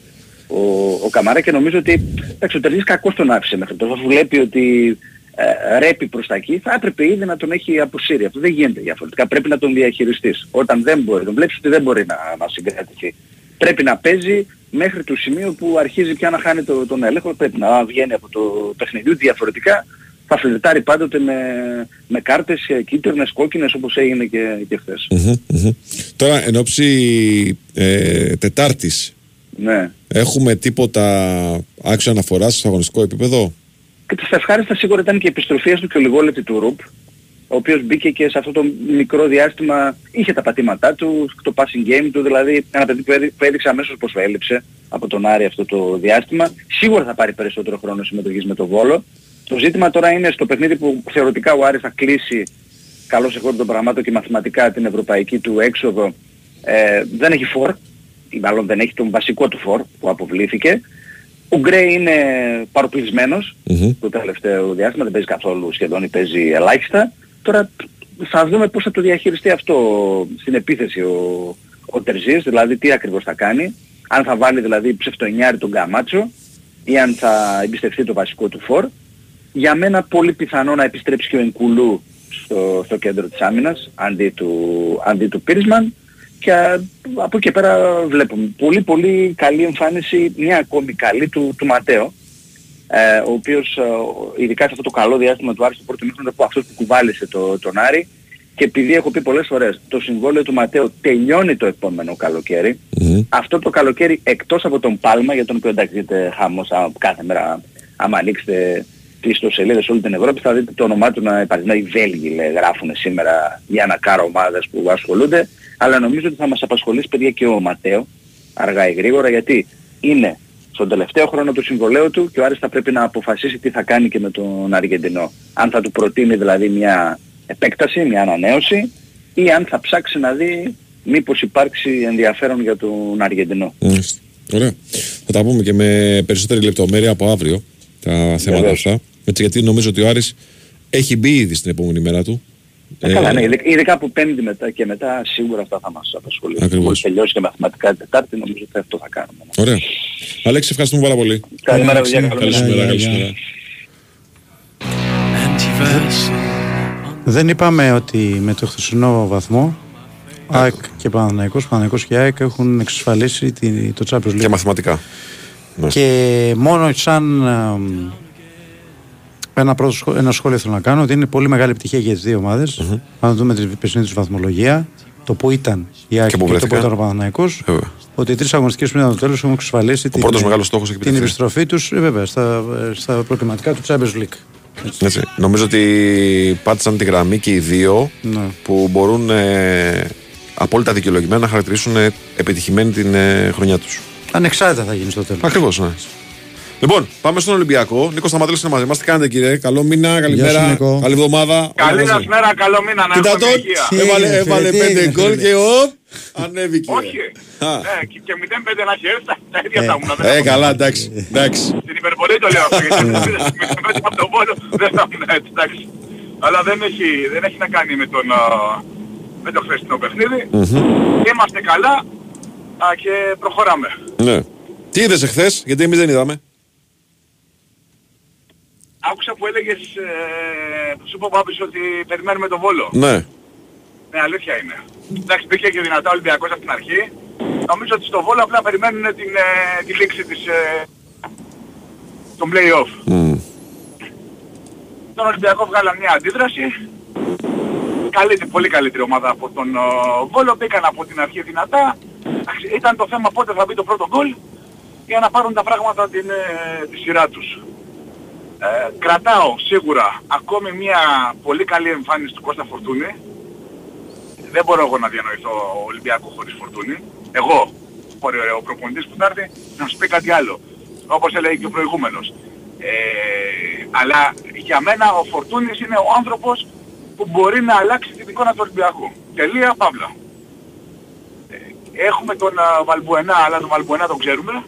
ο, ο Καμαρά και νομίζω ότι εντάξει, ο Τερζής κακώς τον άφησε μέχρι τώρα. Αφού βλέπει ότι ε, ρέπει προς τα εκεί, θα έπρεπε ήδη να τον έχει αποσύρει. Αυτό δεν γίνεται διαφορετικά. Πρέπει να τον διαχειριστείς. Όταν δεν μπορεί, τον βλέπεις ότι δεν μπορεί να, να συγκρατηθεί. Πρέπει να παίζει μέχρι το σημείο που αρχίζει πια να χάνει το, τον έλεγχο. Πρέπει να βγαίνει από το παιχνίδι διαφορετικά. Θα φλερτάρει πάντοτε με, με κάρτες ε, κίτρινες, κόκκινες όπως έγινε και, και χθες.
Μμμ, μμμ. Τώρα, εν ώψη ε, Τετάρτης,
Ναι.
έχουμε τίποτα άξιο αναφοράς στο αγωνιστικό επίπεδο;
Και τα ευχάριστα σίγουρα ήταν και η επιστροφή του και ο λιγόλεπτη του Ρουπ, ο οποίος μπήκε και σε αυτό το μικρό διάστημα, είχε τα πατήματά του, το passing game του, δηλαδή ένα παιδί που έδει- που έδειξε αμέσως πως έλειψε από τον Άρη αυτό το διάστημα. Σίγουρα θα πάρει περισσότερο χρόνο συμμετοχής με το Βόλο. Το ζήτημα τώρα είναι στο παιχνίδι που θεωρητικά ο Άρης θα κλείσει καλώς εγώ των πραγμάτων και μαθηματικά την ευρωπαϊκή του έξοδο. Ε, δεν έχει φορ, ή μάλλον δεν έχει τον βασικό του φορ που αποβλήθηκε. Ο Γκρέι είναι παροπλισμένος το τελευταίο διάστημα, δεν παίζει καθόλου σχεδόν ή παίζει ελάχιστα. Τώρα θα δούμε πώς θα το διαχειριστεί αυτό στην επίθεση ο, ο Τερζής, δηλαδή τι ακριβώς θα κάνει. Αν θα βάλει δηλαδή ψευτονιάρι τον Γκαμάτσο ή αν θα εμπιστευτεί το βασικό του φορ. Για μένα πολύ πιθανό να επιστρέψει και ο Ενκουλού στο, στο κέντρο της άμυνας αντί του, αντί του Πίρισμαν και α, από εκεί και πέρα βλέπουμε. Πολύ πολύ καλή εμφάνιση, μια ακόμη καλή του, του Ματέο ε, ο οποίος ε, ειδικά σε αυτό το καλό διάστημα του Άρη στο πρώτο μήχρονο από αυτός που κουβάλισε το, τον Άρη. Και επειδή έχω πει πολλές φορές το συμβόλαιο του Ματέο τελειώνει το επόμενο καλοκαίρι. Αυτό το καλοκαίρι εκτός από τον Πάλμα για τον οποίο εντάξει δείτε χαμός α, κάθε μέρα άμα ανοίξετε τις ιστοσελίδες σε όλη την Ευρώπη θα δείτε το όνομά του να υπάρχει. Να οι Βέλγοι λέει, γράφουν σήμερα για ένα κάρο ομάδες που ασχολούνται. Αλλά νομίζω ότι θα μας απασχολήσει παιδιά και ο Ματέο αργά ή γρήγορα γιατί είναι στον τελευταίο χρόνο του συμβολέου του και ο Άρης θα πρέπει να αποφασίσει τι θα κάνει και με τον Αργεντινό. Αν θα του προτείνει δηλαδή μια επέκταση, μια ανανέωση ή αν θα ψάξει να δει μήπως υπάρξει ενδιαφέρον για τον Αργεντινό.
Μάλιστα. Ωραία. Θα τα πούμε και με περισσότερη λεπτομέρεια από αύριο τα θέματα
Βεβαίως.
αυτά. Έτσι, γιατί νομίζω ότι ο Άρης έχει μπει ήδη στην επόμενη μέρα του.
Ε, καλά, ναι, ειδικά- ειδικά από πέμπτη μετά και μετά σίγουρα αυτά θα μας απασχολήσουν.
Ακριβώς.
Μόλις τελειώσει και μαθηματικά την Τετάρτη νομίζω ότι αυτό θα κάνουμε.
Ωραία. Αλέξη, ευχαριστούμε πάρα πολύ.
Καλημέρα, παιδιά. Καλό
Καλή σου
μήνα.
μέρα, καλή
Γεια,
σου
γεια.
μέρα.
Δεν είπαμε ότι με το χθεσινό βαθμό ΑΕΚ και Παναθηναϊκός, Παναθηναϊκός και ΑΕΚ έχουν εξασφαλίσει τη- το Champions League.
Και μαθηματικά. Ναι.
Και μόνο σαν εμ, ένα, πρώτο, σχό- ένα σχόλιο θέλω να κάνω ότι είναι πολύ μεγάλη επιτυχία για τις δύο ομάδες. Αν δούμε την περσινή τους βαθμολογία, το που ήταν η ΑΕΚ
Και
και,
που
το που
βρέθηκαν.
ήταν ο Παναθηναϊκός,
Βέβαια.
ότι οι τρεις αγωνιστικές πριν από το τέλος έχουν εξασφαλίσει την,
πρώτος μεγάλος στόχος έχει
την
επιτευχθεί.
επιστροφή τους ε, βέβαια, στα, στα προκριματικά του Champions League.
Έτσι. Νομίζω ότι πάτησαν τη γραμμή και οι δύο
Ναι.
που μπορούν ε, απόλυτα δικαιολογημένα να χαρακτηρίσουν ε, επιτυχημένη την ε, χρονιά τους.
Ανεξάρτητα θα γίνει στο τέλος.
Ακριβώς, ναι. Λοιπόν, πάμε στον Ολυμπιακό. Νίκος Σταματέλο είναι μαζί μας. Τι κάνετε, κύριε; Καλό μήνα,
Γεια σου,
καλημέρα.
Νίκο.
Καλή εβδομάδα.
Καλή
Όλα
σας
μαζί.
μέρα, καλό μήνα να
Κοίτα
έχουμε
τον.
υγεία.
Τι
Έβαλε,
είναι,
έβαλε
φίλε, τι
πέντε
είναι,
γκολ
φίλε.
και οπ, ανέβηκε.
Όχι.
Α.
Ε, και, και 0-5 να έχει έρθει, τα- τα ίδια θα ήμουν. δεν θα
Ε,
ήμουν.
καλά, εντάξει. εντάξει.
Στην υπερβολή το λέω αυτό, γιατί μέσα από τον πόλο δεν θα ήμουν έτσι, εντάξει. Αλλά δεν έχει, δεν έχει να κάνει με, τον, α, με το χθεσινό παιχνίδι. Είμαστε καλά α, και προχωράμε.
Ναι. Τι είδες εχθές, γιατί εμείς δεν είδαμε.
Άκουσα που έλεγες, ε, σου είπα ο Πάπης ότι περιμένουμε τον Βόλο.
Ναι.
Ναι, αλήθεια είναι. Εντάξει, μπήκε και δυνατά ο Ολυμπιακός από την αρχή. Νομίζω ότι στο Βόλο απλά περιμένουν την, ε, τη λήξη της, ε, των play-off.
Μμ.
Τον Ολυμπιακό βγάλαν μια αντίδραση. Καλύτερη, πολύ καλύτερη ομάδα από τον ο, Βόλο. Μπήκαν από την αρχή δυνατά. Εντάξει, Ήταν το θέμα πότε θα μπει το πρώτο γκολ για να πάρουν τα πράγματα την, ε, τη σειρά τους. Ε, κρατάω σίγουρα ακόμη μια πολύ καλή εμφάνιση του Κώστα Φορτούνη. Δεν μπορώ εγώ να διανοηθώ Ολυμπιακό χωρίς Φορτούνη. Εγώ, μπορεί ο προπονητής που θα έρθει, να σου πει κάτι άλλο. Όπως έλεγε και ο προηγούμενος. Ε, αλλά για μένα ο Φορτούνης είναι ο άνθρωπος που μπορεί να αλλάξει την εικόνα του Ολυμπιακού. Τελεία, παύλα. Ε, έχουμε τον α, Βαλμπουενά, αλλά τον Βαλμπουενά τον ξέρουμε.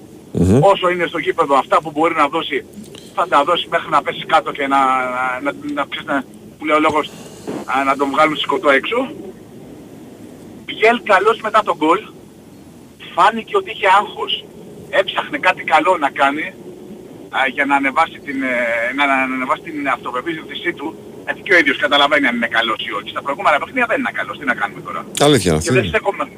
Όσο είναι στο γήπεδο αυτά που μπορεί να δώσει, θα τα δώσει μέχρι να πέσει κάτω και να, να, να, να, ξέρεις, να- που λέει ο λόγος, α, να τον βγάλουν σηκωτό έξω. Πιέλ καλός μετά τον γκολ. Φάνηκε ότι είχε άγχος. Έψαχνε κάτι καλό να κάνει α, για να ανεβάσει την, ε, να, να ανεβάσει την αυτοπεποίθησή του. Γιατί και ο ίδιος καταλαβαίνει αν είναι καλός ή όχι. Στα προηγούμενα παιχνίδια δεν είναι καλός. Τι να κάνουμε τώρα.
Αλήθεια είναι
Και δεν
αυτή.
στέκομαι, ναι,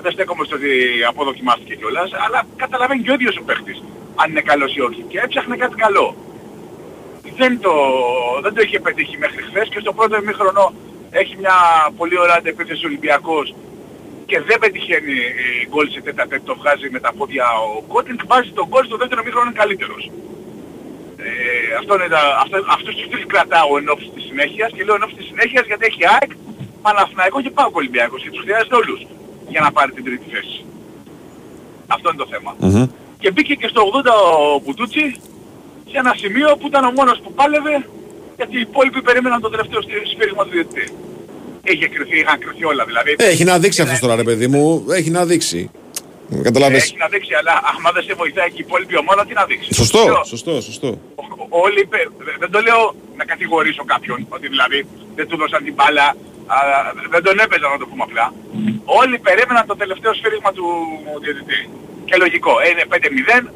δεν στέκομαι στο ότι αποδοκιμάστηκε κιόλας, αλλά καταλαβαίνει και ο ίδιος ο παίχτης αν είναι καλός ή όχι. Και έψαχνε κάτι καλό. Δεν το, δεν το είχε πετύχει μέχρι χθες και στο πρώτο ημίχρονο έχει μια πολύ ωραία αντεπίθεση ο Ολυμπιακός και δεν πετυχαίνει ε, γκολ σε τέτα τέτα, το βγάζει με τα πόδια ο Κότινγκ, βάζει τον γκολ στο δεύτερο ημίχρονο είναι καλύτερος. Ε, αυτό είναι τα, αυτό, αυτούς τους τρεις κρατάω εν ώψη της συνέχειας και λέω εν ώψη της συνέχειας γιατί έχει ΑΕΚ, Παναθηναϊκό και Πάο Ολυμπιακός και τους χρειάζεται όλους για να πάρει την τρίτη θέση. Αυτό είναι το θέμα.
Μμμ.
Και μπήκε και στο 80 ο Μπουτούτσι σε ένα σημείο που ήταν ο μόνος που πάλευε γιατί οι υπόλοιποι περίμεναν το τελευταίο σφυ- σφύριγμα του διαιτητή. Είχε κρυθεί, είχαν κρυθεί όλα δηλαδή.
Ε, Έχει να δείξει
Είναι-
αυτός τώρα, ρε παιδί μου. Έχει να δείξει. Καταλάβες.
Έχει να δείξει, αλλά άμα δεν σε βοηθάει και η υπόλοιπη ομάδα, τι να δείξει.
Σωστό,
Λέω,
σωστό, σωστό.
Όλοι, πε- δε- δεν το λέω να κατηγορήσω κάποιον, ότι δηλαδή δεν του δώσαν την μπάλα, α, δεν τον έπαιζαν να το πούμε απλά. Όλοι περίμεναν το τελευταίο σφύριγμα του διαιτητή. Και λογικό, ε, είναι 5-0,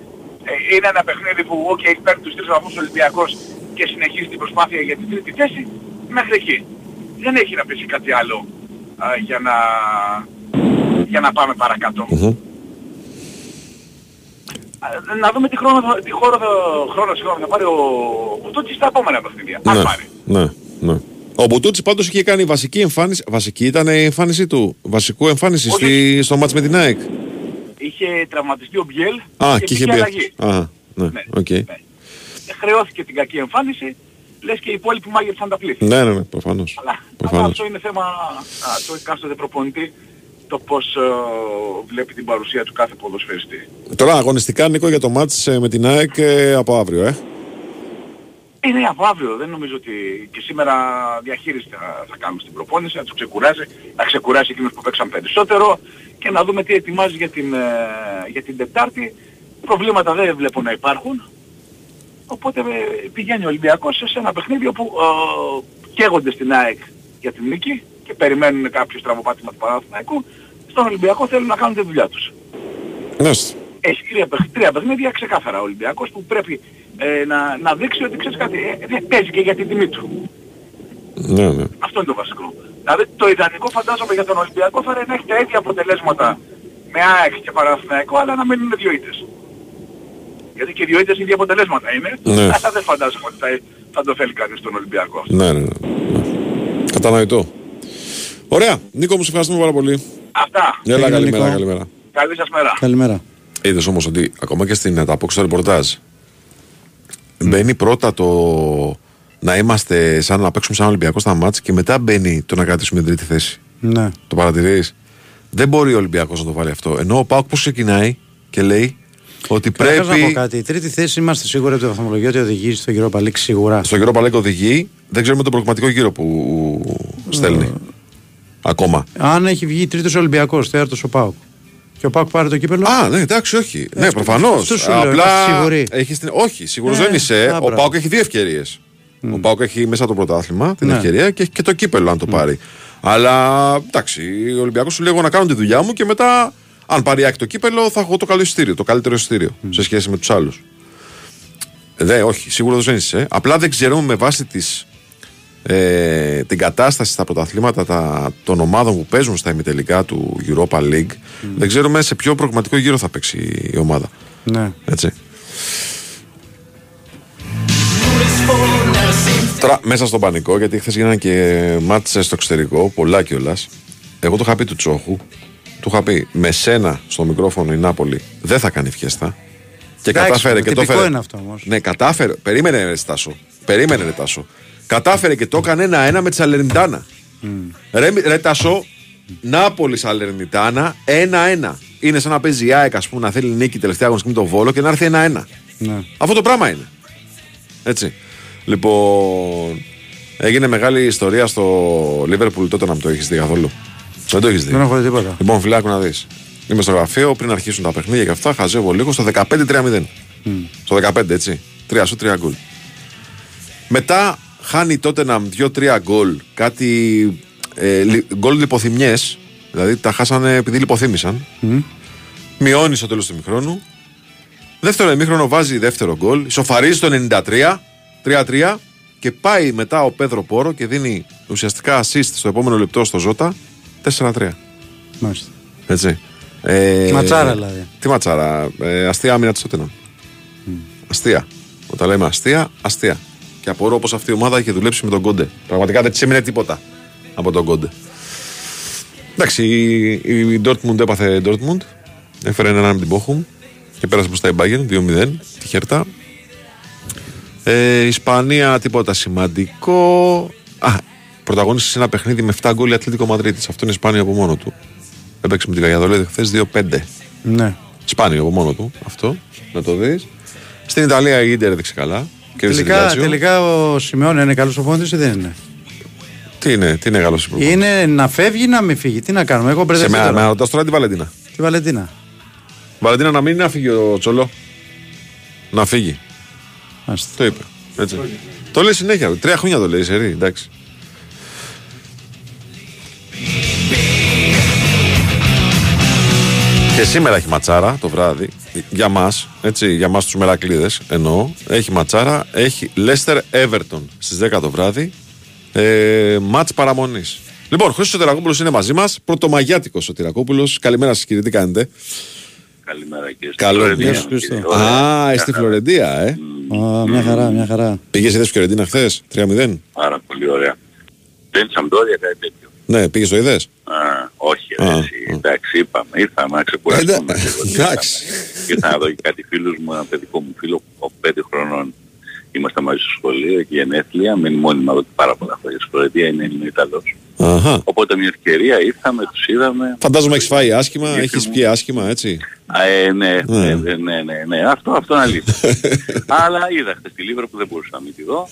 ε, είναι ένα παιχνίδι που ok, παίρνει τους τρεις βαθμούς ο Ολυμπιακός και συνεχίζει την προσπάθεια για την τρίτη θέση, μέχρι εκεί. Δεν έχει να πείσει κάτι άλλο α, για, να, για να πάμε παρακάτω. Α, Να δούμε τι χρόνο, θα- τι χώρο, θα- χρόνο, συγγνώμη, θα πάρει ο Μπουτούτσης στα επόμενα παιχνίδια. Αν
Ναι,
πάρει.
ναι, ναι. Ο Μπουτούτσι πάντως είχε κάνει βασική εμφάνιση. Βασική ήταν η εμφάνισή του. Βασικού εμφάνιση στη, στο ματς με την ΑΕΚ.
Είχε τραυματιστεί ο Μπιέλ
Α,
και,
και είχε
πήγε
μπει.
αλλαγή.
Α, ναι, οκ.
Ε, Χρεώθηκε την κακή εμφάνιση, λες και οι υπόλοιποι μάγεψαν τα πλήθη.
Ναι, ναι, ναι, προφανώς.
Αλλά, αλλά
Προφανώς.
αυτό είναι θέμα α, το εκάστοτε προπονητή το πώς ε, βλέπει την παρουσία του κάθε ποδοσφαιριστή.
Τώρα αγωνιστικά Νίκο για το ματς ε, με την ΑΕΚ ε, από αύριο, ε.
Είναι από αύριο, δεν νομίζω ότι και σήμερα διαχείριση θα, θα κάνουμε στην προπόνηση, να τους ξεκουράσει, να ξεκουράσει εκείνους που παίξαν περισσότερο και να δούμε τι ετοιμάζει για την, ε, για την Τετάρτη. Προβλήματα δεν βλέπω να υπάρχουν. Οπότε ε, πηγαίνει ο Ολυμπιακός σε ένα παιχνίδι όπου ε, καίγονται στην ΑΕΚ για την νίκη και περιμένουν κάποιο στραβοπάτημα του Παναθηναϊκού. Στον Ολυμπιακό θέλουν να κάνουν τη δουλειά τους.
Ναι.
Έχει τρία, παιχ- τρία παιχνίδια ξεκάθαρα ο Ολυμπιακός που πρέπει ε, να, να δείξει ότι ξέρεις κάτι, ε, δεν παίζει και για την τιμή του.
Ναι, ναι.
Αυτό είναι το βασικό. Δηλαδή το ιδανικό φαντάζομαι για τον Ολυμπιακό θα είναι να έχει τα ίδια αποτελέσματα με ΑΕΚ και Παναθηναϊκό αλλά να μείνουν δύο ήττες. Γιατί και οι δύο ήττες ίδια αποτελέσματα είναι,
Ναι.
αλλά δεν φαντάζομαι ότι θα, θα το θέλει κανείς τον Ολυμπιακό.
Ναι, ναι, ναι. Κατανοητό. Ωραία. Νίκο μου, σε ευχαριστούμε πάρα πολύ.
Αυτά.
Έλα, καλημέρα,
Νίκο.
καλημέρα.
Καλή σας μέρα.
Καλημέρα.
Είδες όμως ότι ακόμα και στην απόκριση στο ρεπορτάζ μπαίνει πρώτα το να είμαστε σαν να παίξουμε σαν Ολυμπιακό στα μάτς και μετά μπαίνει το να κρατήσουμε την τρίτη θέση.
Ναι.
Το παρατηρείς; Δεν μπορεί ο Ολυμπιακός να το βάλει αυτό. Ενώ ο Πάουκ πώς ξεκινάει και λέει ότι
Καταρχάς
πρέπει.
να πω κάτι. Η τρίτη θέση είμαστε σίγουροι από τη βαθμολογία ότι οδηγεί στο γύρο Παλίξ σίγουρα.
Στο γύρο Παλέκο οδηγεί, δεν ξέρουμε τον προγραμματικό γύρο που στέλνει. Ακόμα.
Αν έχει βγει τρίτος Ολυμπιακός, τέταρτος ο Πάουκ. Και ο Πάουκ πάρει το κύπελο.
Α, ναι, εντάξει, όχι. ναι,
αυτό-
προφανώς.
αυτό σου λέω,
Απλά.
είμαστε σίγουροι.
Έχεις την... Όχι, σίγουρος
Ε,
δεν είσαι.
α,
ο
μπράβο.
Πάουκ έχει δύο ευκαιρίες. Ο Πάουκ έχει μέσα το πρωτάθλημα την
Ναι.
ευκαιρία και έχει και το κύπελο αν το πάρει. Αλλά εντάξει, ο Ολυμπιακός σου λέει εγώ να κάνω τη δουλειά μου και μετά, αν πάρει άκρη το κύπελο, θα έχω το καλό εισιτήριο, το καλύτερο εισιτήριο σε σχέση με τους άλλους. Δε, όχι, σίγουρα δεν είσαι. Απλά δεν ξέρουμε με βάση τις, ε, την κατάσταση στα πρωταθλήματα τα, των ομάδων που παίζουν στα ημιτελικά του Europa League. Δεν ξέρουμε σε ποιο προγραμματικό γύρο θα παίξει η ομάδα.
Ναι.
Έτσι. Τώρα μέσα στον πανικό, γιατί χθες γίνανε και μάτσε στο εξωτερικό, πολλά κιόλας. Εγώ το είχα πει του Τσόχου, του είχα πει με σένα στο μικρόφωνο η Νάπολη δεν θα κάνει φιέστα. Και
Εντάξει,
κατάφερε και το
τυπικό
έφερε.
είναι αυτό όμως.
Ναι, κατάφερε. Περίμενε, ρε Στάσο. Περίμενε, ρε Τάσο. Κατάφερε και το έκανε ένα-ένα με τη Σαλερνιτάνα. Ρε, ρε Τάσο, Νάπολη Σαλερνιτάνα 1-1. Είναι σαν να παίζει η ΑΕΚ, ας πούμε, να θέλει νίκη τελευταία αγωνιστική με το βόλο και να έρθει 1-1.
Ναι.
Αυτό το πράγμα είναι. Έτσι. Λοιπόν, έγινε μεγάλη ιστορία στο Liverpool τότε να μην το έχεις δει καθόλου. Δεν το έχεις δει.
Δεν έχω δει τίποτα.
Λοιπόν, φιλάκου να δεις. Είμαι στο γραφείο πριν αρχίσουν τα παιχνίδια και αυτά. Χαζεύω λίγο στο 15-3-0. Στο 15, έτσι. 3 σου 3 γκολ. Μετά χάνει τότε να 2-3 γκολ. Κάτι ε, λι- γκολ λιποθυμιές. Δηλαδή τα χάσανε επειδή λιποθύμησαν. Μειώνεις στο τέλος του ημιχρόνου. Δεύτερο ημίχρονο βάζει δεύτερο γκολ. Ισοφαρίζει το 93. 3-3. Και πάει μετά ο Πέδρο Πόρο και δίνει ουσιαστικά assist στο επόμενο λεπτό στο Ζώτα 4-3.
Μάλιστα.
Έτσι. Ε,
Ματσάρα, δηλαδή.
Τι ματσάρα. Ε, αστεία άμυνα της Τότεναμ. Αστεία. Όταν λέμε αστεία, αστεία. Και απορώ πως αυτή η ομάδα είχε δουλέψει με τον Κόντε. Πραγματικά δεν της έμεινε τίποτα από τον Κόντε. Εντάξει, η, η Dortmund έπαθε Dortmund. Έφερε έναν με την Bochum και πέρασε μπροστά η Bayern 2-0. Τη χέρτα. Ε, Ισπανία τίποτα σημαντικό. Α, πρωταγωνίστησε σε ένα παιχνίδι με 7 γκολ η Ατλήτικο Μαδρίτη. Αυτό είναι σπάνιο από μόνο του. Έπαιξε με τη Βαγιαδολίδη χθες 2-5.
Ναι.
Σπάνιο από μόνο του αυτό, να το δεις. Στην Ιταλία η Ιντερ έδειξε καλά. Κέρδισε την
Τελικά,
Λάτσιο.
τελικά ο Σιμεών είναι καλός ο ή δεν είναι;
Τι είναι, τι είναι καλός υπουργός;
Είναι να φεύγει ή να μην φύγει; Τι να κάνουμε. Εγώ
Σε
μπερδεύτηκα.
μένα,
τώρα.
με ρωτάς τώρα τη Βαλεντίνα.
Τη Βαλεντίνα.
Βαλεντίνα να μην άφηγε ο Τσολό; Να φύγει.
Μάλιστα.
Το είπε. Έτσι. Το λέει συνέχεια. Τρία χρόνια το λέει, Σερή. Εντάξει. Και σήμερα έχει ματσάρα το βράδυ. Για μας, έτσι, για μας τους μερακλείδες εννοώ. Έχει ματσάρα. Έχει Leicester Everton στις 10 το βράδυ. Ε, Μάτς παραμονής. Λοιπόν, Χρήστος Τερακόπουλο είναι μαζί μας. Πρωτομαγιάτικος ο Τερακόπουλο. Καλημέρα σας, κύριε, τι κάνετε;
Καλημέρα κύριε
Καλό
Φλωρεντία.
Γεια σου, Χρήστο.
Κύριε, ωραία.
Α, στη Φλωρεντία, ε.
Α, μια χαρά, μια χαρά.
Πήγες είδες Φιωρεντίνα χθες, 3-0.
Πάρα πολύ ωραία. Δεν Σαμπτόρια κάτι τέτοιο.
Ναι, πήγες το είδες;
Α, όχι,
Α,
ρε, εσύ. εντάξει, είπαμε, ήρθαμε να ξεκουραστούμε.
Εντα-
λίγο.
εντάξει.
Ήρθα να δω και κάτι φίλους μου, ένα παιδικό μου φίλο, από πέντε χρονών είμαστε μαζί στο σχολείο, εκεί γενέθλια, μένει μόνιμα εδώ και πάρα πολλά χρόνια. Στη Φλωρεντία είναι Έλληνα Ιταλός.
Αχα.
Οπότε μια ευκαιρία ήρθαμε, τους είδαμε.
Φαντάζομαι έχεις φάει άσχημα,
Γιατί
έχεις
μου-
πιει άσχημα, έτσι;
Α, ε, ναι,
Ναι.
ναι, ναι, ναι, ναι, ναι, αυτό, αυτό είναι αλήθεια. Αλλά είδα χθες τη Λίβρα που δεν μπορούσα να μην τη δω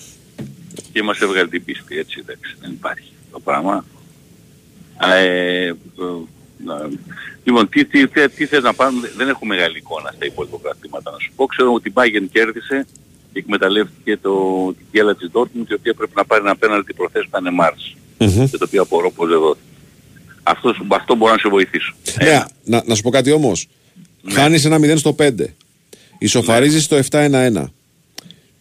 και μας έβγαλε την πίστη, έτσι, εντάξει, δεν υπάρχει το πράγμα. Α, ε, ε, να- λοιπόν, τι, τι, τι, τι θες να πάμε, δεν έχω μεγάλη εικόνα στα υπόλοιπα πρωταθλήματα να σου πω. Ξέρω ότι η Bayern κέρδισε και εκμεταλλεύτηκε το, την κέλα της Dortmund η οποία πρέπει να πάρει ένα πέναλτι προχθές που ήταν Μάρς
Μμμ.
και το οποίο απορώ πως δεν δόθηκε. Αυτός, αυτό μπορώ να σε βοηθήσω.
Ναι, να, να σου πω κάτι όμως. Χάνεις ένα 0 στο 5. Ισοφαρίζεις στο 7-1-1.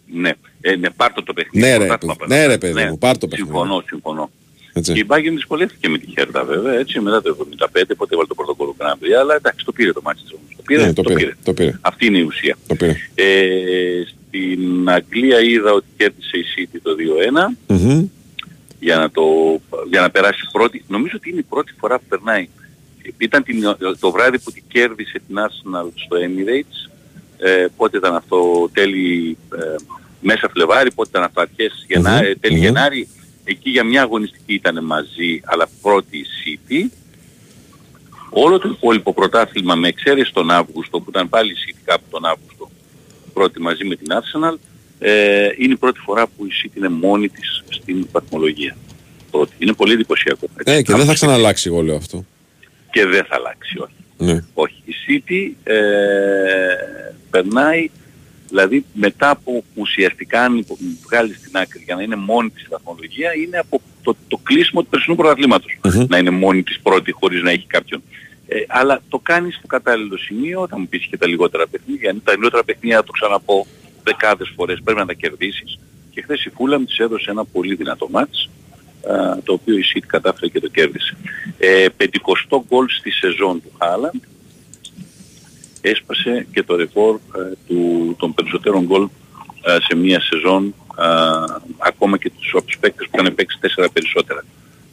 Ναι, ε, ναι, πάρ' το το παιχνίδι.
Ναι, ρε,
πρωτάθλημα
παιδ-
πέρα.
ναι, ρε, παιδί μου, πάρ' το παιχνίδι.
Συμφωνώ, συμφωνώ.
Έτσι.
Και η Bayern δυσκολεύτηκε με τη Χέρτα βέβαια, έτσι, μετά το 75, πότε έβαλε το πρώτο κόλλο Γκράμπρι, αλλά εντάξει, το πήρε το μάτι της όμως. Το πήρε,
Ναι, το πήρε, το πήρε.
Αυτή είναι η ουσία.
Το πήρε.
Ε, στην Αγγλία είδα ότι κέρδισε η City το 2-1
Μμμ.
για να, το, για να περάσει πρώτη. Νομίζω ότι είναι η πρώτη φορά που περνάει. Ήταν την, το βράδυ που την κέρδισε την Arsenal στο Emirates. Ε, πότε ήταν αυτό, τέλη ε, μέσα Φλεβάρι, πότε ήταν αυτό, αρχές Γενάρη,
Μμμ,
τέλη
μμμ.
Γενάρη. Εκεί για μια αγωνιστική ήταν μαζί, αλλά πρώτη η City. Όλο το υπόλοιπο πρωτάθλημα με εξαίρεση τον Αύγουστο, που ήταν πάλι η City κάπου τον Αύγουστο, πρώτη μαζί με την Arsenal, ε, είναι η πρώτη φορά που η City είναι μόνη της στην βαθμολογία. Πρώτη. Είναι πολύ εντυπωσιακό. έτσι.
Ε, και δεν
Από
θα
τη
ξαναλλάξει εγώ λέω αυτό.
και δεν θα αλλάξει, όχι.
Ναι.
Όχι. Η City ε, περνάει, δηλαδή μετά από ουσιαστικά αν υπο- βγάλεις στην άκρη για να είναι μόνη της στη βαθμολογία, είναι από το, το κλείσιμο του περσινού πρωταθλήματος.
Μμμ.
Να είναι μόνη της πρώτη χωρίς να έχει κάποιον. Ε, αλλά το κάνεις στο κατάλληλο σημείο, θα μου πεις και τα λιγότερα παιχνίδια. Αν τα λιγότερα παιχνίδια, θα το ξαναπώ δεκάδες φορές, πρέπει να τα κερδίσεις. Και χθες η Φούλαμ της έδωσε ένα πολύ δυνατό μάτς, α, το οποίο η City κατάφερε και το κέρδισε. Ε, 50 γκολ στη σεζόν του Χάλαντ, έσπασε και το ρεκόρ ε, του, των περισσότερων γκολ ε, σε μία σεζόν ε, ακόμα και τους, από τους παίκτες που είχαν παίξει 4 περισσότερα.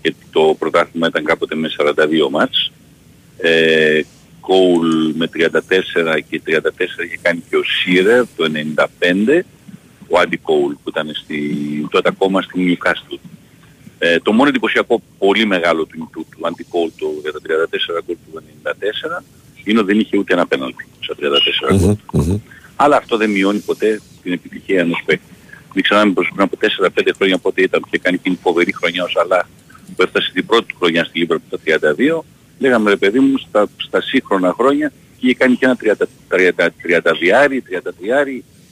Γιατί το πρωτάθλημα ήταν κάποτε με 42 μάτς. Ε, Κόουλ με 34 και 34 είχε κάνει και ο Σίρερ το 95 ο Άντι Κόουλ που ήταν στη, τότε ακόμα στη Newcastle. Ε, το μόνο εντυπωσιακό πολύ μεγάλο του, του, του Άντι Κόουλ το, για τα 34 γκολ του 94 είναι ότι δεν είχε ούτε ένα πέναλτι στα 34 γκολ.
Μμμ, μμμ.
Αλλά αυτό δεν μειώνει ποτέ την επιτυχία ενός παίκτη. Μην ξεχνάμε πως πριν από 4-5 χρόνια πότε ήταν που είχε κάνει την φοβερή χρονιά ο Σαλάχ που έφτασε την πρώτη του χρονιά στη Λίβρα το 32. Λέγαμε ρε παιδί μου στα, στα σύγχρονα χρόνια και είχε κάνει και ένα 30, 30, 32,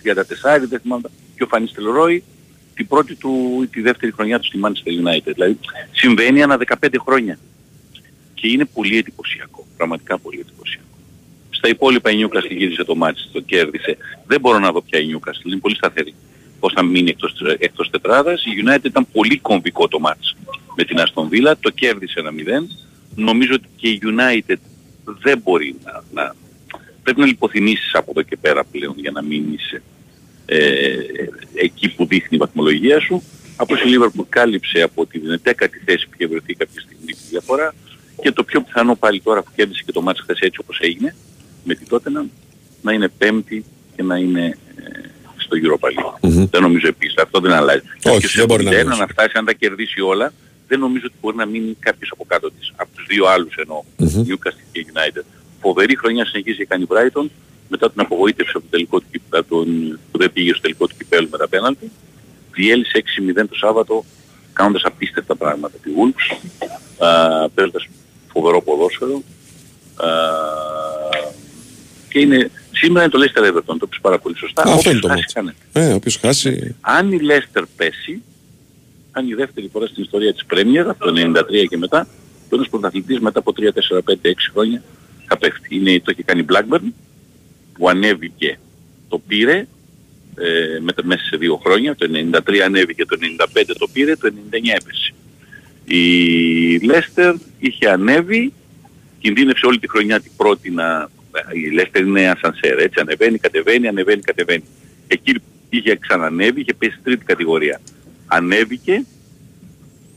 33, 34, δεν θυμάμαι. Και ο Φανής Τελρόι την πρώτη του ή τη δεύτερη χρονιά του στη Manchester United. Δηλαδή συμβαίνει ανά 15 χρόνια. Και είναι πολύ εντυπωσιακό. Πραγματικά πολύ εντυπωσιακό. Στα υπόλοιπα η Newcastle γύρισε το μάτι, το κέρδισε. Δεν μπορώ να δω πια η Newcastle, είναι πολύ σταθερή. Πώς θα μείνει εκτός, εκτός τετράδας. Η United ήταν πολύ κομβικό το μάτς με την Aston Villa, το κέρδισε ένα 0. Νομίζω ότι και η United δεν μπορεί να, να πρέπει να λιποθυμήσεις από εδώ και πέρα πλέον για να μείνεις ε, εκεί που δείχνει η βαθμολογία σου. Από η Liverpool κάλυψε από την 10η θέση που είχε βρεθεί κάποια στιγμή τη διαφορά και το πιο πιθανό πάλι τώρα που κέρδισε και το μάτς χθες έτσι όπως έγινε με την Tottenham να είναι πέμπτη και να είναι ε, στο Europa League.
Μμμ.
Δεν νομίζω επίσης, αυτό δεν αλλάζει.
Όχι,
και σε
δεν μπορεί να
71
αλλάζει.
να φτάσει αν τα κερδίσει όλα, δεν νομίζω ότι μπορεί να μείνει κάποιος από κάτω της. Από τους δύο άλλους εννοώ,
Μμμ.
Newcastle και United. Φοβερή χρονιά συνεχίζει και κάνει η Brighton μετά την απογοήτευση από το τελικό του, κυπ- από τον, που δεν πήγε στο τελικό του κυπέλου με τα πέναλτι. Διέλυσε 6-0 το Σάββατο κάνοντας απίστευτα πράγματα τη Wolves, α, παίζοντας φοβερό ποδόσφαιρο. Α, Και είναι, σήμερα είναι το Leicester Everton, το είπες πάρα πολύ σωστά.
Α, αυτό
Όποιος
είναι το
χάσει,
μάτς.
χάνεται.
Ε, όποιος χάσει.
Αν η Leicester πέσει, αν η δεύτερη φορά στην ιστορία της Premier, από το 93 και μετά, το ένας πρωταθλητής μετά από 3, 4, 5, 6 χρόνια θα πέφτει. Είναι, το έχει κάνει η Blackburn, που ανέβηκε, το πήρε, ε, μετά, μέσα σε δύο χρόνια, το 93 ανέβηκε, το 95 το πήρε, το 99 έπεσε. Η Leicester είχε ανέβει, κινδύνευσε όλη τη χρονιά την πρώτη να... Η Leicester είναι ασανσέρ, έτσι, ανεβαίνει, κατεβαίνει, ανεβαίνει, κατεβαίνει. Εκεί είχε ξανανέβει, είχε πέσει τρίτη κατηγορία. Ανέβηκε,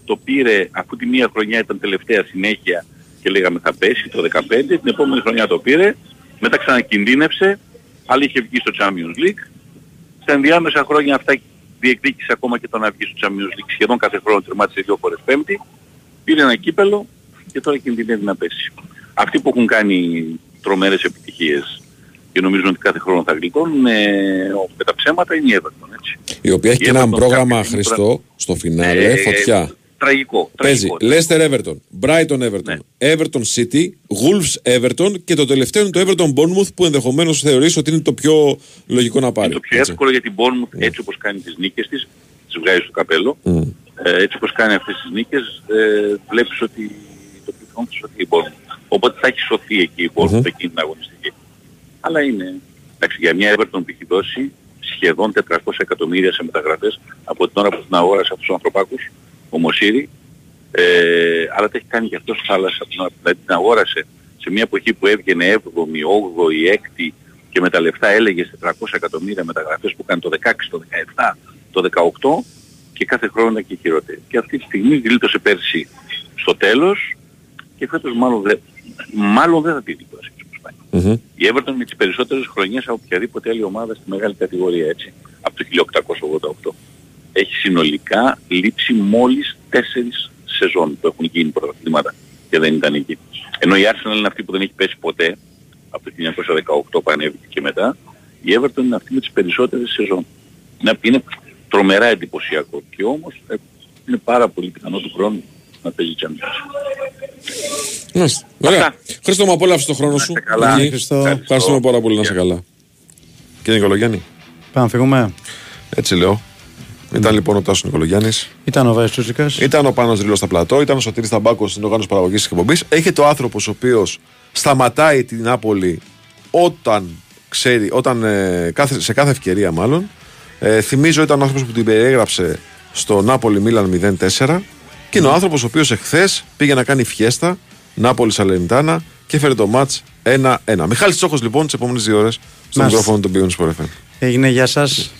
το πήρε, αφού τη μία χρονιά ήταν τελευταία συνέχεια και λέγαμε θα πέσει το 15, την επόμενη χρονιά το πήρε, μετά ξανακινδύνευσε, αλλά είχε βγει στο Champions League. Στα ενδιάμεσα χρόνια αυτά διεκδίκησε ακόμα και το να βγει στο Champions League σχεδόν κάθε χρόνο τερμάτισε δύο φορές πέμπτη, πήρε ένα κύπελο και τώρα κινδυνεύει να πέσει. Αυτοί που έχουν κάνει τρομερές επιτυχίες και νομίζουν ότι κάθε χρόνο θα γλιτώνουν ε, με τα ψέματα είναι η Everton, έτσι.
Η οποία έχει
Η
και ένα
Everton
πρόγραμμα
κάποια στιγμή
Χριστό στο φινάλε,
Ε,
φωτιά.
Τραγικό.
Παίζει
τραγικό.
Leicester Everton, Brighton Everton, Everton City, Wolves Everton και το τελευταίο είναι το Everton Bournemouth που ενδεχομένως θεωρείς ότι είναι το πιο λογικό να πάρει.
Το πιο
έτσι.
εύκολο για την Bournemouth έτσι όπως κάνει τις νίκες της, τις βγάζει στο καπέλο,
Μμ.
ε, έτσι όπως κάνει αυτές τις νίκες, ε, βλέπεις ότι το πιθανό θα σωθεί η Bournemouth. Οπότε θα έχει σωθεί εκεί η Bournemouth
Μμμ.
εκείνη την αγωνιστική. Αλλά είναι, εντάξει, για μια Everton που έχει δώσει σχεδόν 400 εκατομμύρια σε μεταγραφές από την ώρα που την αγόρασε αυτούς τους ανθρωπάκους, ο Μωσήρη, ε, αλλά τα έχει κάνει και αυτός θάλασσα από την ώρα που δηλαδή την αγόρασε σε μια εποχή που έβγαινε 7η, 8η, 6η και με τα λεφτά έλεγε 400 εκατομμύρια μεταγραφές που κάνει το 16, το 17, το 18 και κάθε χρόνο ήταν και χειρότερη. Και αυτή τη στιγμή γλίτωσε πέρσι στο τέλος και φέτος μάλλον, δεν- μάλλον δεν θα πει τίποτα έτσι όπως πάει.
Μμμ.
Η Everton με τις περισσότερες χρονιές από οποιαδήποτε άλλη ομάδα στη μεγάλη κατηγορία έτσι, από το 1888. Έχει συνολικά λείψει μόλις τέσσερις σεζόν που έχουν γίνει πρωταθλήματα και δεν ήταν εκεί. Ενώ η Arsenal είναι αυτή που δεν έχει πέσει ποτέ, από το 1918 που ανέβηκε και μετά, η Everton είναι αυτή με τις περισσότερες σεζόν. Είναι, είναι τρομερά εντυπωσιακό και όμως ε, είναι πάρα πολύ πιθανό του χρόνου να παίζει Champions.
Μάλιστα. Ωραία. Χρήστο μου απόλαυσε το χρόνο σου.
καλά.
Εκεί.
Χριστό.
Ευχαριστούμε πάρα πολύ να είσαι καλά. Κύριε Νικολογιάννη,
Πάμε να φύγουμε.
έτσι λέω. Ήταν λοιπόν ο Τάσος Νικολογιάννης.
Ήταν ο Βάης Τσούτσικας.
Ήταν ο Πάνος Ρήλος στα πλατό, ήταν ο Σωτήρης Ταμπάκος στην οργάνωση παραγωγής της εκπομπής. Έχετε ο άνθρωπος ο οποίος σταματάει την Νάπολη όταν ξέρει, όταν, ε, κάθε, σε κάθε ευκαιρία μάλλον. Ε, θυμίζω ήταν ο άνθρωπος που την περιέγραψε στο Νάπολη Μίλαν 0-4 και είναι ο άνθρωπος ο οποίος εχθές πήγε να κάνει φιέστα Νάπολη Σαλενιτάνα και έφερε το μάτς 1-1. Μιχάλης Τσόχος λοιπόν τις επόμενες δύο ώρες στο
Μάλιστα.
μικρόφωνο του Beyond Sport FM.
Έγινε για σας.